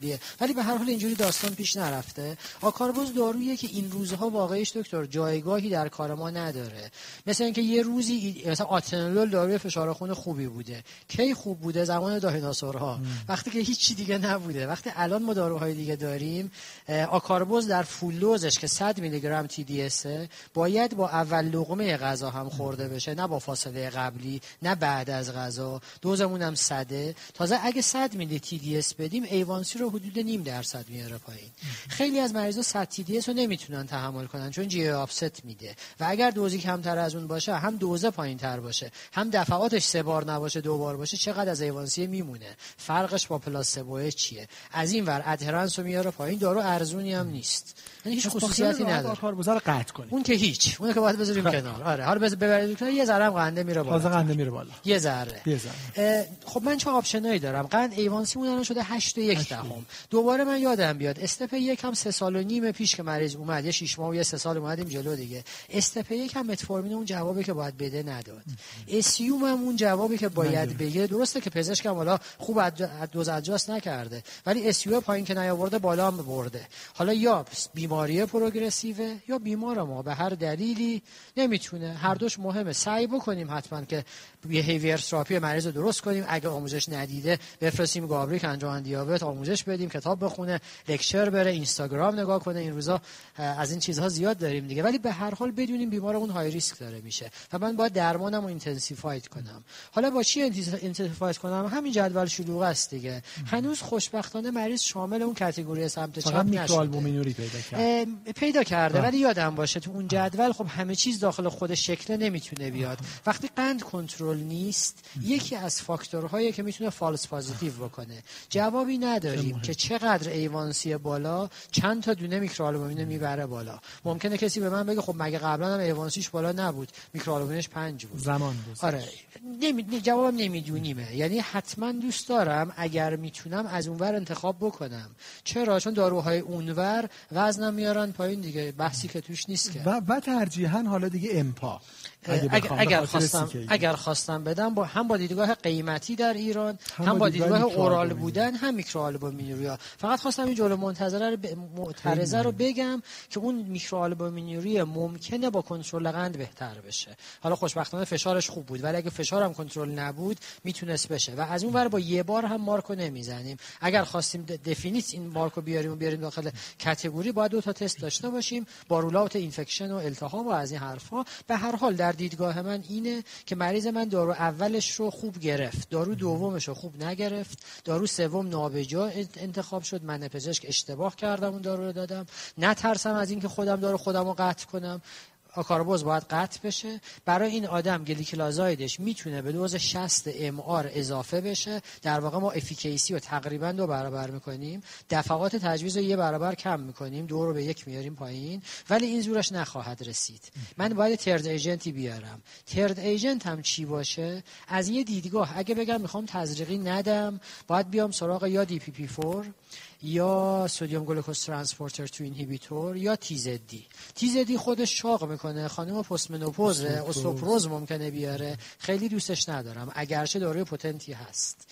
نیست ولی به هر حال اینجوری داستان پیش نرفته. آکاربوز دارویی که این روزها واقعیش دکتر جایگاهی در کار ما نداره. مثل اینکه یه روزی مثلا آتنولول داروی فشار خون خوبی بوده. کی خوب بوده؟ زمان دایناسورها. وقتی که هیچی دیگه نبوده. وقتی الان ما داروهای دیگه داریم آکاربوز در full dose ش که 100 میلی گرم TID باید با اول لقمه غذا هم خورده بشه. نه با فاصله قبلی نه بعد از غذا. دوزمون هم صده. تازه اگه 100 میلی TID بدیم A1C رو حدود نیم درصد میاره پایین. خیلی از مریضا 100 TID رو نمی‌تونن تحمل کنن چون GI upset میده. و اگر دوزی کمتر از اون باشه هم دوزه پایین تر باشه هم دفعاتش سه بار نباشه دو بار باشه چقدر از A1C میمونه. فرقش با پلاسبو چیه؟ از این ور adherence رو میاره پایین دارو ارزونی هم نیست. هیچ خصوصیتی نداره. کارگزار قطع کنیم. اون که هیچ. اون که باید بذاریم کنار. آره. حالا بذار ببرید یه ذره قنده میره بالا. قنده میره بالا. یه ذره. یه ذره. خب من چه آپشنایی دارم؟ قند ایوانسی مون الان شده 8 و 1 دهم. دوباره من یادم بیاد. استپ یک هم سه سال و نیم پیش که مریض اومد. یه شش ماه و یه سه سال اومدیم جلو دیگه. استپ یک هم متفورمین اون جوابی که باید بده نداد. اسیوم هم اون جوابی که باید بگه. درسته که پزشک هم حالا خوب dose adjust نکرده. ولی A1C پایین که نیاورده بالا هم برده. حالا یا بیماری progressive یا بیمار ما به هر دلیلی؟ نمی‌تونه. هر دوش مهمه. سعی بکنیم حتما که behavior therapy مریض رو درست کنیم. اگه آموزش ندیده بفرستیم گابریک انجمن دیابت آموزش بدیم کتاب بخونه lecture بره اینستاگرام نگاه کنه. این روزا از این چیزها زیاد داریم دیگه. ولی به هر حال بدونیم بیمار اون high risk داره میشه. و من باید درمانم رو intensified کنم. حالا با چی intensified کنم؟ همین جدول شلوغ است دیگه. هنوز خوشبختانه مریض شامل اون category سمت چپ نشده. پیدا کرده پیدا کرده. ولی یادم باشه تو اون جدول خب همه چیز داخل خود شکل نمی‌تونه بیاد. وقتی قند کنترل نیست یکی از فاکتورهایی که می‌تونه false positive بکنه. جوابی نداریم که چقدر A1C بالا چند تا دونه میکروآلبومین می‌بره بالا. ممکنه کسی به من بگه خب مگه قبلا هم A1C ش بالا نبود؟ میکروآلبومینش 5 بود. زمان بود. آره. نمی... جوابم نمیدونیمه. یعنی حتما دوست دارم اگر می‌تونم از اونور انتخاب بکنم. چرا؟ چون داروهای اونور وزنم میارن پایین دیگه. بحثی که توش نیست که. و, و ترجیحاً حالا دیگه امپا اگر, اگر خواستم اگر خواستم بدم با هم با دیدگاه قیمتی در ایران هم, هم با دیدگاه oral بودن هم میکروآلبومینوریا فقط خواستم این جلو منتظره رو ب... معترضه رو بگم که اون میکروآلبومینوری ممکنه با کنترل قند بهتر بشه. حالا خوشبختانه فشارش خوب بود ولی اگه فشارم کنترل نبود می‌تونست بشه. و از اون ور با یه بار هم مارکو نمی‌زنیم. اگر خواستیم definite این مارکو بیاریم و بیاریم داخل category باید دو تا تست داشته باشیم. با rule out infection و التهاب و از این حرفا به هر حال در دیدگاه من اینه که مریض من دارو اولش رو خوب گرفت دارو دومش رو خوب نگرفت دارو سوم نابجا انتخاب شد من پزشک اشتباه کردم اون دارو رو دادم. نترسم از اینکه خودم دارو خودم رو قطع کنم. آکاربوز باید قطع بشه. برای این آدم گلیکلازایدش می‌تونه به دوز 60 MR اضافه بشه. در واقع ما efficacy رو تقریبا دو برابر می‌کنیم. دفعات تجویز رو یه برابر کم می‌کنیم. دو رو به یک میاریم پایین. ولی این زورش نخواهد رسید. من باید third agent ی بیارم. third agent هم چی باشه؟ از یه دیدگاه. اگه بگم می‌خوام تزریقی ندم باید بیام سراغ یا DPP 4 یا sodium glucose transporter two inhibitor یا TZD TZD خودش چاق می‌کنه. خانم post menopause استئوپروز ممکنه بیاره. خیلی دوستش ندارم. اگرچه داروی potent ی هست.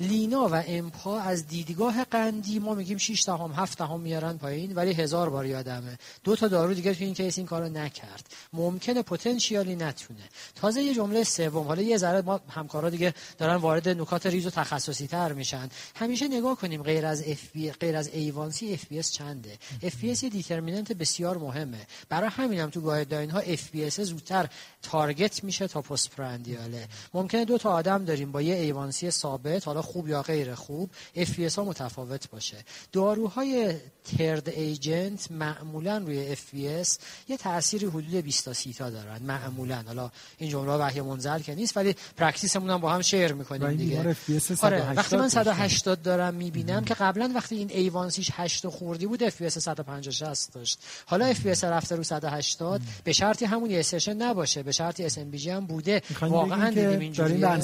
لینا و امپا از دیدگاه قندی ما میگیم 6 تا هم 7 تا هم میارن پایین ولی هزار بار یادمه. دو تا دارو دیگه تو این case این کارو نکرد. ممکنه پتانسیالی نتونه. تازه یه جمله سوم حالا یه ذره ما همکارا دیگه دارن وارد نکات ریز و تخصصی تر میشن. همیشه نگاه کنیم غیر از FB غیر از A1C FBS چنده؟ FBS یه determinant بسیار مهمه. برای همینم هم تو guideline ها FBS زودتر target میشه تا postprandial ه ممکنه دو تا آدم داریم با یه A1C ثابت حالا خوب یا غیر خوب FBS ها متفاوت باشه. داروهای third agent معمولا روی FBS یه تأثیری حدود 20 تا 30 تا دارن. معمولا. حالا این جمله وحی منزل که نیست ولی practice مون هم با هم share می‌کنیم دیگه. آره وقتی من 180 دارم می‌بینم که قبلا وقتی این A1C ش 8 خورده‌ای بود FBS 150 60 داشت. حالا FBS رفته رو 180 به شرطی همون یه session نباشه به شرطی SMBG هم بوده. واقعا دیدیم اینجوریه.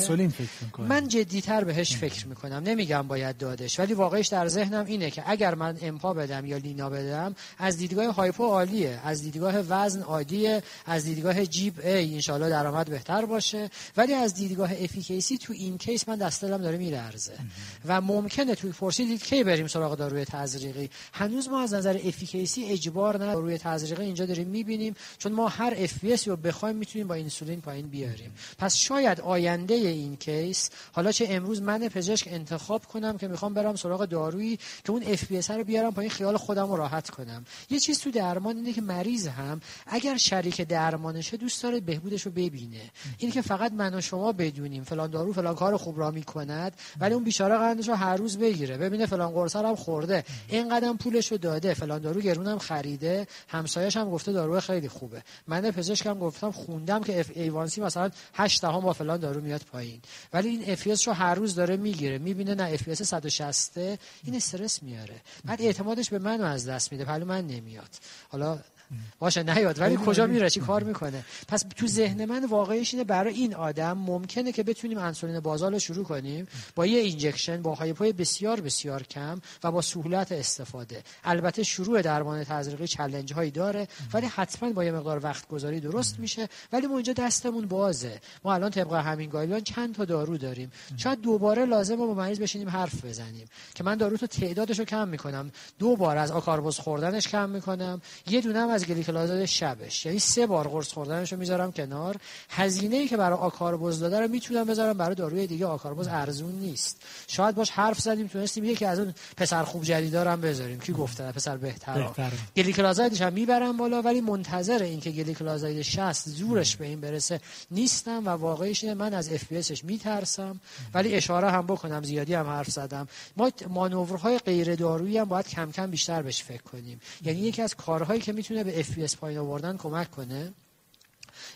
من جدیتر بهش فکر می‌کنم. نمیگم باید دادش ولی واقعش در ذهنم اینه که اگر من امپا بدم یا لینا بدم از دیدگاه hypo عالیه از دیدگاه وزن عادیه از دیدگاه جیب ای انشالله درآمد بهتر باشه. ولی از دیدگاه efficacy تو این case من دست دلم داره میلرزه. و ممکنه تو پرسیدید کی بریم سراغ داروی تزریقی؟ هنوز ما از نظر efficacy اجبار نه داروی تزریقی اینجا داریم می‌بینیم. چون ما هر اف رو بخوایم می‌تونیم با اینسولین پایین بیاریم. پس شاید آینده این کیس حالا چه امروز من پزشک انتخاب کنم که می‌خوام برم سراغ دارویی که اون اف رو بیارم پایین. خیال خودم رو راحت کنم. یه چیز تو درمان اینه که مریض هم اگر شریک درمانشه دوست داره بهبودش رو ببینه. اینه که فقط من و شما بدونیم فلان دارو فلان کار خوب را می‌کند ولی اون بیچاره قندش رو هر روز بگیره. ببینه فلان قرص هم خورده. اینقدر پولش رو داده. فلان دارو گرونم خریده. همسایش هم گفته دارو خیلی خوبه. من پزشکم گفتم خوندم که اف A1C مثلا 8 تا با فلان دارو میاد پایین. ولی این اف رو هر روز داره می‌گیره. می‌بینه نه اف 160 این استرس میاره. بعد اعتمادش به منو از دست میده حالا من نمیاد. حالا باشه نیاد. ولی کجا میره چی کار می‌کنه؟ پس تو ذهن من واقعیش اینه برای این آدم ممکنه که بتونیم انسولین basal رو شروع کنیم با یه injection با hypo ی بسیار بسیار کم و با سهولت استفاده. البته شروع درمان تزریقی چالش هایی داره ولی حتما با یه مقدار وقت گذاری درست میشه. ولی ما اینجا دستمون بازه. ما الان طبق همین guideline چند تا دارو داریم. شاید دوباره لازمه با مریض بشینیم حرف بزنیم. که من دارو تو تعدادش رو کم می‌کنم. دو بار از آکاربوز خوردنش کم می‌کنم. یه دونه از گلیکلازید شبش. یعنی سه بار قرص خوردنش رو می‌ذارم کنار. هزینه ای که برای آکاربوز داده رو می‌تونم بذارم برای داروی دیگه. آکاربوز ارزون نیست. شاید باش حرف زدیم تونستیم یکی از اون پسر خوب جدیدارم بذاریم. کی گفته؟ پسر بهتر گلیکلازایدش هم می‌برم بالا ولی منتظر این که گلیکلازاید 60 زورش به این برسه نیستم و واقعیش اینه من از FBS ش میترسم. ولی اشاره هم بکنم زیادی هم حرف زدم. ما مانورهای غیر دارویی هم باید کم کم بیشتر بهش فکر کنیم. یعنی یکی از کارهایی که می‌تونه به اس پایین آوردن کمک کنه.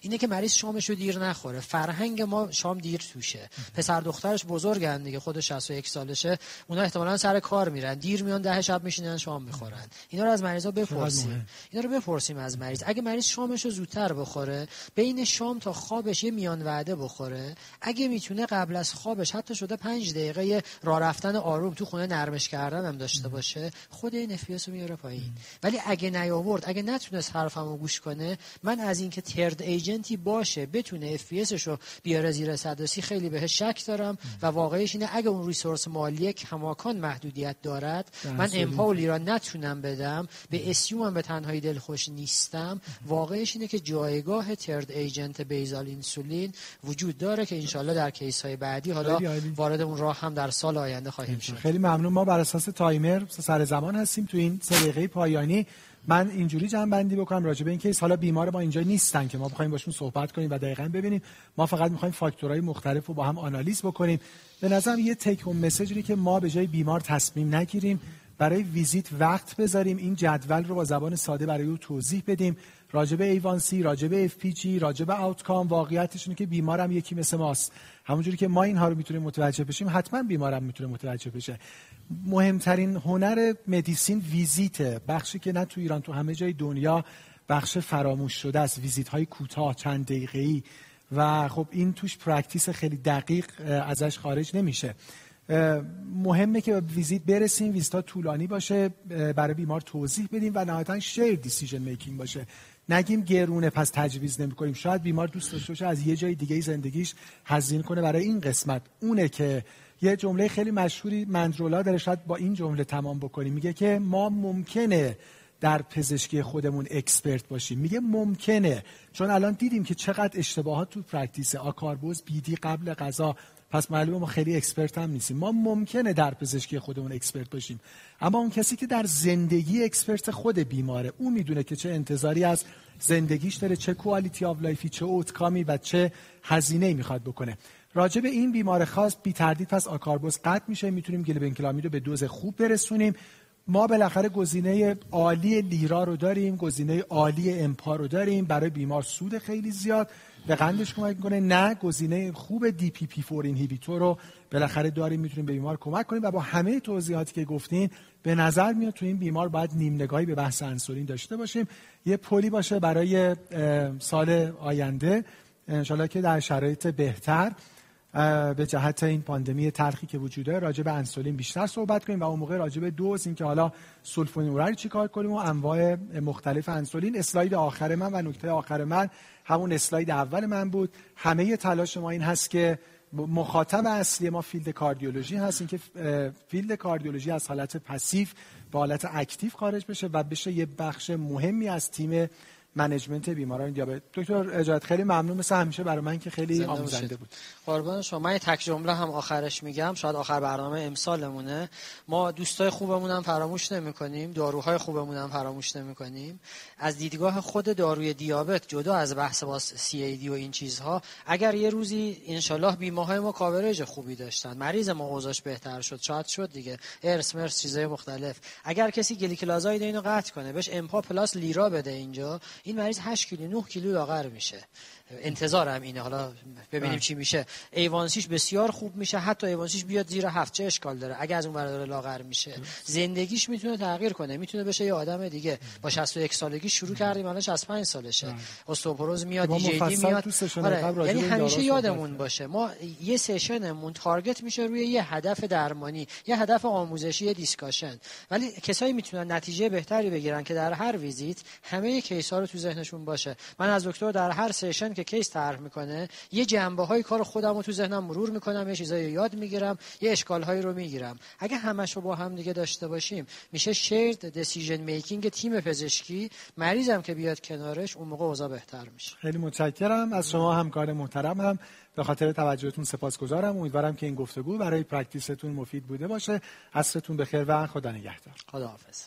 اینه که مریض شامش رو دیر نخوره. فرهنگ ما شام دیر توشه. پسر دخترش بزرگن دیگه خود 61 سالشه. اونا احتمالا سر کار میرن. دیر میان ده شب میشینن شام می‌خورن. اینا رو از مریضا بپرسیم. اینا رو بپرسیم از مریض. اگه مریض شامش رو زودتر بخوره بین شام تا خوابش یه میان وعده بخوره. اگه می‌تونه قبل از خوابش حتی شده پنج دقیقه راه رفتن آروم تو خونه نرمش کردن هم داشته باشه خود این اف میاره پایین. ولی اگه نیاورد اگه نتونست حرفمو گوش کنه من از اینکه third agent ی باشه بتونه FP رو بیاره زیر 130 خیلی بهش شک دارم. و واقعیش اینه اگه اون resource مالی کماکان محدودیت دارد من امپا و لیرا نتونم بدم به SU هم به تنهایی دلخوش نیستم. واقعیش اینه که جایگاه third agent basal insulin وجود داره که انشالله در case های بعدی حالا وارد اون راه هم در سال آینده خواهیم شد. خیلی ممنون. ما بر اساس تایمر سر زمان هستیم تو این سه دقیقه پایانی. من اینجوری جمع بندی بکنم راجع به اینکه حالا بیمار ما اینجا نیستن که ما بخوایم باشون صحبت کنیم و دقیقا ببینیم. ما فقط می‌خوایم فاکتورهای مختلف رو با هم آنالیز بکنیم. به نظرم یه take home message ی که ما به جای بیمار تصمیم نگیریم برای ویزیت وقت بذاریم. این جدول رو با زبان ساده برای او توضیح بدیم. راجب A1C راجب FPG راجب outcome واقعیتش اینه که بیمارم یکی مثل ماست. همونجوری که ما اینها رو می‌تونیم متوجه بشیم حتما بیمارم می‌تونه متوجه بشه. مهمترین هنر medicine ویزیته. بخشی که نه تو ایران تو همه جای دنیا بخش فراموش شده است. ویزیت های کوتاه چند دقیقه و خب این توش practice خیلی دقیق ازش خارج نمیشه. مهمه که ویزیت برسیم. ویزیت ها طولانی باشه. برای بیمار توضیح بدیم و نهایتا shared decision making باشه. نگیم گرونه پس تجویز نمی‌کنیم. شاید بیمار دوست داشته باشه از یه جای دیگه زندگیش هزینه کنه. برای این قسمت اونه که یه جمله خیلی مشهوری مندرولا داره شاید با این جمله تمام بکنیم میگه که ما ممکنه در پزشکی خودمون expert باشیم. میگه ممکنه. چون الان دیدیم که چقدر اشتباهات تو practice آکاربوز BID قبل غذا. پس معلومه ما خیلی expert هم نیستیم. ما ممکنه در پزشکی خودمون expert باشیم. اما اون کسی که در زندگی expert خود بیماره اون می‌دونه که چه انتظاری از زندگیش داره چه quality of life ی چه outcome ی و چه هزینه می‌خواد بکنه. راجع به این بیمار خاص بی تردید پس آکاربوز قطع میشه. می‌تونیم گلبنکلامی رو به دوز خوب برسونیم. ما بالاخره گزینه عالی لیرا رو داریم گزینه عالی امپا رو داریم. برای بیمار سود خیلی زیاد. به قندش کمک کنه نه گزینه خوب DPP 4 inhibitor رو بالاخره داریم می‌تونیم به بیمار کمک کنیم. و با همه توضیحاتی که گفتین به نظر میاد تو این بیمار باید نیم نگاهی به بحث انسولین داشته باشیم. یه پلی باشه برای سال آینده. انشالله که در شرایط بهتر. به جهت این پاندمی تلخی که وجود داره راجع به انسولین بیشتر صحبت کنیم و اون موقع راجع به دوز اینکه حالا سولفونیلور رو چیکار کنیم و انواع مختلف انسولین. اسلاید آخر من و نکته آخر من همون اسلاید اول من بود. همه تلاش ما این هست که مخاطب اصلی ما field cardiology هست. اینکه field cardiology از حالت passive به حالت active خارج بشه و بشه یه بخش مهمی از team management بیماران دیابت. دکتر اجازت خیلی ممنون. مثل همیشه برای من که خیلی آموزنده بود. قربان شما. من تک جمله هم آخرش میگم. شاید آخر برنامه امسالمونه. ما دوستای خوبمون هم فراموش نمی‌کنیم. داروهای خوبمون هم فراموش نمی‌کنیم. از دیدگاه خود داروی دیابت جدا از بحث با CAD و این چیزها اگر یه روزی انشالله بیمه های ما coverage خوبی داشتن. مریض ما اوضاعش بهتر شد. شاید شد دیگه. ارس مرس چیزای مختلف. اگر کسی gliclazide اینو قطع کنه بهش empa plus lira بده اینجا. این مریض 8 کیلو 9 کیلو لاغر میشه. انتظارم اینه. حالا ببینیم. چی میشه. A1C ش بسیار خوب میشه. حتی A1C ش بیاد زیر هفت. چه اشکال داره؟ اگه از اون برادر لاغر میشه. زندگیش می‌تونه تغییر کنه. می‌تونه بشه یه آدم دیگه. با 61 سالگی شروع کردیم. الان 65 سالشه. osteoporosis میاد D میاد. آره. یعنی همیشه یادمون باشه. ما یه session مون target میشه روی یه هدف درمانی یه هدف آموزشی یه discussion. ولی کسایی می‌تونن نتیجه بهتری بگیرن که در هر ویزیت همه case ها رو تو ذهنشون باشه. من از دکتر در هر session که case طرح می‌کنه یه جنبه های کار خودم رو تو ذهنم مرور می‌کنم یه چیزایی یاد می‌گیرم یه اشکال هایی رو می‌گیرم. اگه همش رو با هم دیگه داشته باشیم میشه shared decision making تیم پزشکی. مریضم که بیاد کنارش اون موقع اوضاع بهتر میشه. خیلی متشکرم. از شما همکار محترم هم. به خاطر توجهتون سپاسگزارم. امیدوارم که این گفتگو برای practice تون مفید بوده باشه. عصرتون بخیر و خدا نگهدار. خداحافظ.